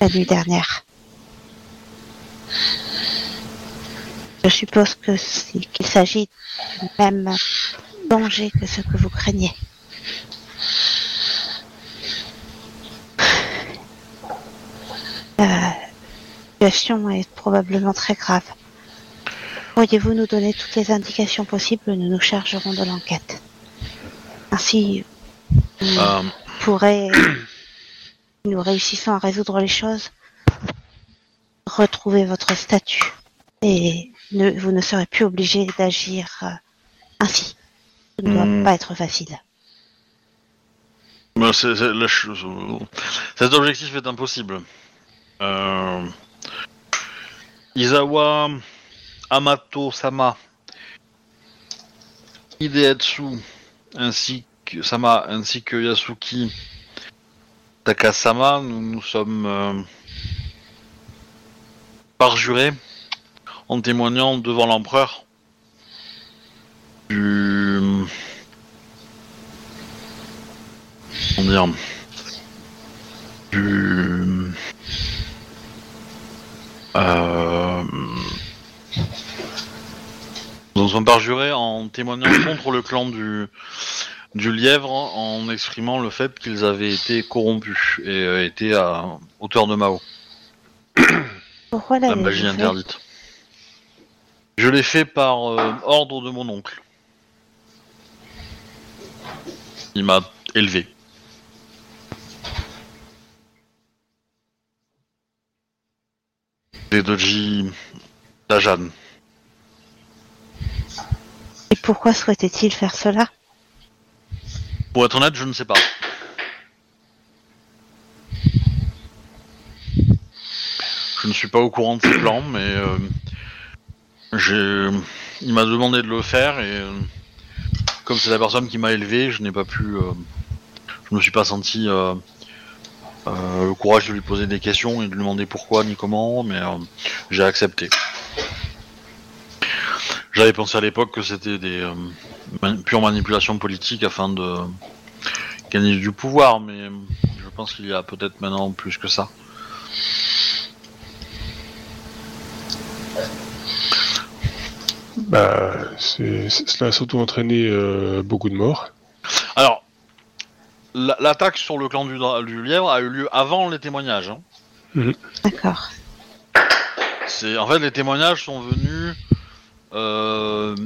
la nuit dernière. Je suppose que qu'il s'agit du même danger que ce que vous craignez. La situation est probablement très grave. Pourriez-vous nous donner toutes les indications possibles? Nous nous chargerons de l'enquête. Ainsi, nous Euh, pourrez, nous réussissons à résoudre les choses, retrouver votre statut. Et ne, vous ne serez plus obligé d'agir euh, ainsi. Ce ne doit Hmm. pas être facile. bah, c'est- c'est- la chose- cet objectif est impossible. Euh, Izawa Amato Sama Hideatsu ainsi que Sama ainsi que Yasuki Takasama, nous nous sommes euh, parjurés en témoignant devant l'empereur du comment dire du euh, nous sommes parjurés en témoignant contre le clan du du lièvre en exprimant le fait qu'ils avaient été corrompus et euh, étaient à hauteur de Mao, Pourquoi la magie fait interdite. Je l'ai fait par euh, ordre de mon oncle. Il m'a élevé. Les Doji Dajan. Et pourquoi souhaitait-il faire cela? Pour être honnête, je ne sais pas. Je ne suis pas au courant de ses plans, mais euh, il m'a demandé de le faire et euh, comme c'est la personne qui m'a élevé, je n'ai pas pu, euh, je me suis pas senti euh, le courage de lui poser des questions et de lui demander pourquoi ni comment, mais j'ai accepté. J'avais pensé à l'époque que c'était des man- pure manipulation politique afin de gagner du pouvoir, mais je pense qu'il y a peut-être maintenant plus que ça. Bah, c'est- c'est- cela a surtout entraîné euh, beaucoup de morts. Alors, la- l'attaque sur le clan du, lièvre a eu lieu avant les témoignages. hein. D'accord. C'est en fait les témoignages sont venus, euh,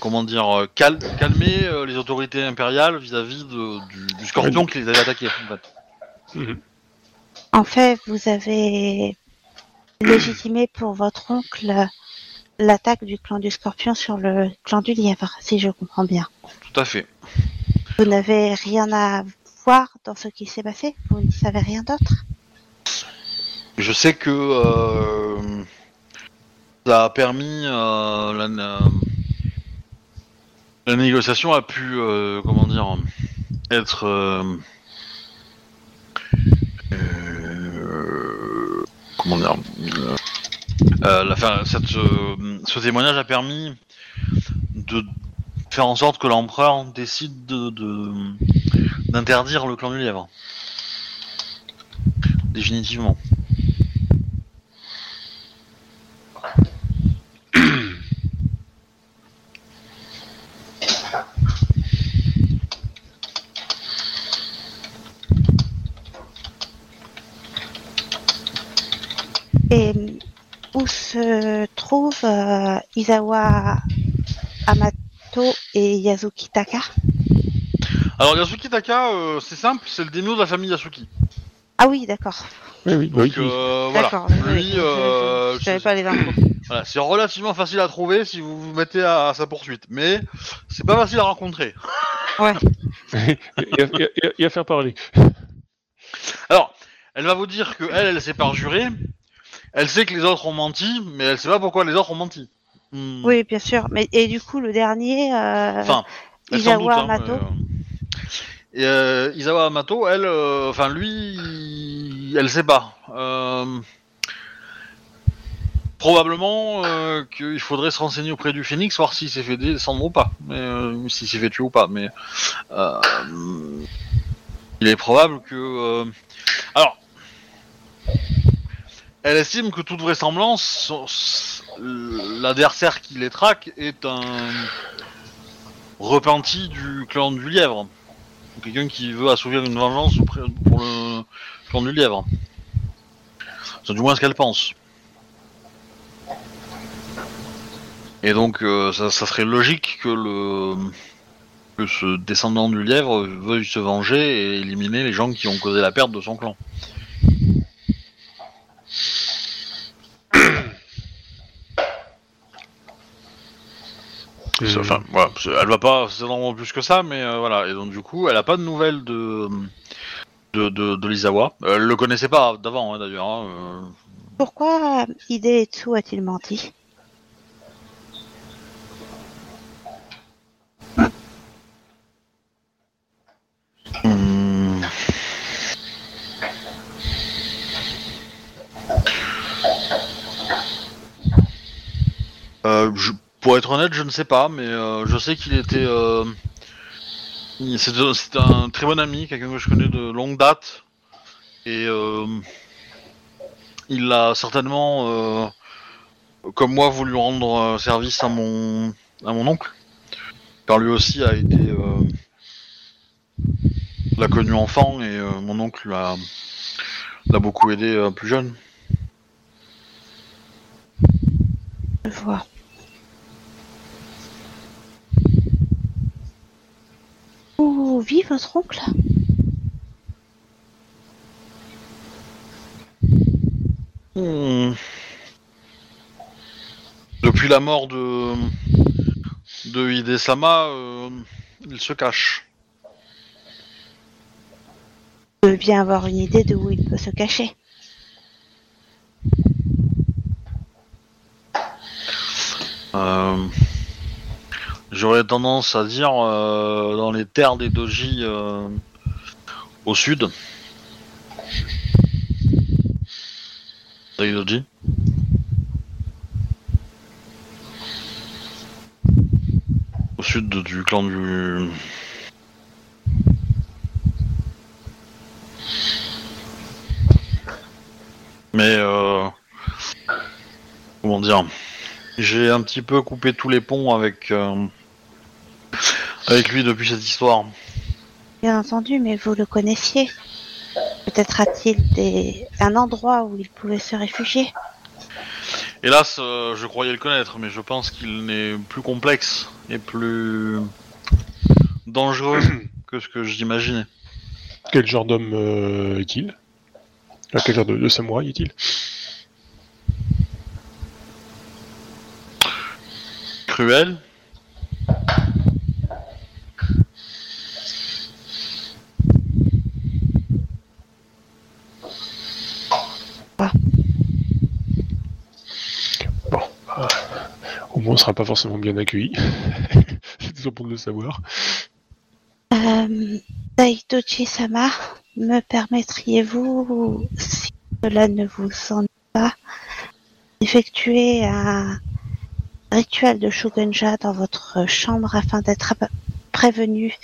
comment dire, cal- calmer euh, les autorités impériales vis-à-vis du, du scorpion qui les avait attaqués. En fait. En fait, vous avez légitimé pour votre oncle l'attaque du clan du scorpion sur le clan du lièvre, si je comprends bien. Tout à fait. Vous n'avez rien à voir dans ce qui s'est passé? Vous ne savez rien d'autre? Je sais que euh, ça a permis euh, la, la, négociation a pu euh, comment dire être euh, comment dire la, cette, ce témoignage a permis de faire en sorte que l'empereur décide d'interdire de, de, le clan du lièvre. Définitivement. Et où se trouvent euh, Izawa Amato et Yasuki Taka? Alors Yasuki Taka, euh, c'est simple, c'est le daimyo de la famille Yasuki. Ah oui, d'accord. Oui, oui, Donc oui. euh, voilà, D'accord. lui, je- euh, je, je pas les infos. voilà, c'est relativement facile à trouver si vous vous mettez à, à sa poursuite, mais c'est pas facile à rencontrer. Ouais. et à faire parler. Alors, elle va vous dire que elle, elle s'est parjurée, elle sait que les autres ont menti, mais elle sait pas pourquoi les autres ont menti. Hmm. Oui, bien sûr. Mais et du coup, le dernier, euh, Enfin, doute, hein, Amato. mais, euh, Et euh, Isawa Amato, elle, enfin lui, il- elle sait pas. Probablement qu'il faudrait se renseigner auprès du Phoenix, voir s'il s'est fait descendre ou pas, mais s'il s'est fait tuer ou pas. Mais il est probable que. Alors, elle estime que toute vraisemblance, l'adversaire qui les traque est un repenti du clan du lièvre. Quelqu'un qui veut assouvir une vengeance pour le clan du lièvre. C'est du moins ce qu'elle pense. Et donc, euh, ça, ça serait logique que le que ce descendant du lièvre veuille se venger et éliminer les gens qui ont causé la perte de son clan. C'est- Enfin, voilà, elle va pas, c'est vraiment plus que ça, mais euh, voilà. Et donc du coup, elle a pas de nouvelles de de, de, de l'Isawa. Euh, Elle le connaissait pas d'avant, hein, d'ailleurs. hein, euh. pourquoi Hideetsu a-t-il menti? Hmm. Euh, je- pour être honnête, je ne sais pas, mais euh, je sais qu'il était. Euh, c'est un très bon ami, quelqu'un que je connais de longue date, et euh, il a certainement, comme moi, voulu rendre service à mon à mon oncle, car lui aussi a été l'a connu enfant et mon oncle l'a beaucoup aidé plus jeune. Je vois. Où vit votre oncle? Hmm. Depuis la mort de de Hidesama, euh, il se cache. Je veux bien avoir une idée de où il peut se cacher. Euh, J'aurais tendance à dire euh, dans les terres des Doji euh, au sud. Des Doji. Au sud du clan du. Mais euh, comment dire? J'ai un petit peu coupé tous les ponts avec euh, avec lui depuis cette histoire. Bien entendu, mais vous le connaissiez. Peut-être a-t-il des... un endroit où il pouvait se réfugier. Hélas, euh, je croyais le connaître, mais je pense qu'il n'est plus complexe et plus dangereux que ce que j'imaginais. Quel genre d'homme euh, est-il? Ah, Quel genre de, de samouraï est-il? Cruel. Bon, ah, on sera pas forcément bien accueilli. C'est toujours bon de le savoir. Euh, Daitochi-sama, me permettriez-vous, si cela ne vous ennuie ça, effectuez un rituel de Shugenja dans votre chambre afin d'être prévenu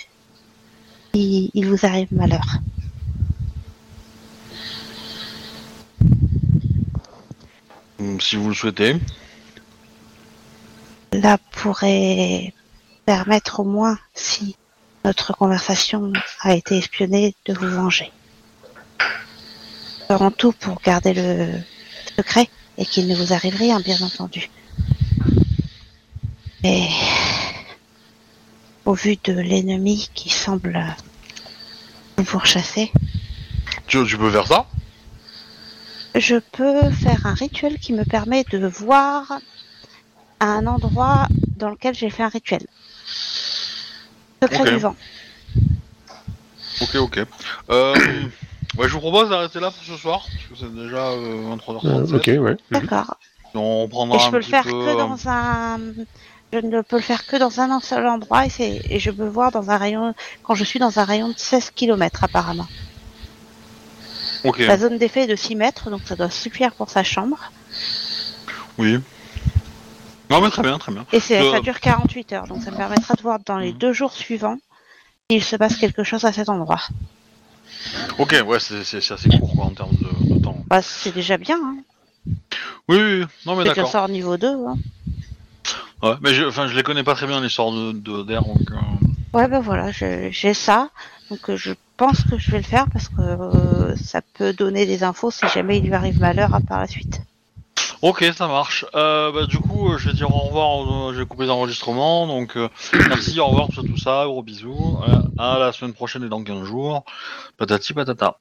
si il vous arrive malheur? Hum, Si vous le souhaitez. Cela pourrait permettre au moins, si notre conversation a été espionnée, de vous venger. Nous ferons tout pour garder le secret et qu'il ne vous arrive rien, bien entendu. Mais au vu de l'ennemi qui semble vous pourchasser, Tu, tu peux faire ça? je peux faire un rituel qui me permet de voir un endroit dans lequel j'ai fait un rituel. Secret Ok. du vent. Ok, ok. Euh, ouais, je vous propose d'arrêter là pour ce soir, parce que c'est déjà euh, 23h37. Euh, ok, ouais. D'accord. On Et prendra je un peux le petit faire peu, que euh, dans un. Je ne peux le faire que dans un seul endroit et, c'est- et je peux voir dans un rayon quand je suis dans un rayon de 16 km apparemment. Ok, La zone d'effet est de 6 mètres, donc ça doit suffire pour sa chambre. oui. Non, mais très bien, très bien. Et c'est- Euh, ça dure 48 heures, donc ça me permettra de voir dans les Mhm. deux jours suivants s'il se passe quelque chose à cet endroit. Ok, ouais, c'est c'est- c'est assez court quoi, en termes de, de temps. Bah, c'est déjà bien, hein. Oui, oui, oui. non, mais c'est d'accord. ça en niveau 2. Hein. Ouais, mais je, enfin, je les connais pas très bien l'histoire de de- d'air, donc. euh, Ouais, ben voilà, je- j'ai ça. Donc euh, je pense que je vais le faire parce que euh, ça peut donner des infos si jamais il lui arrive malheur à par la suite. Ok, ça marche. Euh, bah, du coup, euh, je vais dire au revoir. euh, couper les enregistrements. Donc, euh, merci, au revoir, tout ça, tout ça. Gros bisous. À la semaine prochaine et dans 15 jours. Patati patata.